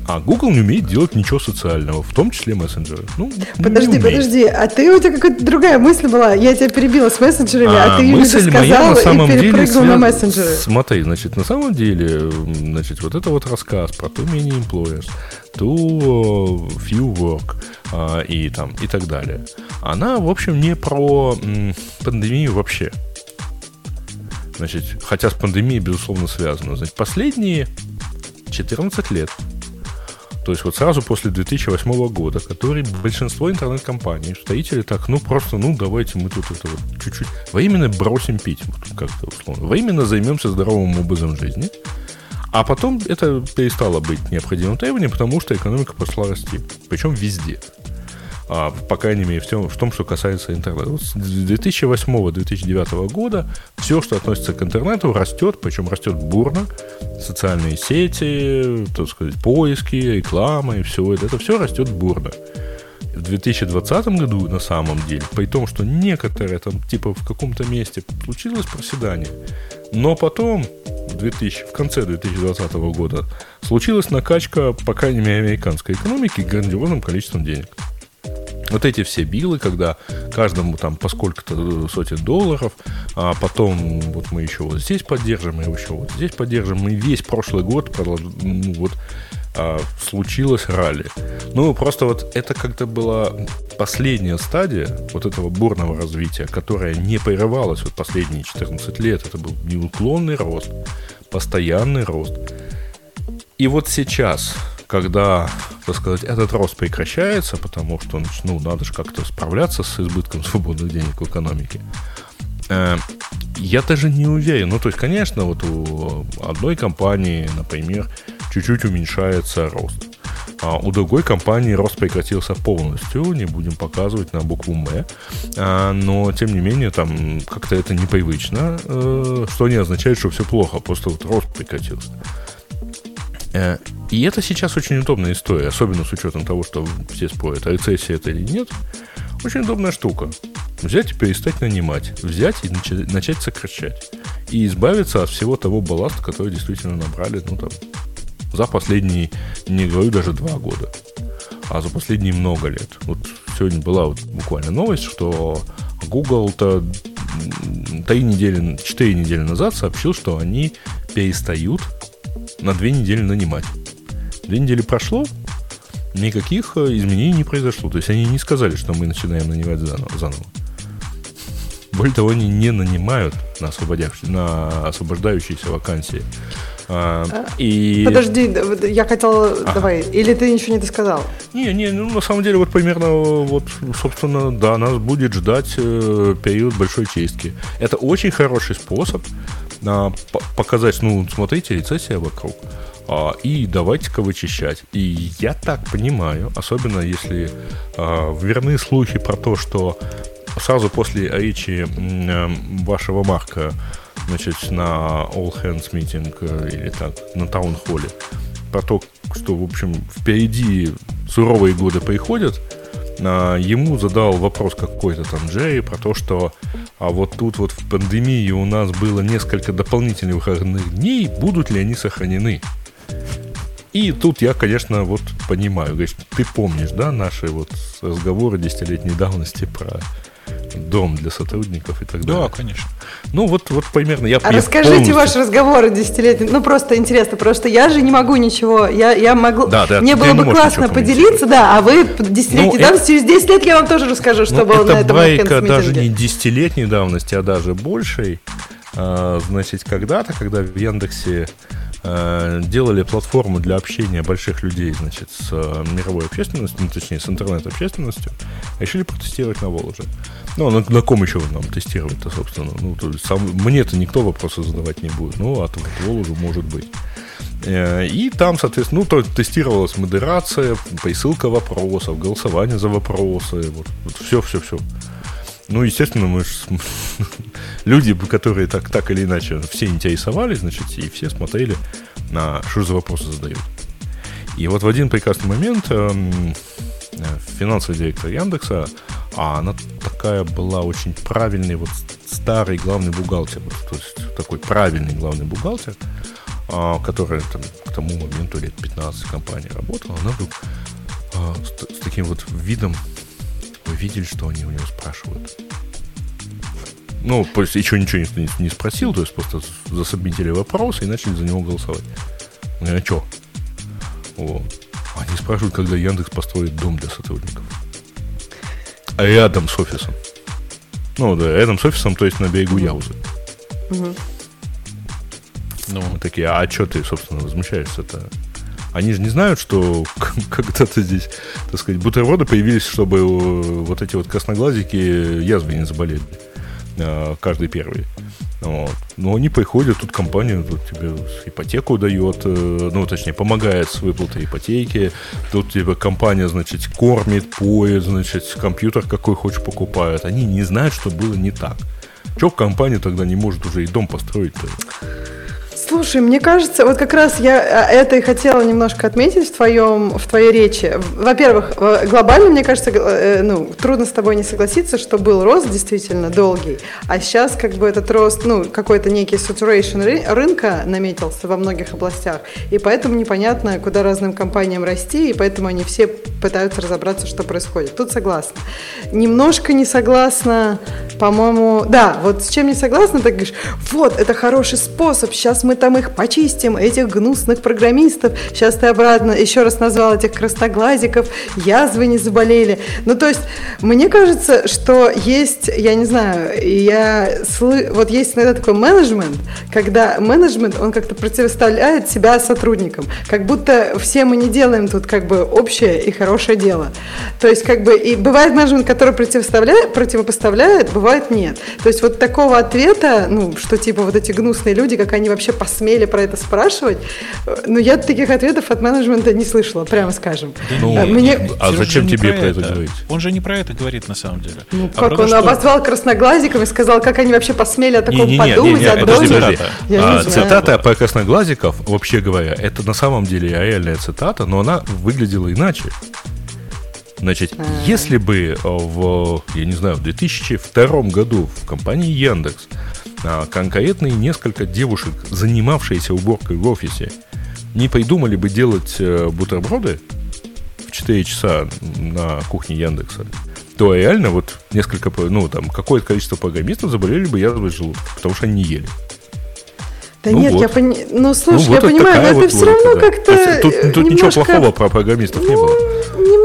а Google не умеет делать ничего социального, в том числе мессенджеры. Ну, подожди, подожди, а ты у тебя какая-то другая мысль была. Я тебя перебила с мессенджерами, а, а ты ее не досказал и самом перепрыгнул деле на мессенджеры. Смотри, значит, на самом деле, значит, вот это вот рассказ про too many employers, too few work а, и там и так далее. Она, в общем, не про пандемию вообще. Значит, хотя с пандемией, безусловно, связано. Значит, последние 14 лет то есть вот сразу после 2008 года, который большинство интернет-компаний, строители так, ну просто, ну давайте мы тут это вот чуть-чуть, во именно бросим пить, вот как-то условно, во именно займемся здоровым образом жизни, а потом это перестало быть необходимым требованием, потому что экономика пошла расти, причем везде а, по крайней мере, в том, в том, что касается интернета. Вот с 2008-2009 года все, что относится к интернету, растет, причем растет бурно. Социальные сети, так сказать, поиски, реклама и все это, это все растет бурно. В 2020 году, на самом деле, при том, что некоторые там, типа, в каком-то месте случилось проседание, но потом в, 2000, в конце 2020 года случилась накачка, по крайней мере, американской экономики грандиозным количеством денег. Вот эти все билы, когда каждому там по сколько-то сотен долларов, а потом вот мы еще вот здесь поддержим, и еще вот здесь поддержим, и весь прошлый год продолж... ну, вот а, случилось ралли. Ну, просто вот это как-то была последняя стадия вот этого бурного развития, которая не прерывалась вот последние 14 лет. Это был неуклонный рост, постоянный рост. И вот сейчас когда, так сказать, этот рост прекращается, потому что, ну, надо же как-то справляться с избытком свободных денег в экономике, э, я даже не уверен. Ну, то есть, конечно, вот у одной компании, например, чуть-чуть уменьшается рост. А у другой компании рост прекратился полностью, не будем показывать на букву М, а, но тем не менее там как-то это непривычно, э, что не означает, что все плохо, просто вот рост прекратился. Э, и это сейчас очень удобная история, особенно с учетом того, что все спорят, а рецессия это или нет. Очень удобная штука. Взять и перестать нанимать. Взять и начать, начать сокращать. И избавиться от всего того балласта, который действительно набрали, ну там, за последние, не говорю даже два года, а за последние много лет. Вот сегодня была вот буквально новость, что Google-то три недели, четыре недели назад сообщил, что они перестают на две недели нанимать. Две недели прошло, никаких э, изменений не произошло. То есть они не сказали, что мы начинаем нанимать заново. заново. Более того, они не нанимают на, на освобождающиеся вакансии. А, а, и... Подожди, я хотел, ага. давай, или ты ничего не досказал? Не, не, ну на самом деле вот примерно вот, собственно, да, нас будет ждать э, период большой чистки. Это очень хороший способ показать, ну, смотрите, рецессия вокруг. А, и давайте-ка вычищать. И я так понимаю, особенно если а, верны слухи про то, что сразу после речи а, вашего Марка значит, на All Hands Meeting э, или так, на таунхолле, про то, что, в общем, впереди суровые годы приходят, ему задал вопрос какой-то там Джерри про то, что а вот тут вот в пандемии у нас было несколько дополнительных выходных дней, будут ли они сохранены? И тут я, конечно, вот понимаю, говоришь, ты помнишь, да, наши вот разговоры десятилетней давности про дом для сотрудников и так далее. Да, конечно. Ну, вот, вот примерно я А я расскажите полностью... ваш разговор десятилетний. Ну, просто интересно, потому что я же не могу ничего. Я, я могу... Да, да, Мне было бы классно поделиться, да, а вы десятилетней ну, давности, это... через 10 лет я вам тоже расскажу, что ну, было на этом байка даже не десятилетней давности, а даже большей. А, значит, когда-то, когда в Яндексе делали платформу для общения больших людей, значит, с э, мировой общественностью, ну, точнее, с интернет-общественностью, решили протестировать на Волже. Ну, на, на ком еще нам тестировать-то, собственно? Ну, то есть, сам, мне-то никто вопросы задавать не будет. Ну, а то вот Волжу может быть. Э, и там, соответственно, ну, то тестировалась модерация, присылка вопросов, голосование за вопросы, вот, вот все-все-все. Ну, естественно, мы люди, которые так, так или иначе все интересовались, значит, и все смотрели на что за вопросы задают. И вот в один прекрасный момент эм, э, финансовый директор Яндекса, а она такая была очень правильный, вот старый главный бухгалтер, вот, то есть такой правильный главный бухгалтер, а, которая там, к тому моменту лет 15 компании работала, она вдруг а, с, с таким вот видом вы видели, что они у него спрашивают. Ну, то есть еще ничего не, не спросил, то есть просто засобмитили вопрос и начали за него голосовать. Ну, а что? Вот. Они спрашивают, когда Яндекс построит дом для сотрудников. А рядом с офисом. Ну, да, рядом с офисом, то есть на берегу Яузы. Угу. Ну, мы такие, а что ты, собственно, возмущаешься-то? Они же не знают, что когда-то здесь, так сказать, бутерброды появились, чтобы вот эти вот красноглазики язвы не заболели. А, каждый первый. Вот. Но они приходят, тут компания тут тебе ипотеку дает, э, ну, точнее, помогает с выплатой ипотеки. Тут тебе компания, значит, кормит, поет, значит, компьютер какой хочешь покупают. Они не знают, что было не так. Чего компания тогда не может уже и дом построить-то? Слушай, мне кажется, вот как раз я а, это и хотела немножко отметить в твоем, в твоей речи. Во-первых, глобально, мне кажется, э, ну, трудно с тобой не согласиться, что был рост действительно долгий, а сейчас как бы этот рост, ну, какой-то некий saturation рынка наметился во многих областях, и поэтому непонятно, куда разным компаниям расти, и поэтому они все пытаются разобраться, что происходит. Тут согласна. Немножко не согласна, по-моему, да, вот с чем не согласна, ты говоришь, вот, это хороший способ, сейчас мы там их почистим, этих гнусных программистов. Сейчас ты обратно еще раз назвал этих красноглазиков, язвы не заболели. Ну, то есть, мне кажется, что есть, я не знаю, я сл... вот есть иногда такой менеджмент, когда менеджмент, он как-то противоставляет себя сотрудникам, как будто все мы не делаем тут как бы общее и хорошее дело. То есть, как бы, и бывает менеджмент, который противоставляет, противопоставляет, бывает нет. То есть, вот такого ответа, ну, что типа вот эти гнусные люди, как они вообще посмели про это спрашивать. Но я таких ответов от менеджмента не слышала, прямо скажем. Ну, Мне... А зачем тебе про это, говорить? Он же не про это говорит на самом деле. Ну, а как он что... обозвал красноглазиком и сказал, как они вообще посмели о таком не, не, подумать, не, не, подожди, подожди. А, цитата про красноглазиков, вообще говоря, это на самом деле реальная цитата, но она выглядела иначе. Значит, а. если бы в, я не знаю, в 2002 году в компании Яндекс а конкретные несколько девушек, занимавшиеся уборкой в офисе, не придумали бы делать э, бутерброды в 4 часа на кухне Яндекса, то реально вот несколько, ну там, какое-то количество программистов заболели бы язвой желудка, потому что они не ели. Да ну нет, вот. я понимаю. Ну, слушай, ну, вот я понимаю, но это вот все равно да. как-то. Тут, тут немножко... ничего плохого про программистов ну, не было.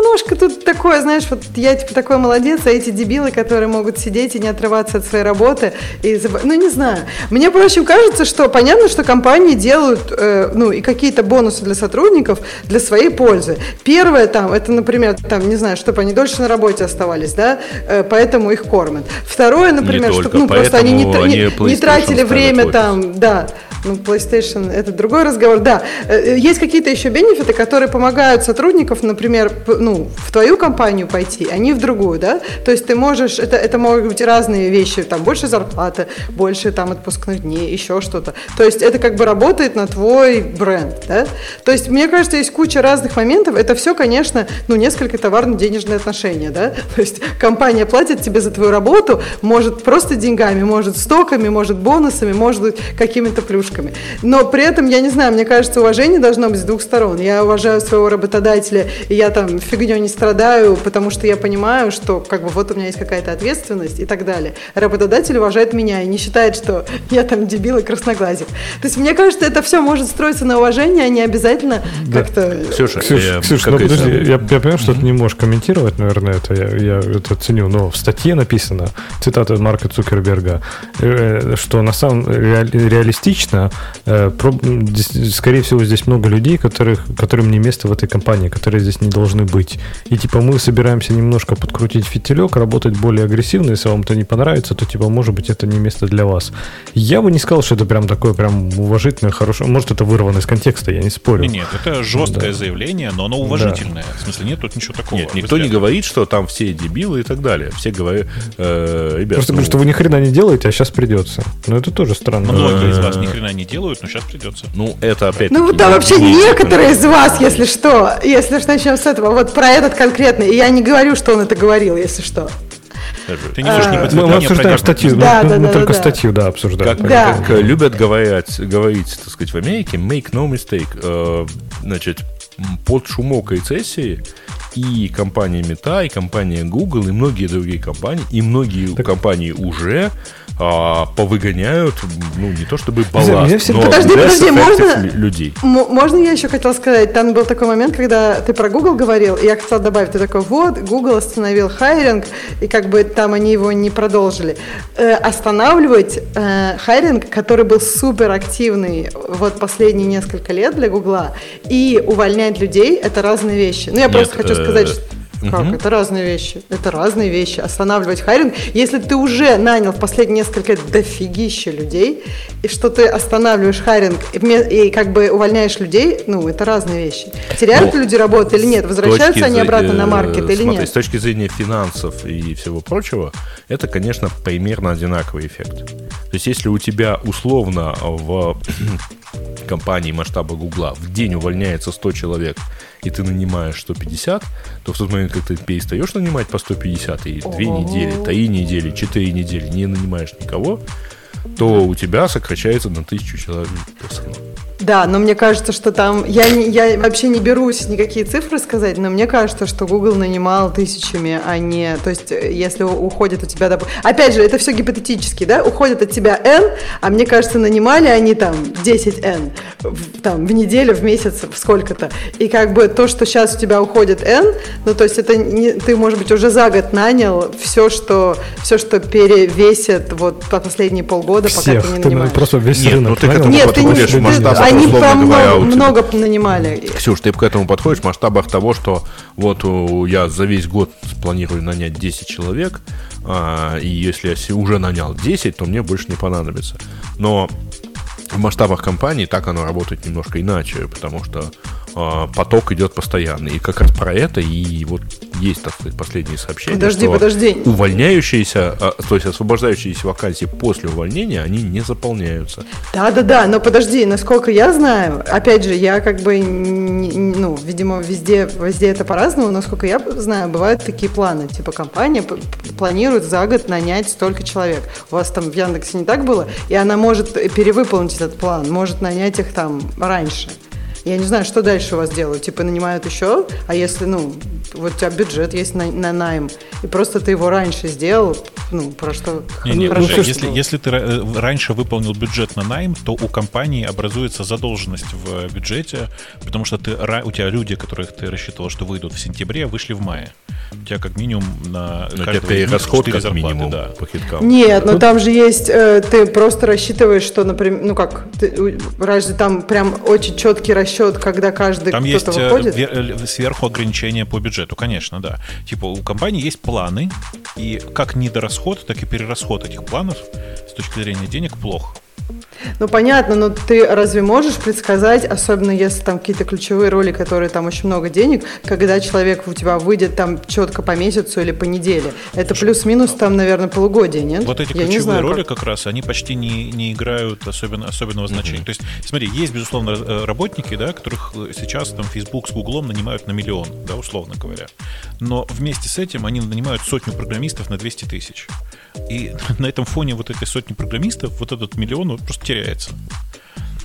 Немножко тут такое, знаешь, вот я типа такой молодец, а эти дебилы, которые могут сидеть и не отрываться от своей работы. И, ну, не знаю. Мне, впрочем, кажется, что понятно, что компании делают, э, ну, и какие-то бонусы для сотрудников для своей пользы. Первое там, это, например, там, не знаю, чтобы они дольше на работе оставались, да, э, поэтому их кормят. Второе, например, чтобы, ну, просто они не, не, не тратили время там, да, ну, PlayStation это другой разговор. Да, э, есть какие-то еще бенефиты, которые помогают сотрудников, например, ну, в твою компанию пойти, а не в другую, да. То есть ты можешь, это, это могут быть разные вещи, там больше зарплаты, больше там отпускных дней, еще что-то. То есть это как бы работает на твой бренд, да. То есть мне кажется, есть куча разных моментов. Это все, конечно, ну, несколько товарно-денежные отношения, да. То есть компания платит тебе за твою работу, может просто деньгами, может стоками, может бонусами, может быть какими-то плюшками игрушками. Но при этом, я не знаю, мне кажется, уважение должно быть с двух сторон. Я уважаю своего работодателя, и я там фигней не страдаю, потому что я понимаю, что как бы вот у меня есть какая-то ответственность и так далее. Работодатель уважает меня и не считает, что я там дебил и красноглазик. То есть мне кажется, это все может строиться на уважении, а не обязательно да. как-то... Ксюша, Ксюша, я, Ксюша ну, подожди, я, я понимаю, что mm-hmm. ты не можешь комментировать, наверное, это я, я это ценю, но в статье написано, цитата Марка Цукерберга, э, что на самом реалистично Э, скорее всего, здесь много людей, которых, которым не место в этой компании, которые здесь не должны быть. И типа мы собираемся немножко подкрутить фитилек, работать более агрессивно, если вам это не понравится, то типа, может быть, это не место для вас. Я бы не сказал, что это прям такое прям уважительное, хорошее. Может, это вырвано из контекста, я не спорю. Нет, это жесткое да. заявление, но оно уважительное. Да. В смысле, нет тут ничего такого. Нет, никто не говорит, что там все дебилы и так далее. Все говорят, э, ребят. Просто ну... говорю, что вы ни хрена не делаете, а сейчас придется. Но это тоже странно. Многие из вас ни хрена не делают, но сейчас придется. Ну, это опять Ну, да, вообще некоторые из вас, если что, если что, начнем с этого, вот про этот конкретный, и я не говорю, что он это говорил, если что. Ты не можешь не Мы обсуждаем статью. Да, мы- да, мы да, только да. статью, да, обсуждаем. Как, Да. как, э, любят говорить, говорить, так сказать, в Америке, make no mistake. Э, значит, под шумок рецессии и компания Meta, и компания Google, и многие другие компании, и многие компании уже а, повыгоняют, ну, не то чтобы балласт, всегда- но Подожди, подожди, можно? лю- людей. Можно я еще хотела сказать, там был такой момент, когда ты про Google говорил, и я хотела добавить, ты такой, вот, Google остановил hiring, и как бы там они его не продолжили. Э, останавливать э, hiring, который был супер активный вот последние несколько лет для Гугла, и увольнять людей, это разные вещи. Ну, я просто Нет, хочу э, сказать, что как? Это разные вещи. Это разные вещи. Останавливать hiring. Если ты уже нанял в последние несколько лет дофигища людей, и что ты останавливаешь hiring и, и как бы увольняешь людей, ну, это разные вещи. Теряют Ну, люди работу или нет? Возвращаются они обратно на market или смотри, нет? С точки зрения финансов и всего прочего, это, конечно, примерно одинаковый эффект. То есть, если у тебя условно в компании масштаба Гугла. В день увольняется 100 человек, и ты нанимаешь 150, то в тот момент, как ты перестаешь нанимать по 150, и две недели, три недели, четыре недели не нанимаешь никого, то у тебя сокращается на тысячу человек персонал. Да, но мне кажется, что там... Я, не, я вообще не берусь никакие цифры сказать, но мне кажется, что Google нанимал тысячами, а не... То есть, э, если уходит у тебя... доп- Опять же, это все гипотетически, да? Уходит от тебя N, а мне кажется, нанимали они там 10 N в, там, в неделю, в месяц, в сколько-то. И как бы то, что сейчас у тебя уходит N, ну, то есть это не, ты, может быть, уже за год нанял все, что, все, что перевесит вот по последние полгода, пока Всех. ты не Ты нанимаешь. просто весь Нет, рынок ну ты к этому Нет, ты не... подходишь в ты- масштабах, они прям говоря, много, много нанимали. Ксюш, ты к этому подходишь в масштабах того, что вот у- я за весь год планирую нанять 10 человек, а, и если я уже нанял 10, то мне больше не понадобится. Но в масштабах компании так оно работает немножко иначе, потому что поток идет постоянный. И как раз про это и вот есть, так сказать, последние сообщения. Подожди, что подожди. Увольняющиеся, а, то есть освобождающиеся вакансии после увольнения, они не заполняются. Да, да, да, но подожди, насколько я знаю, опять же, я как бы, ну, видимо, везде, везде это по-разному, но насколько я знаю, бывают такие планы, типа компания планирует за год нанять столько человек. У вас там в Яндексе не так было, и она может перевыполнить этот план, может нанять их там раньше. Я не знаю, что дальше у вас делают. Типа нанимают еще, а если, ну, вот у тебя бюджет есть на, на найм, и просто ты его раньше сделал, ну, про что Не, не, хорошо, что- если, если ты ра- раньше выполнил бюджет на найм, то у компании образуется задолженность в бюджете, потому что ты, у тебя люди, которых ты рассчитывал, что выйдут в сентябре, вышли в мае. У тебя как минимум на у тебя перерасход как зарплаты, минимум да. по хиткам. Нет, но там же есть, э, ты просто рассчитываешь, что, например, ну как, ты, разве там прям очень четкий расчет, когда каждый Там кто-то есть э, выходит? ве- э, сверху ограничения по бюджету, конечно, да. Типа у компании есть планы, и как недорасход, так и перерасход этих планов с точки зрения денег плохо. Ну понятно, но ты разве можешь предсказать, особенно если там какие-то ключевые роли, которые там очень много денег, когда человек у тебя выйдет там четко по месяцу или по неделе? Это плюс-минус там, наверное, полугодие, нет? Вот эти Я не ключевые знаю, роли как. как раз, они почти не, не играют особенно, особенного значения. То есть, смотри, есть, безусловно, э, работники, да, которых э, сейчас там Facebook с Гуглом нанимают на миллион, да, условно говоря. Но вместе с этим они нанимают сотню программистов на 200 тысяч. И на этом фоне вот этой сотни программистов вот этот миллион просто теряется.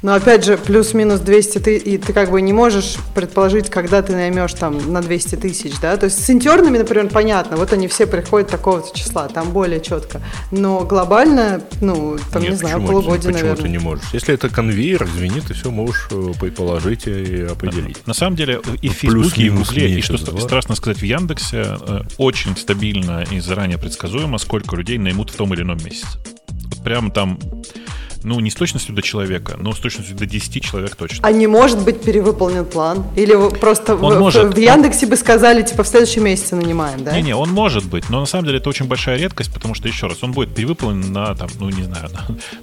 Но опять же, плюс-минус 200 ты, и ты как бы не можешь предположить, когда ты наймешь там на 200 тысяч, да? То есть с интернами, например, понятно, вот они все приходят такого-то числа, там более четко. Но глобально, ну, там, Нет, не знаю, почему, полугодие, почему наверное. ты не можешь? Если это конвейер, извини, ты все можешь э, предположить и определить. На самом деле и в Плюс, Фейсбуке, и в Гугле, и что два. страшно сказать, в Яндексе э, очень стабильно и заранее предсказуемо, сколько людей наймут в том или ином месяце. Вот прям там, ну, не с точностью до человека, но с точностью до 10 человек точно. А не может быть перевыполнен план? Или просто в, Он в- может. в Яндексе бы сказали, типа, в следующем месяце нанимаем, да? Не-не, он может быть, но на самом деле это очень большая редкость, потому что, еще раз, он будет перевыполнен на, там, ну, не знаю,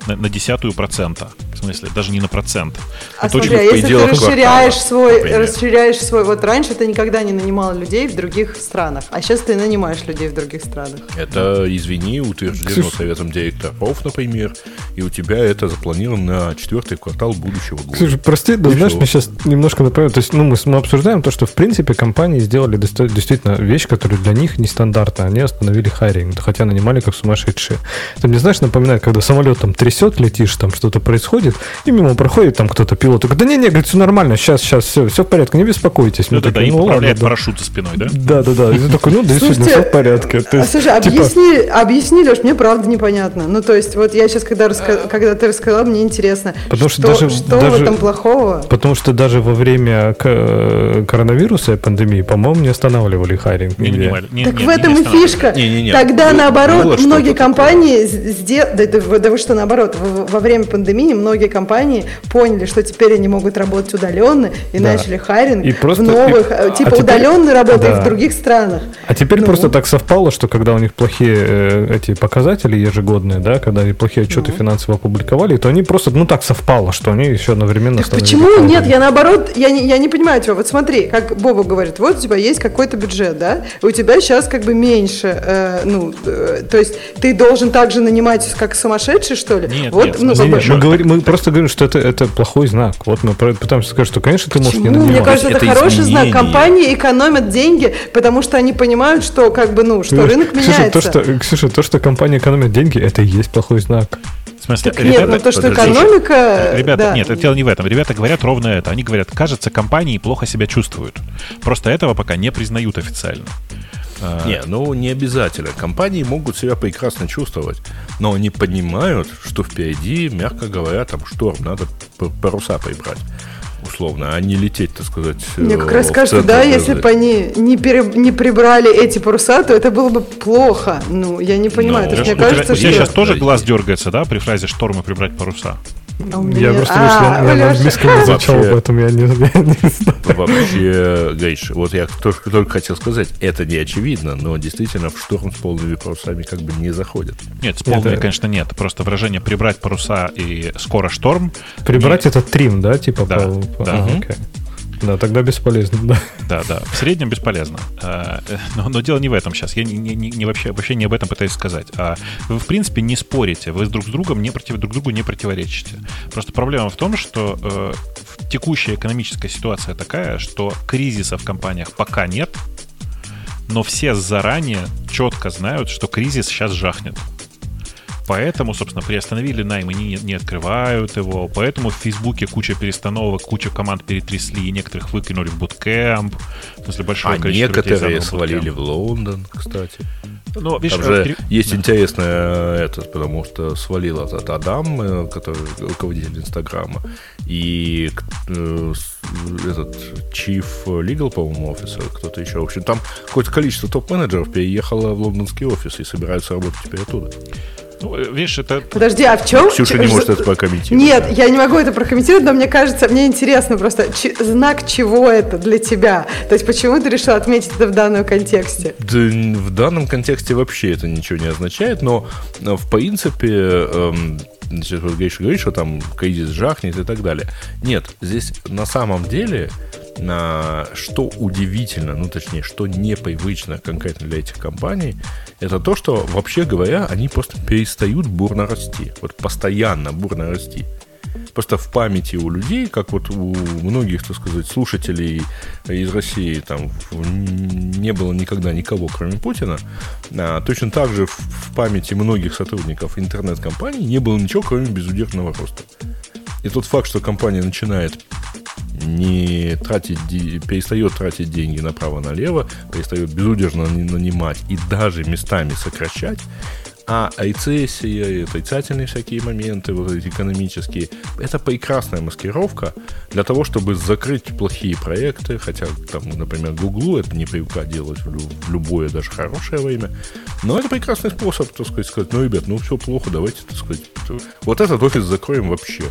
на, на десятую процента. В смысле, даже не на процент. А Это очень смотри, а если ты расширяешь квартала, свой, например. расширяешь свой, вот раньше ты никогда не нанимал людей в других странах, а сейчас ты нанимаешь людей в других странах. Это, извини, утверждено Ксюш. советом директоров, например, и у тебя это запланировано на четвертый квартал будущего года. Слушай, прости, да знаешь, мне сейчас немножко напоминает, то есть, ну, мы, мы обсуждаем то, что, в принципе, компании сделали действительно вещь, которая для них нестандартна. Они остановили хайринг, хотя нанимали как сумасшедшие. Это мне, знаешь, напоминает, когда самолет там трясет, летишь, там что-то происходит, и мимо проходит там кто-то пилот, говорит, да не-не, говорит, все нормально, сейчас, сейчас, все, все в порядке, не беспокойтесь. Ну, да, да, и ну, управляет да. парашют за спиной, да? Да, да, да. И ты такой, ну, да, действительно, все в порядке. Есть, слушай, типа... объясни, объясни, Леш, мне правда непонятно. Ну, то есть, вот я сейчас, когда, раска... когда ты рассказал, мне интересно, потому что, что, даже, что даже, в этом плохого? Потому что даже во время коронавируса, пандемии, по-моему, не останавливали хайринг. Не, не, не, так не, в этом и фишка. Не, не, не. Тогда, ну, наоборот, многие компании сделали... Да, да, да вы что, наоборот, во время пандемии многие компании поняли, что теперь они могут работать удаленно и да. начали хайринг и просто, в новых, и, типа а удаленной теперь, работы да. в других странах. А теперь ну. просто так совпало, что когда у них плохие э, эти показатели ежегодные, да, когда они плохие отчеты ну. финансово опубликовали, то они просто, ну так совпало, что они еще одновременно так Почему нет? Я наоборот, я не, я не понимаю тебя. Вот смотри, как Боба говорит, вот у тебя есть какой-то бюджет, да, у тебя сейчас как бы меньше, э, ну, э, то есть ты должен также нанимать как сумасшедший, что ли? Нет, вот, нет, ну, мы, мы, говорим, мы просто говорим, что это, это плохой знак. Вот мы пытаемся сказать, что, конечно, ты можешь не нанимать. Мне кажется, это, это хороший изменение. знак. Компании экономят деньги, потому что они понимают, что как бы, ну, что Ксюша, рынок меняется. То, что, Ксюша, то, что компания экономит деньги, это и есть плохой знак. В смысле, так ребята, нет, ну то, что экономика... Ребята, да. нет, это дело не в этом. Ребята говорят ровно это. Они говорят, кажется, компании плохо себя чувствуют. Просто этого пока не признают официально. А, не, ну не обязательно. Компании могут себя прекрасно чувствовать, но они понимают, что впереди, мягко говоря, там шторм, надо паруса прибрать условно, а не лететь, так сказать. Мне как раз кажется, да, если бы они не, пере, не прибрали эти паруса, то это было бы плохо. Ну, я не понимаю. Но, то есть, мне кажется, у тебя что... сейчас тоже глаз дергается, да, при фразе «шторм» и «прибрать паруса»? А я просто а, я, на английском изучал, поэтому я не, я не знаю. Вообще, Гриш, вот я только, только хотел сказать, это не очевидно, но действительно в шторм с полными парусами как бы не заходит. Нет, с полными, это... конечно, нет. Просто выражение «прибрать паруса» и «скоро шторм». Прибрать это трим, да? Типа да, по... да. Okay. Да, тогда бесполезно, да. Да, да. В среднем бесполезно. А, но, но дело не в этом сейчас. Я не, не, не вообще, вообще не об этом пытаюсь сказать. А вы, в принципе, не спорите. Вы друг с другом не против, друг другу не противоречите. Просто проблема в том, что э, текущая экономическая ситуация такая, что кризиса в компаниях пока нет, но все заранее четко знают, что кризис сейчас жахнет. Поэтому, собственно, приостановили найм и не, не открывают его. Поэтому в Фейсбуке куча перестановок, куча команд перетрясли, и некоторых выкинули в буткэмп. В смысле, большое а количество некоторые свалили в Лондон, кстати. Ну, видишь, Там же пере... есть да. интересное это, потому что свалил этот Адам, э, который руководитель Инстаграма, и э, этот Chief Legal, по-моему, офисер, кто-то еще. В общем, там какое-то количество топ-менеджеров переехало в лондонский офис и собираются работать теперь оттуда. Ну, видишь, это... Подожди, а в чем? Ксюша не может это прокомментировать. Нет, я не могу это прокомментировать, но мне кажется, мне интересно просто, знак чего это для тебя? То есть почему ты решил отметить это в данном контексте? Да, в данном контексте вообще это ничего не означает, но в принципе... Эм, значит, вот говоришь, говоришь, что там кризис жахнет и так далее. Нет, здесь на самом деле что удивительно, ну точнее, что непривычно конкретно для этих компаний, это то, что, вообще говоря, они просто перестают бурно расти. Вот постоянно бурно расти. Просто в памяти у людей, как вот у многих, так сказать, слушателей из России, там не было никогда никого, кроме Путина, а, точно так же в памяти многих сотрудников интернет-компаний не было ничего, кроме безудержного роста. И тот факт, что компания начинает не тратить, перестает тратить деньги направо-налево, перестает безудержно нанимать и даже местами сокращать, а рецессия, отрицательные всякие моменты, вот эти экономические, это прекрасная маскировка для того, чтобы закрыть плохие проекты, хотя там, например, Гуглу это не привыкать делать в любое, даже хорошее время, но это прекрасный способ, так сказать, сказать, ну, ребят, ну все плохо, давайте, так сказать, вот этот офис закроем вообще.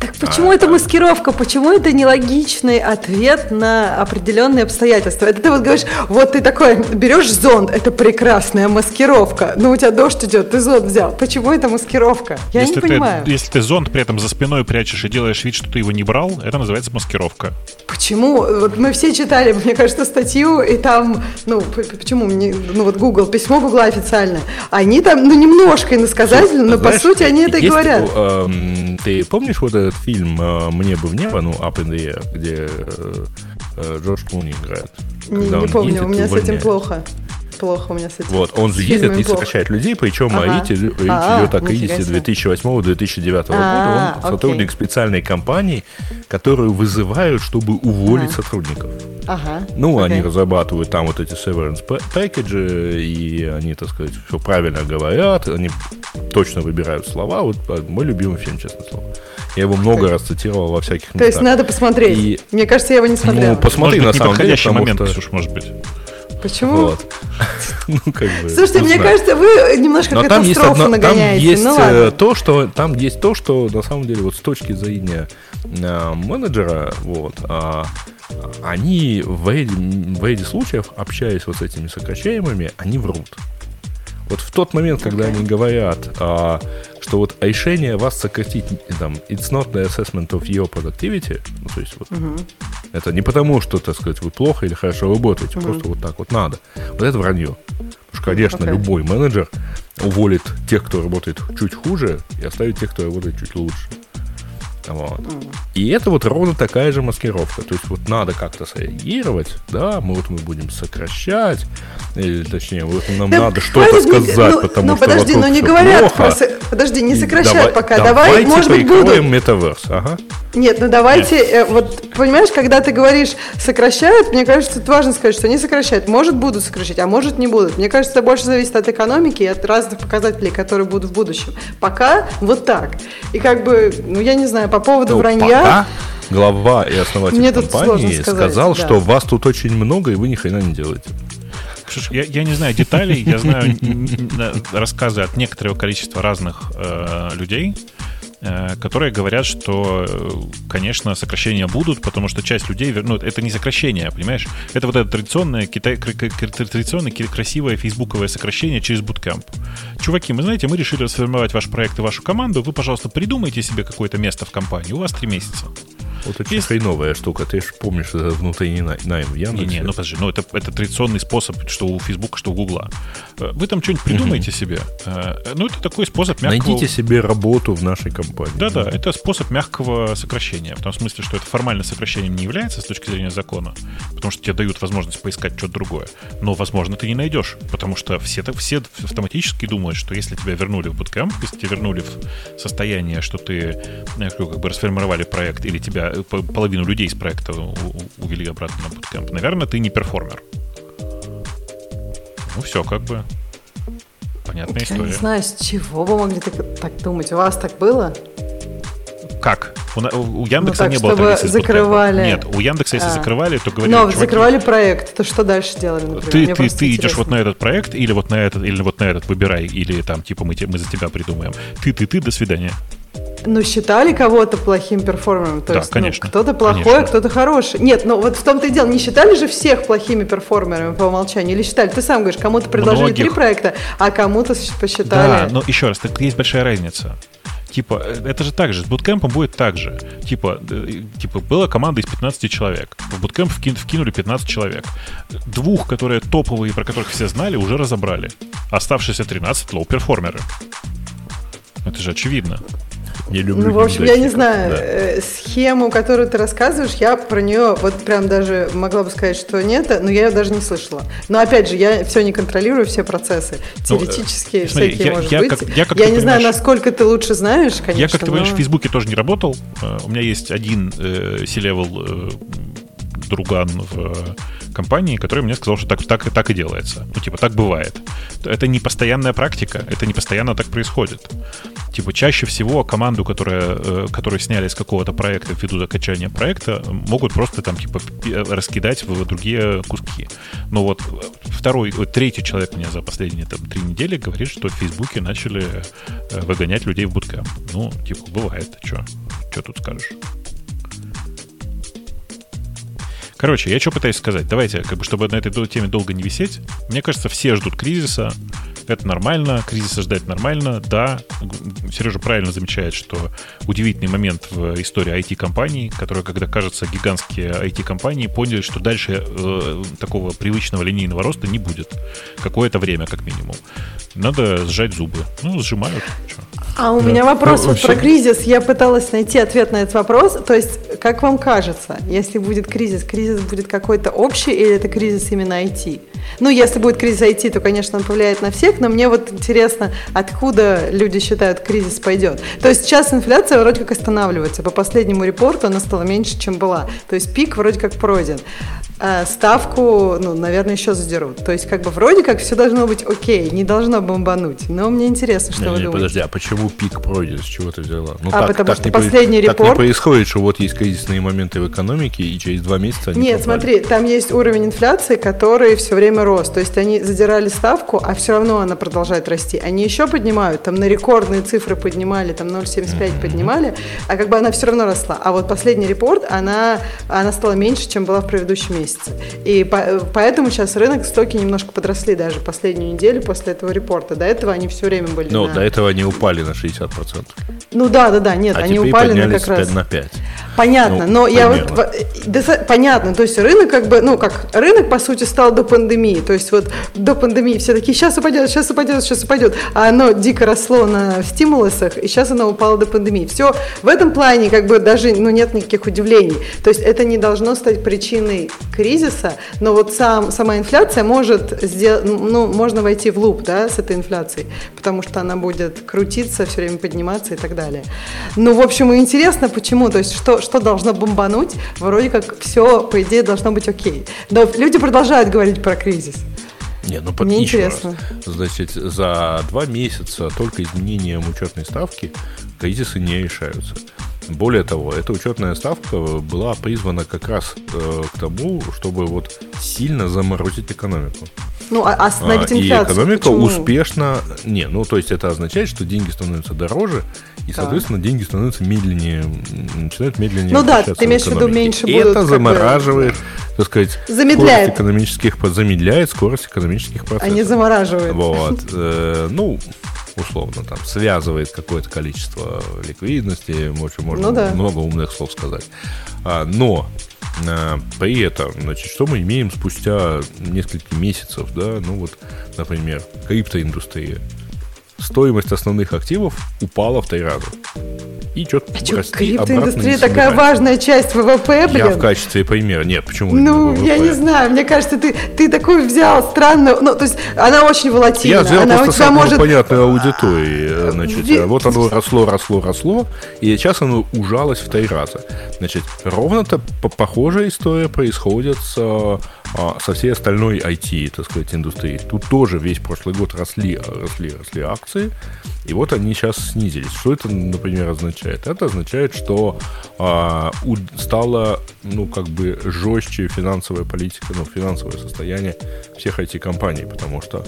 Так почему а, это маскировка? Почему это нелогичный ответ на определенные обстоятельства? Это ты вот говоришь, вот ты такой берешь зонт, это прекрасная маскировка. Но у тебя дождь идет, ты зонт взял. Почему это маскировка? Я если не ты, понимаю. Если ты зонт при этом за спиной прячешь и делаешь вид, что ты его не брал, это называется маскировка. Почему? Вот мы все читали, мне кажется, статью, и там, ну, почему мне, ну вот Google, письмо Google официальное, они там, ну, немножко иносказательно, но Знаешь, по сути они это и говорят. Э, ты помнишь вот этот фильм э, «Мне бы в небо», ну, «Up in the Air», где э, э, Джордж Клуни играет? Не, не помню, у меня с этим плохо плохо у меня с этим. Вот, он же едет и сокращает людей, причем ага. АИТ идет так АИТ 2008-2009 года. Он сотрудник специальной компании, которую вызывают, чтобы уволить сотрудников. Ага. Ну, они разрабатывают там вот эти severance packages, и они, так сказать, все правильно говорят, они точно выбирают слова. Вот а, мой любимый фильм, честно слово. Я его много раз цитировал во всяких местах. То есть надо посмотреть. И... Мне кажется, я его не смотрел. Ну, посмотри, на самом деле, потому момент, что... Ксюш, может быть. Почему? Вот. ну, как бы, Слушайте, мне знаю. кажется, вы немножко Но там есть, одно, нагоняете. Там есть ну, ладно. то, что там есть то, что на самом деле вот с точки зрения э, менеджера, вот, э, они в ряде, в ряде случаев, общаясь вот с этими сокращаемыми, они врут. Вот в тот момент, когда okay. они говорят, а, что вот решение вас сократить, там, it's not the assessment of your productivity, ну, то есть вот uh-huh. это не потому, что, так сказать, вы плохо или хорошо работаете, uh-huh. просто вот так вот надо. Вот это вранье. Потому что, конечно, okay. любой менеджер уволит тех, кто работает чуть хуже, и оставит тех, кто работает чуть лучше. Вот. И это вот ровно такая же маскировка. То есть вот надо как-то среагировать, да, мы вот мы будем сокращать, или точнее, вот нам да надо что-то сказать, ну, потому ну, что подожди, но не говорят плохо. про... Подожди, не сокращают давай, пока. Давай, может быть, будут. метаверс, ага. Нет, ну давайте, э, вот понимаешь, когда ты говоришь сокращают, мне кажется, это важно сказать, что они сокращают. Может, будут сокращать, а может, не будут. Мне кажется, это больше зависит от экономики и от разных показателей, которые будут в будущем. Пока вот так. И как бы, ну я не знаю, по поводу ну, вранья... Пока глава и основатель Мне компании сказал, да. что вас тут очень много, и вы ни хрена не делаете. Я, я не знаю деталей, я знаю рассказы от некоторого количества разных э, людей, которые говорят, что, э, конечно, сокращения будут, потому что часть людей, ну, это не сокращение, понимаешь? Это вот это традиционное, китай, традиционное красивое фейсбуковое сокращение через Bootcamp. Чуваки, мы знаете, мы решили сформировать ваш проект и вашу команду, вы, пожалуйста, придумайте себе какое-то место в компании, у вас три месяца. Вот это Есть... хреновая штука. Ты же помнишь, это внутренний найм в Яндексе. Не, не, ну подожди, ну это, это традиционный способ, что у Фейсбука, что у Гугла. Э, вы там что-нибудь придумаете себе. Э, ну это такой способ мягкого... Найдите себе работу в нашей компании. Да-да, это способ мягкого сокращения. В том смысле, что это формально сокращением не является с точки зрения закона, потому что тебе дают возможность поискать что-то другое. Но, возможно, ты не найдешь, потому что все, все автоматически думают, что если тебя вернули в буткэмп, если тебя вернули в состояние, что ты э, как бы расформировали проект или тебя половину людей из проекта увели обратно на буткемп. Наверное, ты не перформер. Ну все, как бы понятная история. Я не знаю, с чего вы могли так, так думать. У вас так было? Как? У, у Яндекса ну, так, не было чтобы закрывали. Нет, у Яндекса, если а. закрывали, то говорили... Но чуваки, закрывали проект, то что дальше делали, например? Ты, ты, ты идешь вот на этот проект, или вот на этот, или вот на этот выбирай, или там, типа, мы, мы за тебя придумаем. Ты, ты, ты, до свидания. Ну, считали кого-то плохим перформером. То да, есть, ну, конечно. Ну, кто-то плохой, а кто-то хороший. Нет, ну вот в том-то и дело, не считали же всех плохими перформерами по умолчанию? Или считали? Ты сам говоришь, кому-то предложили Многих. три проекта, а кому-то посчитали... Да, но еще раз, так есть большая разница. Типа, э, это же так же, с буткемпом будет так же. Типа, э, типа была команда из 15 человек. В буткемп вкин, вкинули 15 человек. Двух, которые топовые, про которых все знали, уже разобрали. Оставшиеся 13 low-перформеры. Это же очевидно. Я люблю. Ну, в общем, я не знаю, да. Э, схему, которую ты рассказываешь, я про нее вот прям даже могла бы сказать, что нет, но я ее даже не слышала. Но опять же, я все не контролирую, все процессы. Ну, Теоретически ну, всякие, я, может я, быть. Как, я, как я не знаю, насколько ты лучше знаешь, конечно. Я, как ты но... понимаешь, в Фейсбуке тоже не работал. Э, у меня есть один э, C-level э, друган в компании, который мне сказал, что так, так, так и делается. Ну, типа, так бывает. Это не постоянная практика, это не постоянно так происходит. Типа, чаще всего команду, которая, э, которую сняли с какого-то проекта ввиду окончания проекта, могут просто там, типа, раскидать в другие куски. Но вот второй, третий человек мне за последние там три недели говорит, что в Фейсбуке начали э, выгонять людей в буткэмп. Ну, типа, бывает, что. Что тут скажешь? Короче, я что пытаюсь сказать? Давайте, как бы, чтобы на этой теме долго не висеть, мне кажется, все ждут кризиса, это нормально, кризиса ждать нормально, да. Сережа правильно замечает, что удивительный момент в истории IT-компаний, которые, когда, кажется, гигантские IT-компании поняли, что дальше э, такого привычного линейного роста не будет. Какое-то время, как минимум. Надо сжать зубы. Ну, сжимают. Что? А у да. меня вопрос ну, вот про кризис. Я пыталась найти ответ на этот вопрос. То есть, как вам кажется, если будет кризис, кризис будет какой-то общий или это кризис именно IT? Ну, если будет кризис IT, то, конечно, он повлияет на всех, но мне вот интересно, откуда люди считают, кризис пойдет. То есть сейчас инфляция вроде как останавливается. По последнему репорту она стала меньше, чем была. То есть пик вроде как пройден. А ставку, ну, наверное, еще задерут. То есть как бы вроде как все должно быть окей, не должно бомбануть. Но мне интересно, что не, вы не, думаете. Подожди, а почему пик пройден? С чего ты взяла? Ну, а так, потому так что последний репорт... Так не происходит, что вот есть кризисные моменты в экономике, и через два месяца они Нет, попали. смотри, там есть уровень инфляции, который все время рос. То есть они задирали ставку, а все равно она продолжает расти. Они еще поднимают, там на рекордные цифры поднимали, там 0,75 mm-hmm. поднимали, а как бы она все равно росла. А вот последний репорт, она, она стала меньше, чем была в предыдущем месяце. И по, поэтому сейчас рынок, стоки немножко подросли даже последнюю неделю после этого репорта. До этого они все время были Ну, на... до этого они упали на 60%. Ну да, да, да, нет, а они упали на как раз. на 5. Понятно, ну, но примерно. я вот да, понятно, то есть рынок как бы, ну как рынок по сути стал до пандемии, то есть вот до пандемии все такие, сейчас упадет, сейчас упадет, сейчас упадет, а оно дико росло на стимулусах, и сейчас оно упало до пандемии. Все в этом плане как бы даже ну нет никаких удивлений, то есть это не должно стать причиной кризиса, но вот сам сама инфляция может сделать, ну можно войти в луп, да, с этой инфляцией, потому что она будет крутиться, все время подниматься и так далее. Ну в общем интересно, почему, то есть что что должно бомбануть, вроде как все, по идее, должно быть окей. Но люди продолжают говорить про кризис. Не, ну под Мне интересно. Раз. Значит, за два месяца только изменением учетной ставки кризисы не решаются. Более того, эта учетная ставка была призвана как раз э, к тому, чтобы вот сильно заморозить экономику. Ну, а остановить инфляцию. И экономика Почему? успешно... Не, ну, то есть это означает, что деньги становятся дороже, и, да. соответственно, деньги становятся медленнее, начинают медленнее Ну да, ты имеешь в виду меньше и будут... это замораживает, бы, так сказать, замедляет. скорость экономических... Замедляет скорость экономических процессов. Они замораживают. Вот. Э, ну, условно, там, связывает какое-то количество ликвидности, можно, можно ну, да. много умных слов сказать. А, но а, при этом, значит, что мы имеем спустя несколько месяцев, да, ну вот, например, криптоиндустрия. Стоимость основных активов упала в три раза и что-то а расти Криптоиндустрия такая важная часть ВВП, блин. Я в качестве примера. Нет, почему Ну, я не знаю. Мне кажется, ты, ты такой взял странную... Ну, то есть она очень волатильна. Я взял она просто самую может... понятную аудиторию. Э, значит, Ви... вот оно росло, росло, росло, и сейчас оно ужалось в три раза. Значит, ровно-то похожая история происходит с а, со всей остальной IT, так сказать, индустрии. Тут тоже весь прошлый год росли, росли, росли акции, и вот они сейчас снизились. Что это, например, означает? Это означает, что а, стало, ну, как бы жестче финансовая политика, ну, финансовое состояние всех IT-компаний, потому что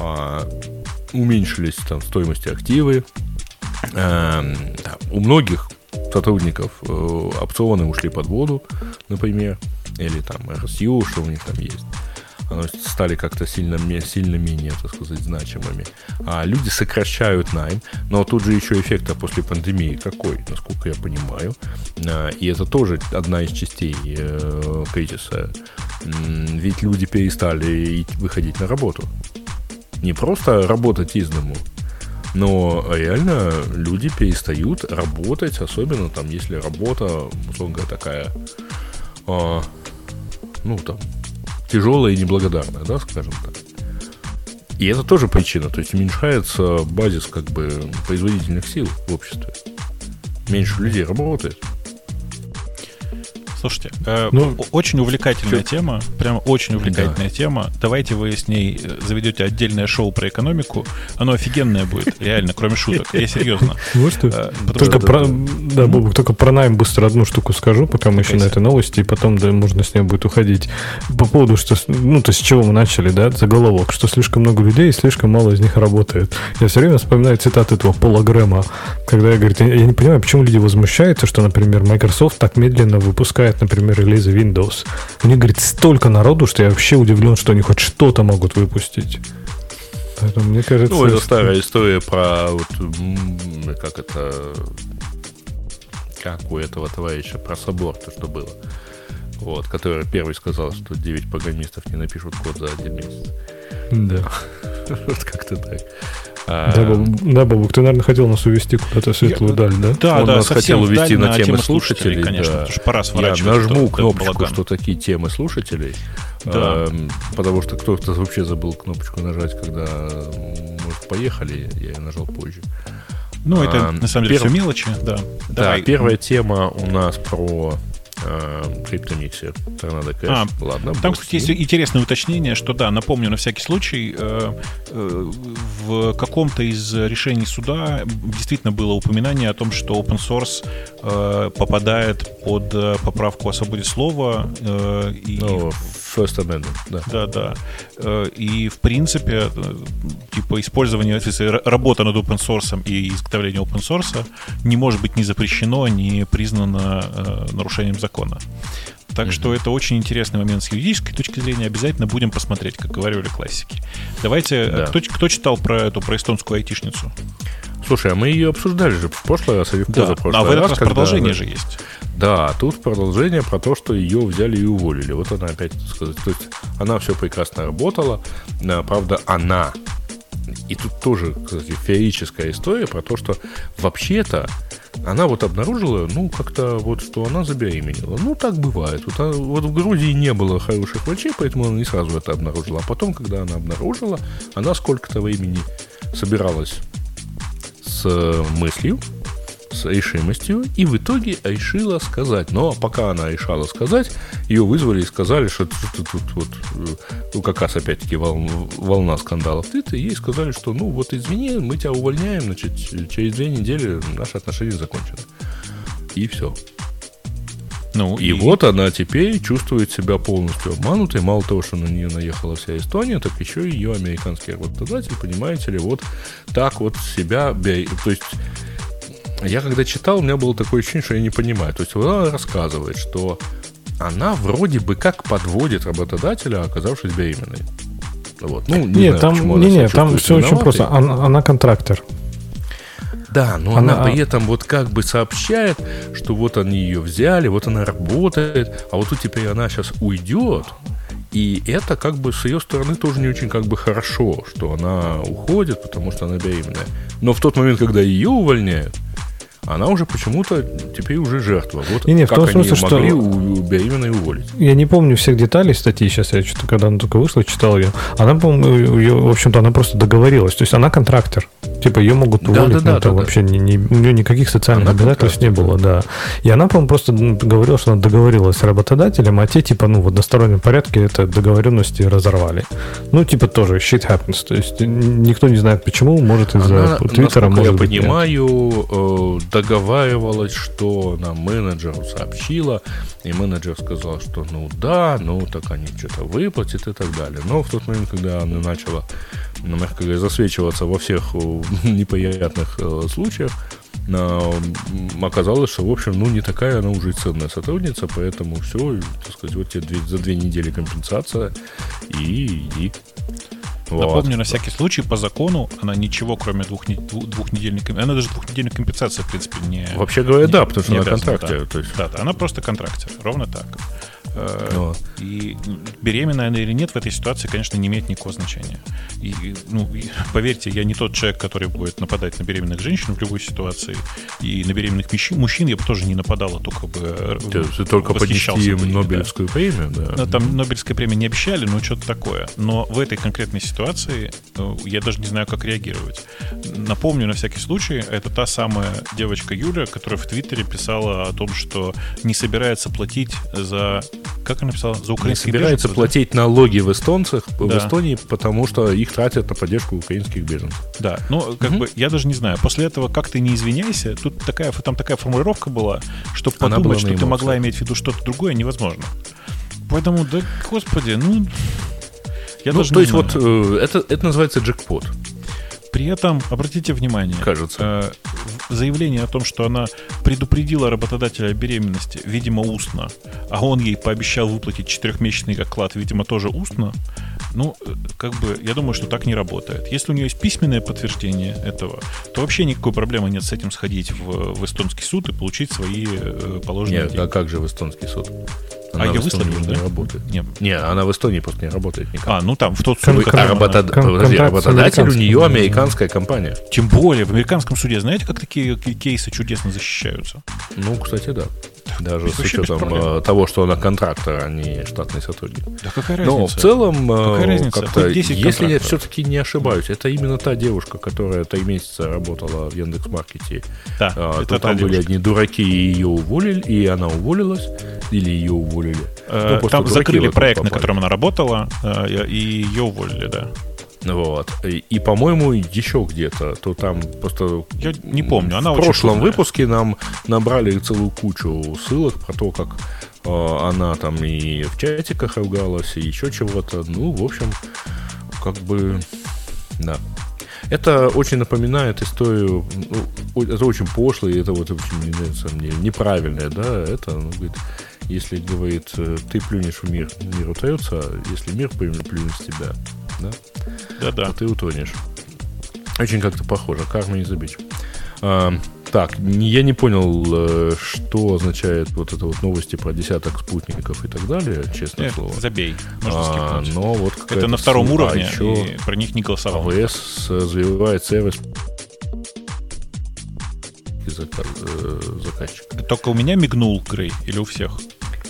а, уменьшились там стоимости активы, а, у многих сотрудников э, опционы ушли под воду, например, или там RSU, что у них там есть. Стали как-то сильно, сильно менее, так сказать, значимыми. А люди сокращают найм, но тут же еще эффект после пандемии какой, насколько я понимаю. А, и это тоже одна из частей э, кризиса. Ведь люди перестали выходить на работу. Не просто работать из дому, но реально люди перестают работать, особенно там, если работа, условно говоря, такая а, ну, там, тяжелая и неблагодарная, да, скажем так. И это тоже причина, то есть уменьшается базис как бы производительных сил в обществе. Меньше людей работает. Слушайте, э, ну, очень увлекательная что? тема, прям очень увлекательная да. тема. Давайте вы с ней э, заведете отдельное шоу про экономику. Оно офигенное будет, реально, кроме шуток. Я серьезно. Вот что. Э, только про, да, Бобок, только про найм быстро одну штуку скажу, пока мы еще на этой новости, и потом да, можно с ней будет уходить. По поводу, что, ну, то с чего мы начали, да, заголовок, что слишком много людей и слишком мало из них работает. Я все время вспоминаю цитаты этого Пола Грэма, когда я говорю, я не понимаю, почему люди возмущаются, что, например, Microsoft так медленно выпускает, например, релизы Windows. У них, говорит, столько народу, что я вообще удивлен, что они хоть что-то могут выпустить. Поэтому, мне кажется... Ну, это старая история про... Вот, как это... Как у этого товарища про собор, то, что было. Вот, который первый сказал, что 9 программистов не напишут код за один месяц. Да. Вот как-то так. Да, Бабук, да, Бабук, ты, наверное, хотел нас увести куда-то в светлую даль, да? Да, Он да, нас хотел увести на темы слушателей, слушателей конечно, да. потому что пора сворачивать. Я нажму кнопочку, что такие темы слушателей, да. э, потому что кто-то вообще забыл кнопочку нажать, когда, может, поехали, я ее нажал позже. Ну, это, а, на самом деле, перв... все мелочи, да. Да, Давай. первая тема у нас про э, криптомиксе Торнадо Кэш. А, Ладно, там, кстати, есть интересное уточнение, что да, напомню на всякий случай, э, э, в каком-то из решений суда действительно было упоминание о том, что open source э, попадает под э, поправку о свободе слова. Э, и... Ну, First Amendment, да. Да, да. Э, и, в принципе, э, типа использование, работа над open source и изготовление open source не может быть ни запрещено, ни признано э, нарушением закона. Так mm-hmm. что это очень интересный момент с юридической точки зрения. Обязательно будем посмотреть, как говорили классики. Давайте, да. кто, кто читал про эту про эстонскую айтишницу? Слушай, а мы ее обсуждали же в прошлый раз или в да. позапрошлый а в этот раз, раз продолжение же есть. Да, тут продолжение про то, что ее взяли и уволили. Вот она опять, сказать, то есть она все прекрасно работала, правда, она. И тут тоже, кстати, феерическая история про то, что вообще-то она вот обнаружила, ну, как-то вот, что она забеременела. Ну, так бывает. Вот, а, вот в Грузии не было хороших врачей, поэтому она не сразу это обнаружила. А потом, когда она обнаружила, она сколько-то времени собиралась с мыслью, с решимостью, и в итоге решила сказать. Но пока она решала сказать, ее вызвали и сказали, что тут, тут вот, э, ну, как раз опять-таки волна, волна скандалов в Твиттере, ей сказали, что, ну, вот извини, мы тебя увольняем, значит, через две недели наши отношения закончены. И все. Ну, и, и вот она теперь чувствует себя полностью обманутой. Мало того, что на нее наехала вся Эстония, так еще и ее американский работодатель, понимаете ли, вот так вот себя... То есть я когда читал, у меня было такое ощущение, что я не понимаю. То есть она рассказывает, что она вроде бы как подводит работодателя, оказавшись беременной. Вот. Ну, не нет, знаю, там, не, не, там все очень просто. Она, она контрактор. Да, но она, она при этом вот как бы сообщает, что вот они ее взяли, вот она работает, а вот тут теперь она сейчас уйдет. И это как бы с ее стороны тоже не очень как бы хорошо, что она уходит, потому что она беременная. Но в тот момент, когда ее увольняют, она уже почему-то теперь уже жертва. Вот не, не, как в том они смысле, могли что... у, беременной уволить. Я не помню всех деталей статьи, сейчас я что-то, когда она только вышла, читал ее. Она, по-моему, ее, в общем-то, она просто договорилась. То есть она контрактор. Типа ее могут уволить, да, да, но да, это да, вообще да. Не, не, у нее никаких социальных она обязательств не было, да. И она, по-моему, просто говорила, что она договорилась с работодателем, а те, типа, ну, в одностороннем порядке это договоренности разорвали. Ну, типа, тоже shit happens. То есть никто не знает почему, может из-за Твиттера, может я быть, понимаю, нет. Э, договаривалась, что нам менеджеру сообщила, и менеджер сказал, что ну да, ну так они что-то выплатят и так далее. Но в тот момент, когда она начала, мягко говоря, засвечиваться во всех э, неприятных э, случаях, оказалось, что, в общем, ну, не такая она уже ценная сотрудница, поэтому все, так сказать, вот тебе за две недели компенсация, и иди. Вот. Напомню, на всякий случай, по закону она ничего, кроме двух, двухнедельной Она даже двухнедельной компенсации, в принципе, не... Вообще говоря, не, да, потому что она контрактер. Да. То есть... да, да, она просто контрактер, ровно так. Э, вот. И беременная она или нет в этой ситуации, конечно, не имеет никакого значения. И, ну, и, поверьте, я не тот человек, который будет нападать на беременных женщин в любой ситуации. И на беременных мужчин я бы тоже не нападал, а только бы Ты только поднести им Нобелевскую да. премию, да? Ну, там Нобелевской премии не обещали, но что-то такое. Но в этой конкретной ситуации э, я даже не знаю, как реагировать. Напомню на всякий случай, это та самая девочка Юля, которая в Твиттере писала о том, что не собирается платить за как она написала? За украинских Не собирается беженцев, платить да? налоги в эстонцах, да. в Эстонии, потому что их тратят на поддержку украинских беженцев. Да, ну, как угу. бы, я даже не знаю, после этого как ты не извиняйся, тут такая, там такая формулировка была, что подумать, что ты могла иметь в виду что-то другое, невозможно. Поэтому, да, господи, ну... Я ну, то есть знаю. вот э, это, это называется джекпот. При этом, обратите внимание, кажется, э, заявление о том, что она предупредила работодателя о беременности, видимо, устно, а он ей пообещал выплатить четырехмесячный оклад, видимо, тоже устно, ну, э, как бы, я думаю, что так не работает. Если у нее есть письменное подтверждение этого, то вообще никакой проблемы нет с этим сходить в, в эстонский суд и получить свои э, положенные Нет, деньги. а как же в эстонский суд? Она а ее выслали уже, да? Не работает. Нет. Не, она в Эстонии просто не работает никак. А, ну там, в тот суд, кон- а работод... кон- Подожди, работодатель у нее американская компания. Тем более, в американском суде, знаете, как такие кейсы чудесно защищаются? Ну, кстати, да. Даже с учетом э, того, что она контрактор, а не штатный сотрудник. Да какая разница? Но в целом, э, какая разница? как-то, если я все-таки не ошибаюсь, это именно та девушка, которая три месяца работала в Яндекс.Маркете. Да, а, то там были одни дураки, и ее уволили, и она уволилась, или ее уволили. Э, ну, там закрыли проект, на котором она работала, и ее уволили, да. Вот. И, и по-моему, еще где-то, то там просто... Я не помню, она В прошлом трудная. выпуске нам набрали целую кучу ссылок про то, как э, она там и в чатиках ругалась, и еще чего-то. Ну, в общем, как бы... Да. Это очень напоминает историю, ну, это очень пошло, и это вот очень, не нравится мне, неправильное, да, это, ну, говорит, если, говорит, ты плюнешь в мир, мир утается, а если мир плюнет в тебя, да, да-да. Ты утонешь. Очень как-то похоже. Карма не забить. А, так, я не понял, э, что означает вот это вот новости про десяток спутников и так далее, честное Нет, слово. Забей, можно а, Но вот это на втором ссылка, уровне, а еще про них не голосовал. АВС развивает сервис э, заказчика. Только у меня мигнул Грей или у всех?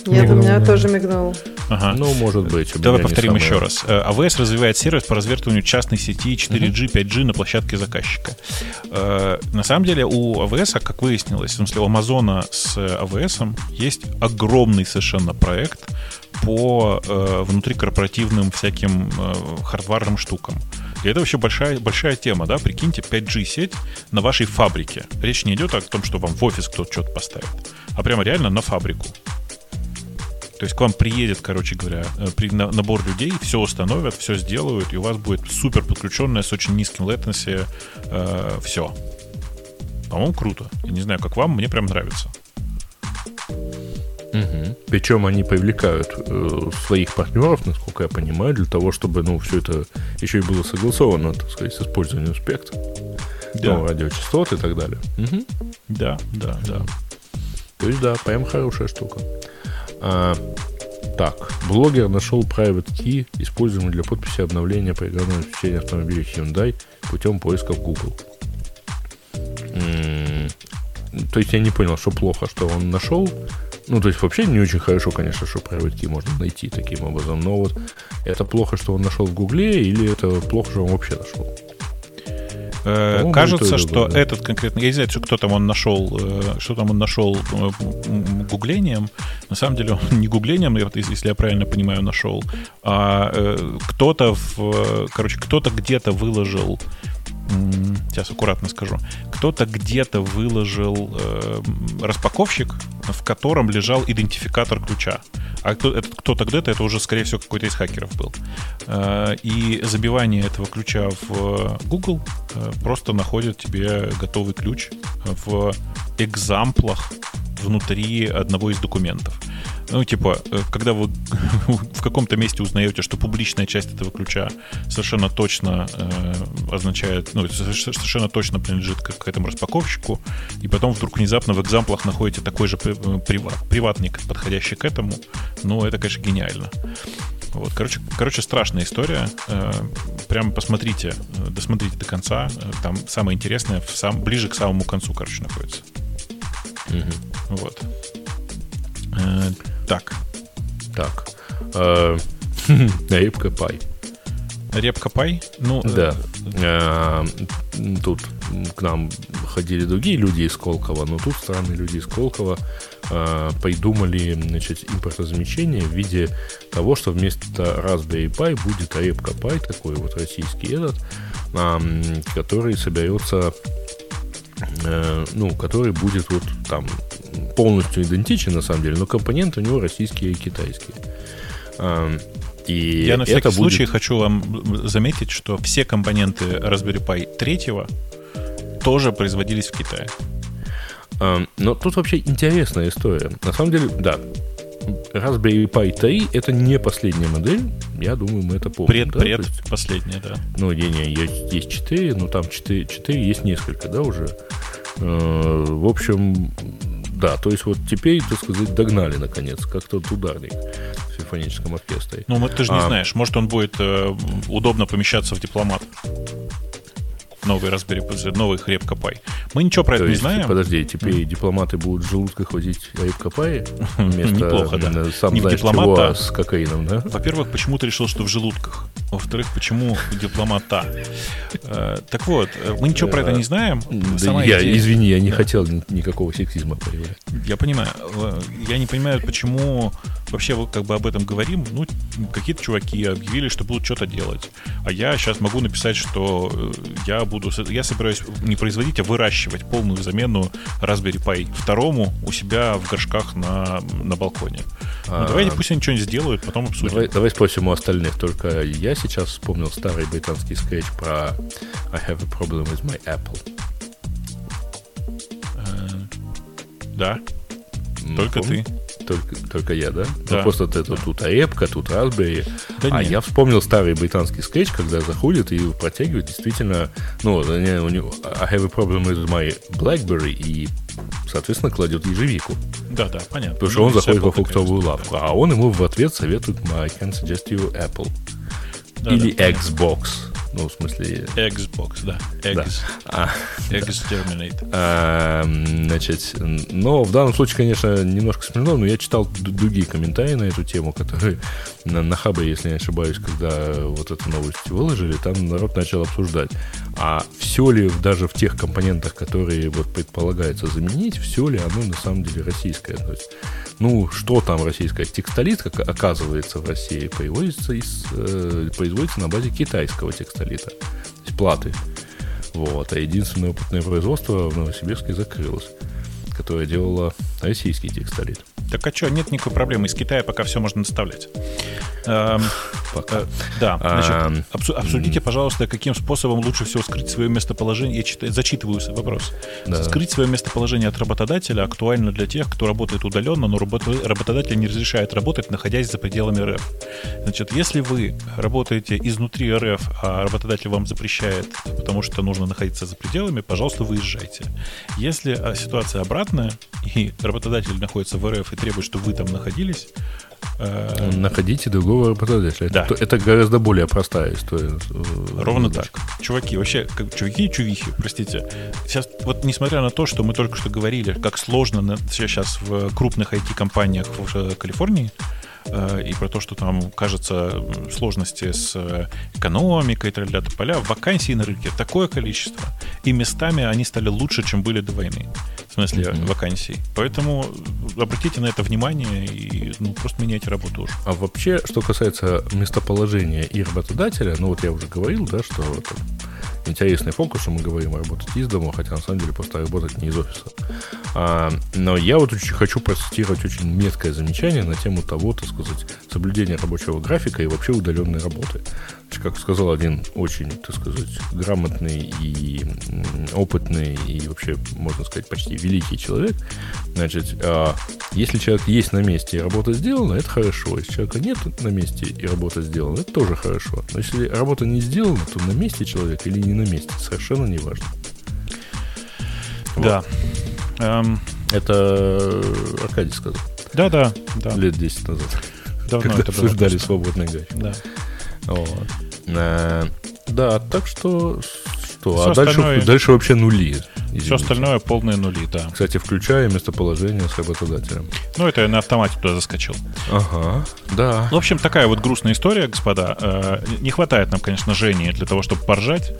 Нет, мигнул, у меня да. тоже мигнул. Ага. Ну, может быть. Давай повторим еще раз. AWS э, развивает сервис по развертыванию частной сети 4G, 5G на площадке заказчика. Э, на самом деле у AWS, как выяснилось, в смысле у Амазона с AWS есть огромный совершенно проект по э, внутрикорпоративным всяким хардварным штукам. И это вообще большая, большая тема, да? Прикиньте, 5G-сеть на вашей фабрике. Речь не идет о том, что вам в офис кто-то что-то поставит, а прямо реально на фабрику. То есть к вам приедет, короче говоря, э, при, набор людей, все установят, все сделают, и у вас будет супер подключенное с очень низким latency э, все. По-моему, круто. Я не знаю, как вам, мне прям нравится. Угу. Причем они привлекают э, своих партнеров, насколько я понимаю, для того, чтобы ну, все это еще и было согласовано, так сказать, с использованием спектра. Да. Ну, радиочастот и так далее. Угу. Да, да, да. То есть, да, прям хорошая штука. А, так, блогер нашел private key, используемый для подписи обновления программного обеспечения автомобиля Hyundai путем поиска в Google. То есть я не понял, что плохо, что он нашел. Ну, то есть вообще не очень хорошо, конечно, что private key можно найти таким образом. Но вот это плохо, что он нашел в Гугле, или это плохо, что он вообще нашел? Э, кажется, что да. этот конкретно, я не знаю, кто там он нашел, э, что там он нашел э, гуглением. На самом деле он не гуглением, если я правильно понимаю, нашел, а кто-то в, короче, кто-то где-то выложил сейчас аккуратно скажу, кто-то где-то выложил э, распаковщик, в котором лежал идентификатор ключа. А кто, этот кто-то где-то, это уже, скорее всего, какой-то из хакеров был. Э, и забивание этого ключа в Google э, просто находит тебе готовый ключ в экзамплах внутри одного из документов. Ну, типа, э, когда вы в каком-то месте узнаете, что публичная часть этого ключа совершенно точно э, означает, ну, совершенно точно принадлежит к, к этому распаковщику, и потом вдруг внезапно в экзамплах находите такой же э, приват, приватник, подходящий к этому, ну, это, конечно, гениально. Вот, короче, короче, страшная история. Э, прямо посмотрите, э, досмотрите до конца. Там самое интересное в сам, ближе к самому концу, короче, находится. Угу. Вот. Э, так. Так. Репка пай. Репка пай? Ну, да. Э, тут к нам ходили другие люди из Колкова, но тут странные люди из Колкова э, придумали значит, импортозамещение в виде того, что вместо Raspberry Pi будет репка Pi, такой вот российский этот, который соберется ну, который будет вот там полностью идентичен, на самом деле, но компоненты у него российские и китайские. И Я на всякий случай будет... хочу вам заметить, что все компоненты Raspberry Pi 3 тоже производились в Китае. Но тут вообще интересная история. На самом деле, да, Raspberry Pi 3 это не последняя модель. Я думаю, мы это помним. Пред, да? пред есть, последняя, да. Ну, не, не, есть, есть 4, но там 4, 4 есть несколько, да, уже. Э, в общем, да, то есть вот теперь, так сказать, догнали наконец, как тот ударник в симфоническом оркестре. Ну, ты же не а, знаешь, может он будет э, удобно помещаться в дипломат новый Raspberry, новый хлеб Копай. Мы ничего про То это есть, не знаем. Подожди, теперь mm. дипломаты будут в желудках возить хлеб Копай вместо Неплохо, да. сам не знаешь чего, а с кокаином, да? Во-первых, почему ты решил, что в желудках? Во-вторых, почему дипломата? Э, так вот, э, мы ничего про это не знаем. я, извини, я не хотел никакого сексизма проявлять. Я понимаю. Э, я не понимаю, почему вообще как бы об этом говорим. Ну, какие-то чуваки объявили, что будут что-то делать. А я сейчас могу написать, что я буду... Я собираюсь не производить, а выращивать полную замену Raspberry Pi второму у себя в горшках на, на балконе. Ну, а, давайте пусть они что-нибудь сделают, потом обсудим. Давай, давай спросим у остальных. Только я сейчас вспомнил старый британский скетч про I have a problem with my Apple. Э, да. Только Помни? ты. Только, только я, да? да. Ну, просто это да. тут Apple'ка, тут Raspberry. Да а нет. я вспомнил старый британский скетч, когда заходит и протягивает действительно, ну, у него I have a problem with my BlackBerry и, соответственно, кладет ежевику. Да, да, понятно. Потому что ну, он заходит во фруктовую лавку, да. а он ему в ответ советует I can suggest you Apple. Да, Или да, Xbox. Ну, в смысле... Xbox, да. X. Да. Exterminate. А, значит, но в данном случае, конечно, немножко смешно, но я читал другие комментарии на эту тему, которые на, на Хабе, если не ошибаюсь, когда вот эту новость выложили, там народ начал обсуждать, а все ли даже в тех компонентах, которые вот предполагается заменить, все ли оно на самом деле российское. То есть, ну, что там российское? Текстолит, как оказывается, в России производится, из, э, производится на базе китайского текстолита столита, то есть платы. Вот. А единственное опытное производство в Новосибирске закрылось, которое делало российский текстолит. Так а что, нет никакой проблемы. Из Китая пока все можно доставлять. Эм, пока. Э, да. Значит, обсу- обсудите, пожалуйста, каким способом лучше всего скрыть свое местоположение. Я читаю, зачитываю вопрос. Да. Скрыть свое местоположение от работодателя актуально для тех, кто работает удаленно, но работодатель не разрешает работать, находясь за пределами РФ. Значит, если вы работаете изнутри РФ, а работодатель вам запрещает, потому что нужно находиться за пределами, пожалуйста, выезжайте. Если а, ситуация обратная, и работодатель находится в РФ и требует, чтобы вы там находились. Э, Находите другого работодателя. Да. Это, это гораздо более простая история. Ровно так. Чуваки, вообще, как, чуваки и чувихи, простите. Сейчас, вот несмотря на то, что мы только что говорили, как сложно на, сейчас в крупных IT-компаниях в Калифорнии, и про то, что там, кажется, сложности с э, экономикой, для поля, вакансий на рынке такое количество. И местами они стали лучше, чем были до войны. В смысле mm-hmm. вакансий. Поэтому обратите на это внимание и ну, просто меняйте работу уже. А вообще, что касается местоположения и работодателя, ну вот я уже говорил, да, что там, интересный фокус, что мы говорим работать из дома, хотя на самом деле просто работать не из офиса. А, но я вот очень хочу процитировать очень меткое замечание на тему того, так сказать, соблюдения рабочего графика и вообще удаленной работы. Как сказал один очень, так сказать, грамотный и опытный и вообще, можно сказать, почти великий человек, значит, а, если человек есть на месте и работа сделана, это хорошо. Если человека нет на месте и работа сделана, это тоже хорошо. Но если работа не сделана, то на месте человек или не на месте, совершенно не важно. Да. Эм... Это Аркадий сказал. Да, да, да. Лет 10 назад. Давно когда это обсуждали свободный график. Да. Вот. А, да, так что что? Все а дальше, дальше вообще нули. Извините. Все остальное полные нули, да. Кстати, включая местоположение с работодателем. Ну, это я на автомате туда заскочил. Ага, да. В общем, такая вот грустная история, господа. Э, не хватает нам, конечно, Жени для того, чтобы поржать,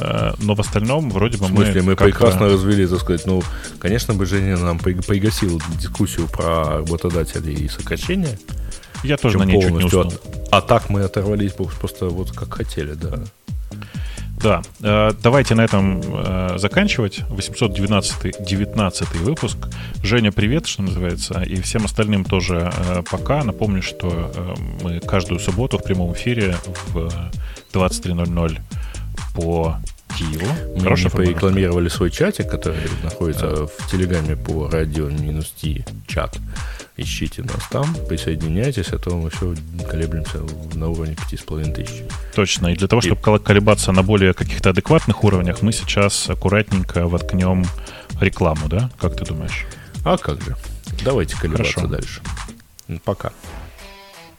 э, но в остальном вроде бы мы... В смысле, мы, мы прекрасно развели, так сказать, ну, конечно бы Женя нам пригасил дискуссию про работодателей и сокращения. Я тоже на ней чуть не уснул. А так мы оторвались просто вот как хотели, да. Да, э, давайте на этом э, заканчивать. 819 19 выпуск. Женя, привет, что называется. И всем остальным тоже э, пока. Напомню, что мы каждую субботу в прямом эфире в 23.00 по Киеву. Мы Хорошо порекламировали свой чатик, который находится да. в Телеграме по радио минус чат. Ищите нас там, присоединяйтесь, а то мы все колеблемся на уровне 5,5 тысяч. Точно. И для того, чтобы и... колебаться на более каких-то адекватных уровнях, мы сейчас аккуратненько воткнем рекламу, да? Как ты думаешь? А как же. Давайте колебаться Хорошо. дальше. Пока.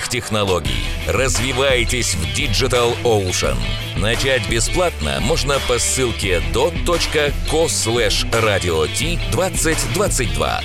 технологий. Развивайтесь в Digital Ocean. Начать бесплатно можно по ссылке dot.co slash radio 2022.